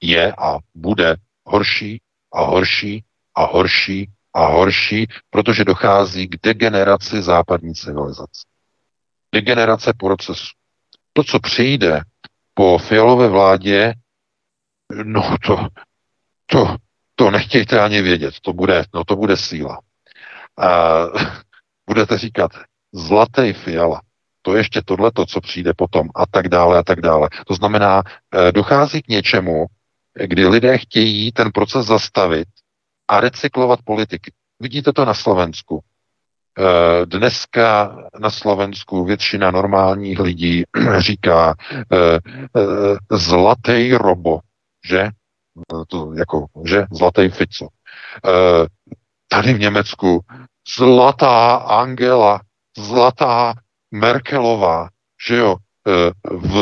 je a bude horší a horší a horší a horší, protože dochází k degeneraci západní civilizace. Degenerace procesu. To, co přijde po fialové vládě, no to, to, to nechtějte ani vědět, to bude, no to bude síla. A, budete říkat, zlatý fiala, to ještě tohleto, co přijde potom a tak dále a tak dále. To znamená, eh, dochází k něčemu, kdy lidé chtějí ten proces zastavit a recyklovat politiky. Vidíte to na Slovensku. Eh, dneska na Slovensku většina normálních lidí říká eh, zlatý robo, že? To jako, že? Zlatý Fico. Tady v Německu zlatá Angela, zlatá Merkelová, že jo, e, v,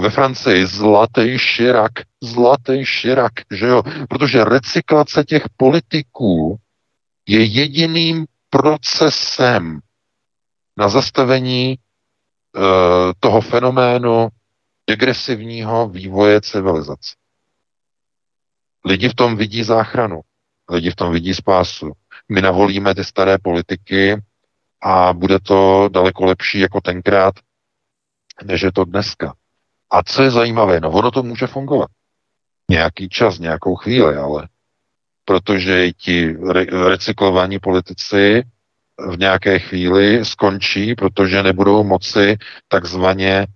ve Francii zlatý širak, zlatý širak, že jo, protože recyklace těch politiků je jediným procesem na zastavení e, toho fenoménu degresivního vývoje civilizace. Lidi v tom vidí záchranu, lidi v tom vidí spásu. My navolíme ty staré politiky, a bude to daleko lepší jako tenkrát, než je to dneska. A co je zajímavé, no ono to může fungovat. Nějaký čas, nějakou chvíli, ale protože ti re- recyklovaní politici v nějaké chvíli skončí, protože nebudou moci takzvaně e,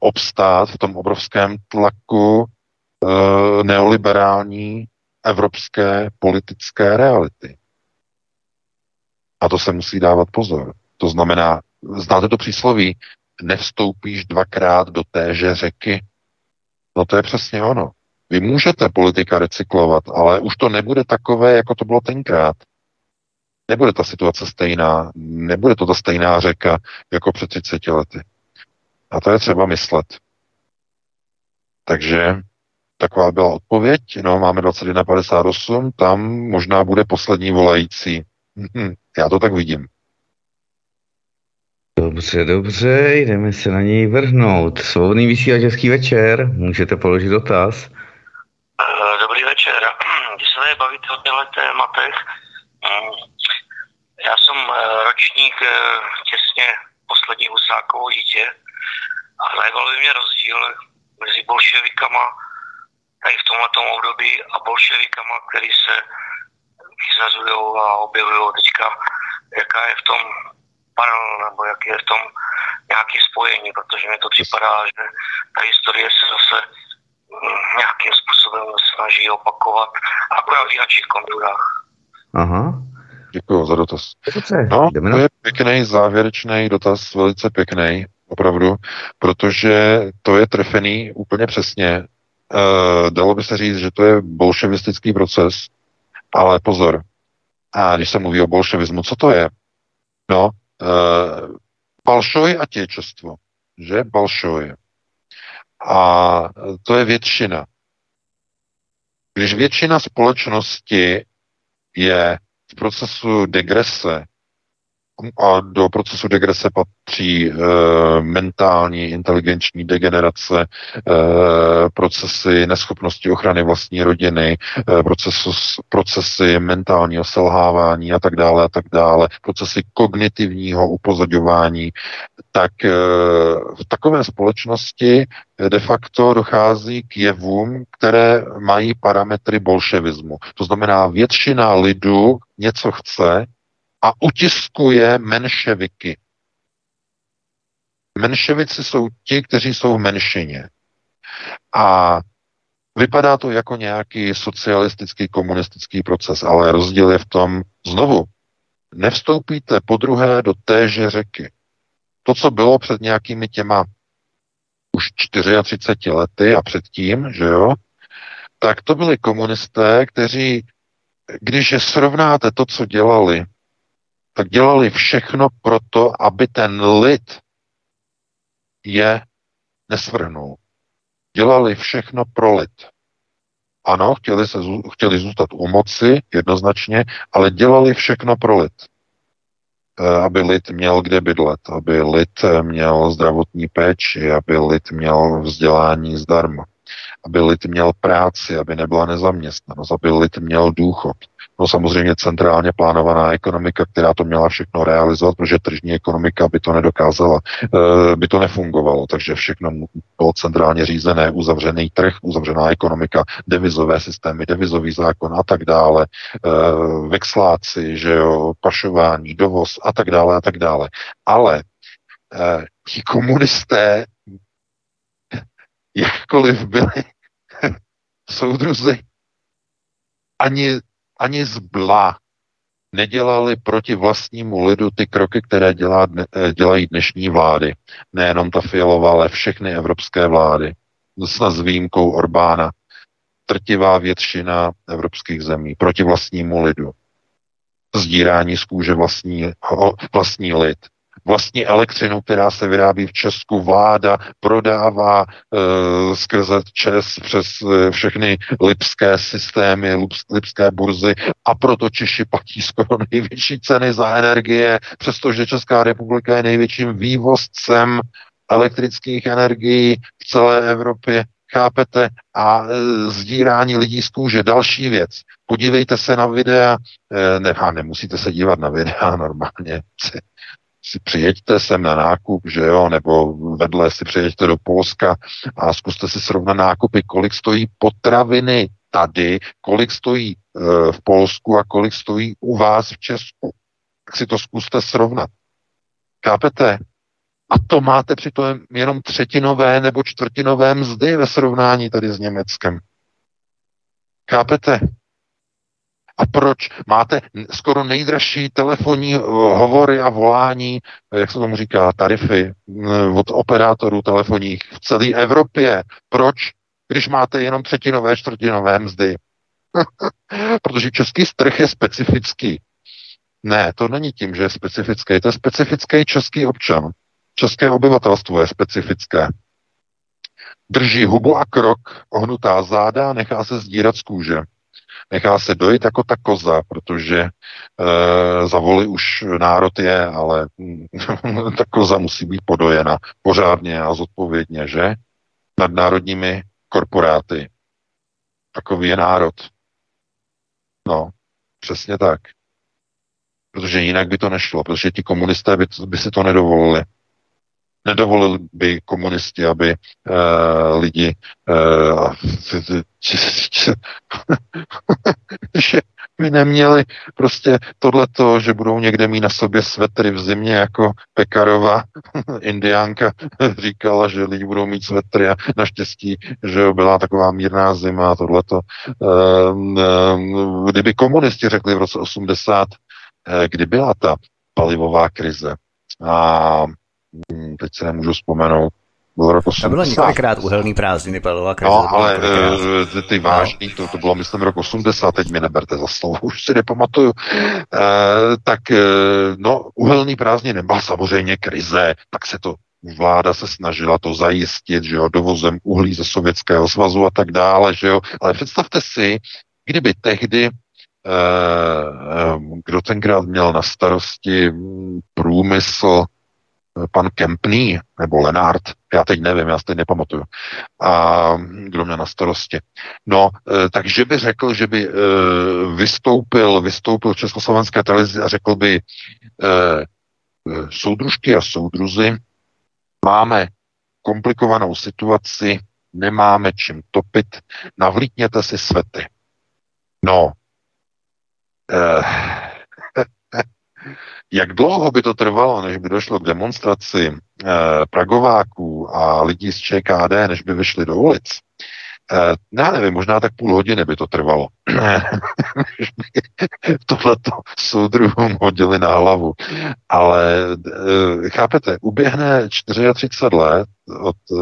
obstát v tom obrovském tlaku e, neoliberální evropské politické reality. A to se musí dávat pozor. To znamená, znáte to přísloví, nevstoupíš dvakrát do téže řeky. No to je přesně ono. Vy můžete politika recyklovat, ale už to nebude takové, jako to bylo tenkrát. Nebude ta situace stejná, nebude to ta stejná řeka jako před 30 lety. A to je třeba myslet. Takže taková byla odpověď. No, máme 21.58, tam možná bude poslední volající. Já to tak vidím. Dobře, dobře, jdeme se na něj vrhnout. Svobodný vysílač, hezký večer, můžete položit dotaz. Eh, dobrý večer. Když se tady bavíte o těchto tématech, hm, já jsem eh, ročník eh, těsně poslední husákovou dítě a zajímal by mě rozdíl mezi bolševikama tady v tomto období a bolševikama, který se vyzazují a objevují teďka, jaká je v tom paralel, nebo jak je v tom nějaké spojení, protože mi to připadá, že ta historie se zase mm, nějakým způsobem snaží opakovat, akorát v jiných konturách. Aha. Děkuji za dotaz. No, to je pěkný závěrečný dotaz, velice pěkný, opravdu, protože to je trefený úplně přesně. E, dalo by se říct, že to je bolševistický proces, ale pozor, a když se mluví o bolševismu, co to je? No, Uh, Balšoj a těčestvo, že? Balšoj. A to je většina. Když většina společnosti je v procesu degrese, a do procesu degrese patří e, mentální, inteligenční degenerace, e, procesy neschopnosti ochrany vlastní rodiny, e, procesu, procesy mentálního selhávání a tak dále a tak dále, procesy kognitivního upozorňování, tak e, v takové společnosti de facto dochází k jevům, které mají parametry bolševismu. To znamená, většina lidu něco chce, a utiskuje menševiky. Menševici jsou ti, kteří jsou v menšině. A vypadá to jako nějaký socialistický, komunistický proces, ale rozdíl je v tom, znovu, nevstoupíte po druhé do téže řeky. To, co bylo před nějakými těma už 34 lety a předtím, že jo, tak to byli komunisté, kteří, když je srovnáte to, co dělali tak dělali všechno pro to, aby ten lid je nesvrhnul. Dělali všechno pro lid. Ano, chtěli, se, chtěli zůstat u moci jednoznačně, ale dělali všechno pro lid. Eh, aby lid měl kde bydlet, aby lid měl zdravotní péči, aby lid měl vzdělání zdarma, aby lid měl práci, aby nebyla nezaměstnanost, aby lid měl důchod, No samozřejmě centrálně plánovaná ekonomika, která to měla všechno realizovat, protože tržní ekonomika by to nedokázala, eh, by to nefungovalo, takže všechno bylo centrálně řízené, uzavřený trh, uzavřená ekonomika, devizové systémy, devizový zákon a tak dále, eh, vexláci, že jo, pašování, dovoz a tak dále a tak dále. Ale eh, ti komunisté, jakkoliv byli soudruzi, ani ani zbla nedělali proti vlastnímu lidu ty kroky, které dělá, eh, dělají dnešní vlády. Nejenom ta Fialová, ale všechny evropské vlády. Snad s výjimkou Orbána. Trtivá většina evropských zemí proti vlastnímu lidu. Zdírání z kůže vlastní, vlastní lid vlastní elektřinu, která se vyrábí v Česku, vláda prodává e, skrze ČES přes e, všechny lipské systémy, lipské burzy a proto Češi platí skoro největší ceny za energie, přestože Česká republika je největším vývozcem elektrických energií v celé Evropě. Chápete? A e, zdírání lidí z kůže. Další věc. Podívejte se na videa, e, ne, nemusíte se dívat na videa normálně si přijeďte sem na nákup, že jo, nebo vedle si přijeďte do Polska a zkuste si srovnat nákupy, kolik stojí potraviny tady, kolik stojí e, v Polsku a kolik stojí u vás v Česku. Tak si to zkuste srovnat. Chápete? A to máte přitom jenom třetinové nebo čtvrtinové mzdy ve srovnání tady s Německem. Chápete? A proč máte skoro nejdražší telefonní eh, hovory a volání, eh, jak se tomu říká, tarify eh, od operátorů telefonních v celé Evropě? Proč? když máte jenom třetinové, čtvrtinové mzdy? Protože český trh je specifický. Ne, to není tím, že je specifický. To je specifický český občan. České obyvatelstvo je specifické. Drží hubu a krok, ohnutá záda, nechá se zdírat z kůže. Nechá se dojít jako ta koza, protože e, za voli už národ je, ale ta koza musí být podojena pořádně a zodpovědně, že? Nad národními korporáty. Takový je národ. No, přesně tak. Protože jinak by to nešlo, protože ti komunisté by, by si to nedovolili. Nedovolili by komunisti, aby uh, lidi uh, že by neměli prostě tohleto, že budou někde mít na sobě svetry v zimě, jako Pekarova, indiánka, říkala, že lidi budou mít svetry a naštěstí, že byla taková mírná zima a tohleto. Uh, kdyby komunisti řekli v roce 80, kdy byla ta palivová krize a teď se nemůžu vzpomenout, bylo rok 80. To bylo několikrát uhelný prázdniny, krize. No, ale e, ty vážný, to, to bylo myslím rok 80, teď mi neberte za slovo, už si nepamatuju. E, tak, e, no, uhelný prázdniny byla samozřejmě krize, tak se to vláda se snažila to zajistit, že jo, dovozem uhlí ze Sovětského svazu a tak dále, že jo. Ale představte si, kdyby tehdy kdo tenkrát měl na starosti průmysl pan Kempný nebo Lenard, já teď nevím, já teď nepamatuju, a kdo mě na starosti. No, e, takže by řekl, že by e, vystoupil, vystoupil Československé televizi a řekl by soudružky a soudruzy, máme komplikovanou situaci, nemáme čím topit, navlítněte si svety. No, jak dlouho by to trvalo, než by došlo k demonstraci eh, Pragováků a lidí z ČKD, než by vyšli do ulic? Eh, já nevím, možná tak půl hodiny by to trvalo. Tohleto soudruhům hodili na hlavu. Ale eh, chápete, uběhne 34 let od eh,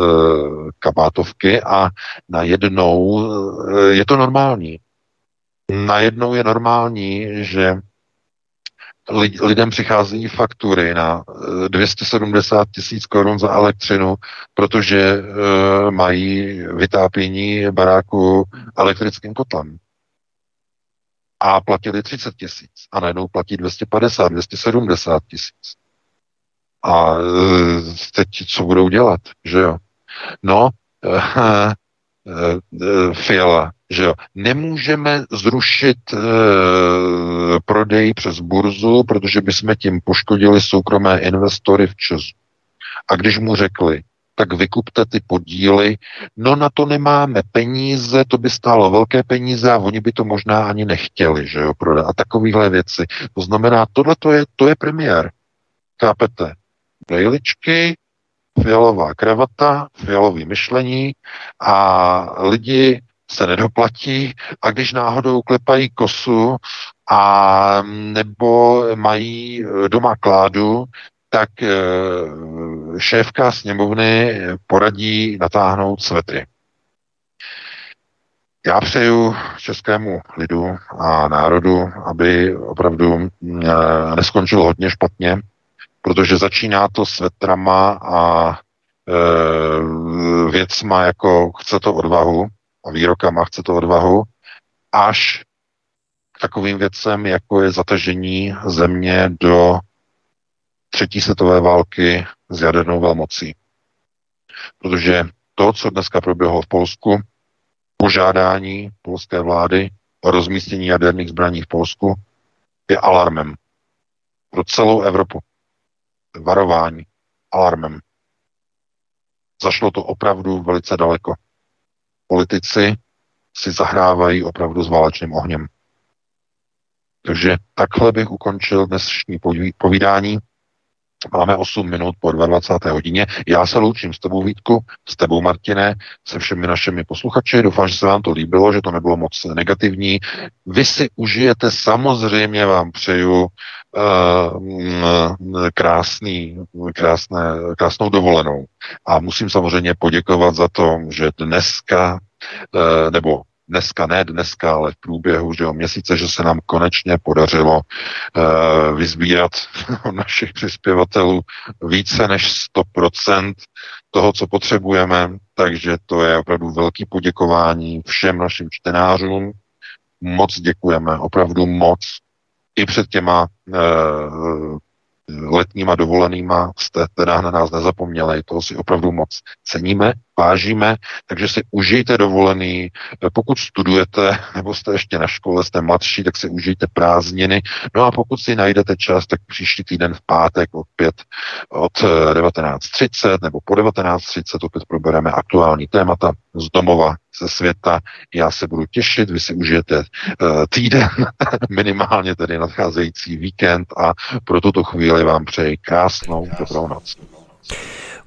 kabátovky a najednou eh, je to normální. Najednou je normální, že lidem přicházejí faktury na 270 eh, tisíc korun za elektřinu, protože uh, mají vytápění baráku elektrickým kotlem. A platili 30 tisíc. A najednou platí 250, 270 tisíc. A uh, teď co budou dělat, že jo? No, Fiala že jo. Nemůžeme zrušit e, prodej přes burzu, protože bychom tím poškodili soukromé investory v Česu. A když mu řekli, tak vykupte ty podíly, no na to nemáme peníze, to by stálo velké peníze a oni by to možná ani nechtěli, že jo, prodat. A takovéhle věci. To znamená, tohle to je, to je premiér. Chápete? Brejličky, fialová kravata, fialový myšlení a lidi se nedoplatí a když náhodou klepají kosu a nebo mají doma kládu, tak eh, šéfka sněmovny poradí natáhnout svetry. Já přeju českému lidu a národu, aby opravdu eh, neskončilo hodně špatně, protože začíná to svetrama a e, věcma jako chce to odvahu, a výrokama, chce to odvahu, až k takovým věcem, jako je zatažení země do třetí světové války s jadernou velmocí. Protože to, co dneska proběhlo v Polsku, požádání polské vlády o rozmístění jaderných zbraní v Polsku, je alarmem pro celou Evropu. Varování, alarmem. Zašlo to opravdu velice daleko politici si zahrávají opravdu s válečným ohněm. Takže takhle bych ukončil dnešní povídání. Máme 8 minut po 22. hodině. Já se loučím s tebou Vítku, s tebou Martine, se všemi našimi posluchači. Doufám, že se vám to líbilo, že to nebylo moc negativní. Vy si užijete, samozřejmě vám přeju uh, krásný, krásné, krásnou dovolenou. A musím samozřejmě poděkovat za to, že dneska eh, nebo dneska, ne dneska, ale v průběhu že jo, měsíce, že se nám konečně podařilo uh, vyzbírat našich přispěvatelů více než 100% toho, co potřebujeme, takže to je opravdu velký poděkování všem našim čtenářům. Moc děkujeme, opravdu moc. I před těma uh, letníma dovolenýma jste teda na nás nezapomněli, toho si opravdu moc ceníme, vážíme, takže si užijte dovolený, pokud studujete nebo jste ještě na škole, jste mladší, tak si užijte prázdniny, no a pokud si najdete čas, tak příští týden v pátek opět od 19.30 eh, nebo po 19.30 opět probereme aktuální témata z domova, ze světa. Já se budu těšit, vy si užijete uh, týden, minimálně tedy nadcházející víkend a pro tuto chvíli vám přeji krásnou dobrou noc.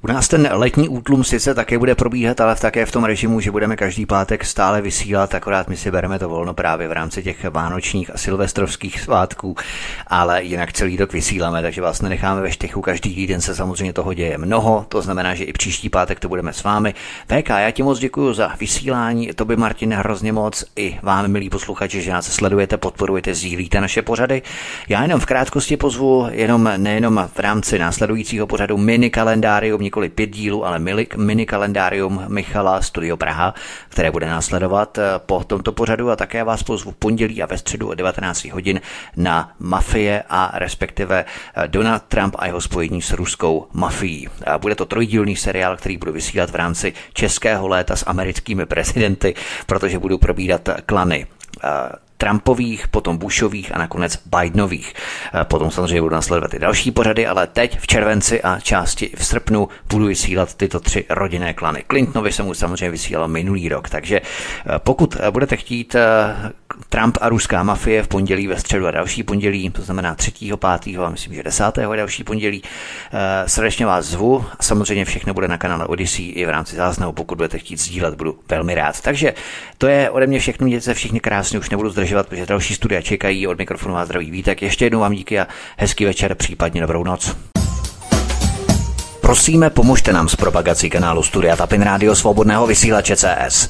U nás ten letní útlum sice také bude probíhat, ale také v tom režimu, že budeme každý pátek stále vysílat, akorát my si bereme to volno právě v rámci těch vánočních a silvestrovských svátků, ale jinak celý rok vysíláme, takže vás nenecháme ve štychu, každý den se samozřejmě toho děje mnoho, to znamená, že i příští pátek to budeme s vámi. VK, já ti moc děkuji za vysílání, to by Martin hrozně moc, i vám, milí posluchači, že nás sledujete, podporujete, sdílíte naše pořady. Já jenom v krátkosti pozvu, jenom nejenom v rámci následujícího pořadu mini kalendárium, nikoli pět dílů, ale mini kalendárium Michala Studio Praha, které bude následovat eh, po tomto pořadu a také vás pozvu v pondělí a ve středu o 19 hodin na Mafie a respektive eh, Donald Trump a jeho spojení s ruskou mafií. Bude to trojdílný seriál, který budu vysílat v rámci českého léta s americkými prezidenty, protože budu probírat klany eh, Trumpových, potom Bushových a nakonec Bidenových. Eh, potom samozřejmě budou následovat i další pořady, ale teď v červenci a části v srpnu budu vysílat tyto tři rodinné klany. Clintonovi jsem už samozřejmě vysílal minulý rok, takže eh, pokud eh, budete chtít Trump a ruská mafie v pondělí, ve středu a další pondělí, to znamená 3., 5. a myslím, že 10. a další pondělí, srdečně vás zvu a samozřejmě všechno bude na kanále Odyssey i v rámci záznamu, pokud budete chtít sdílet, budu velmi rád. Takže to je ode mě všechno, mějte se všichni krásně, už nebudu zdržovat zdržovat, protože další studia čekají. Od mikrofonu vás zdraví vítek. Ještě jednou vám díky a hezký večer, případně dobrou noc. Prosíme, pomožte nám s propagací kanálu Studia Tapin Rádio Svobodného vysílače CS.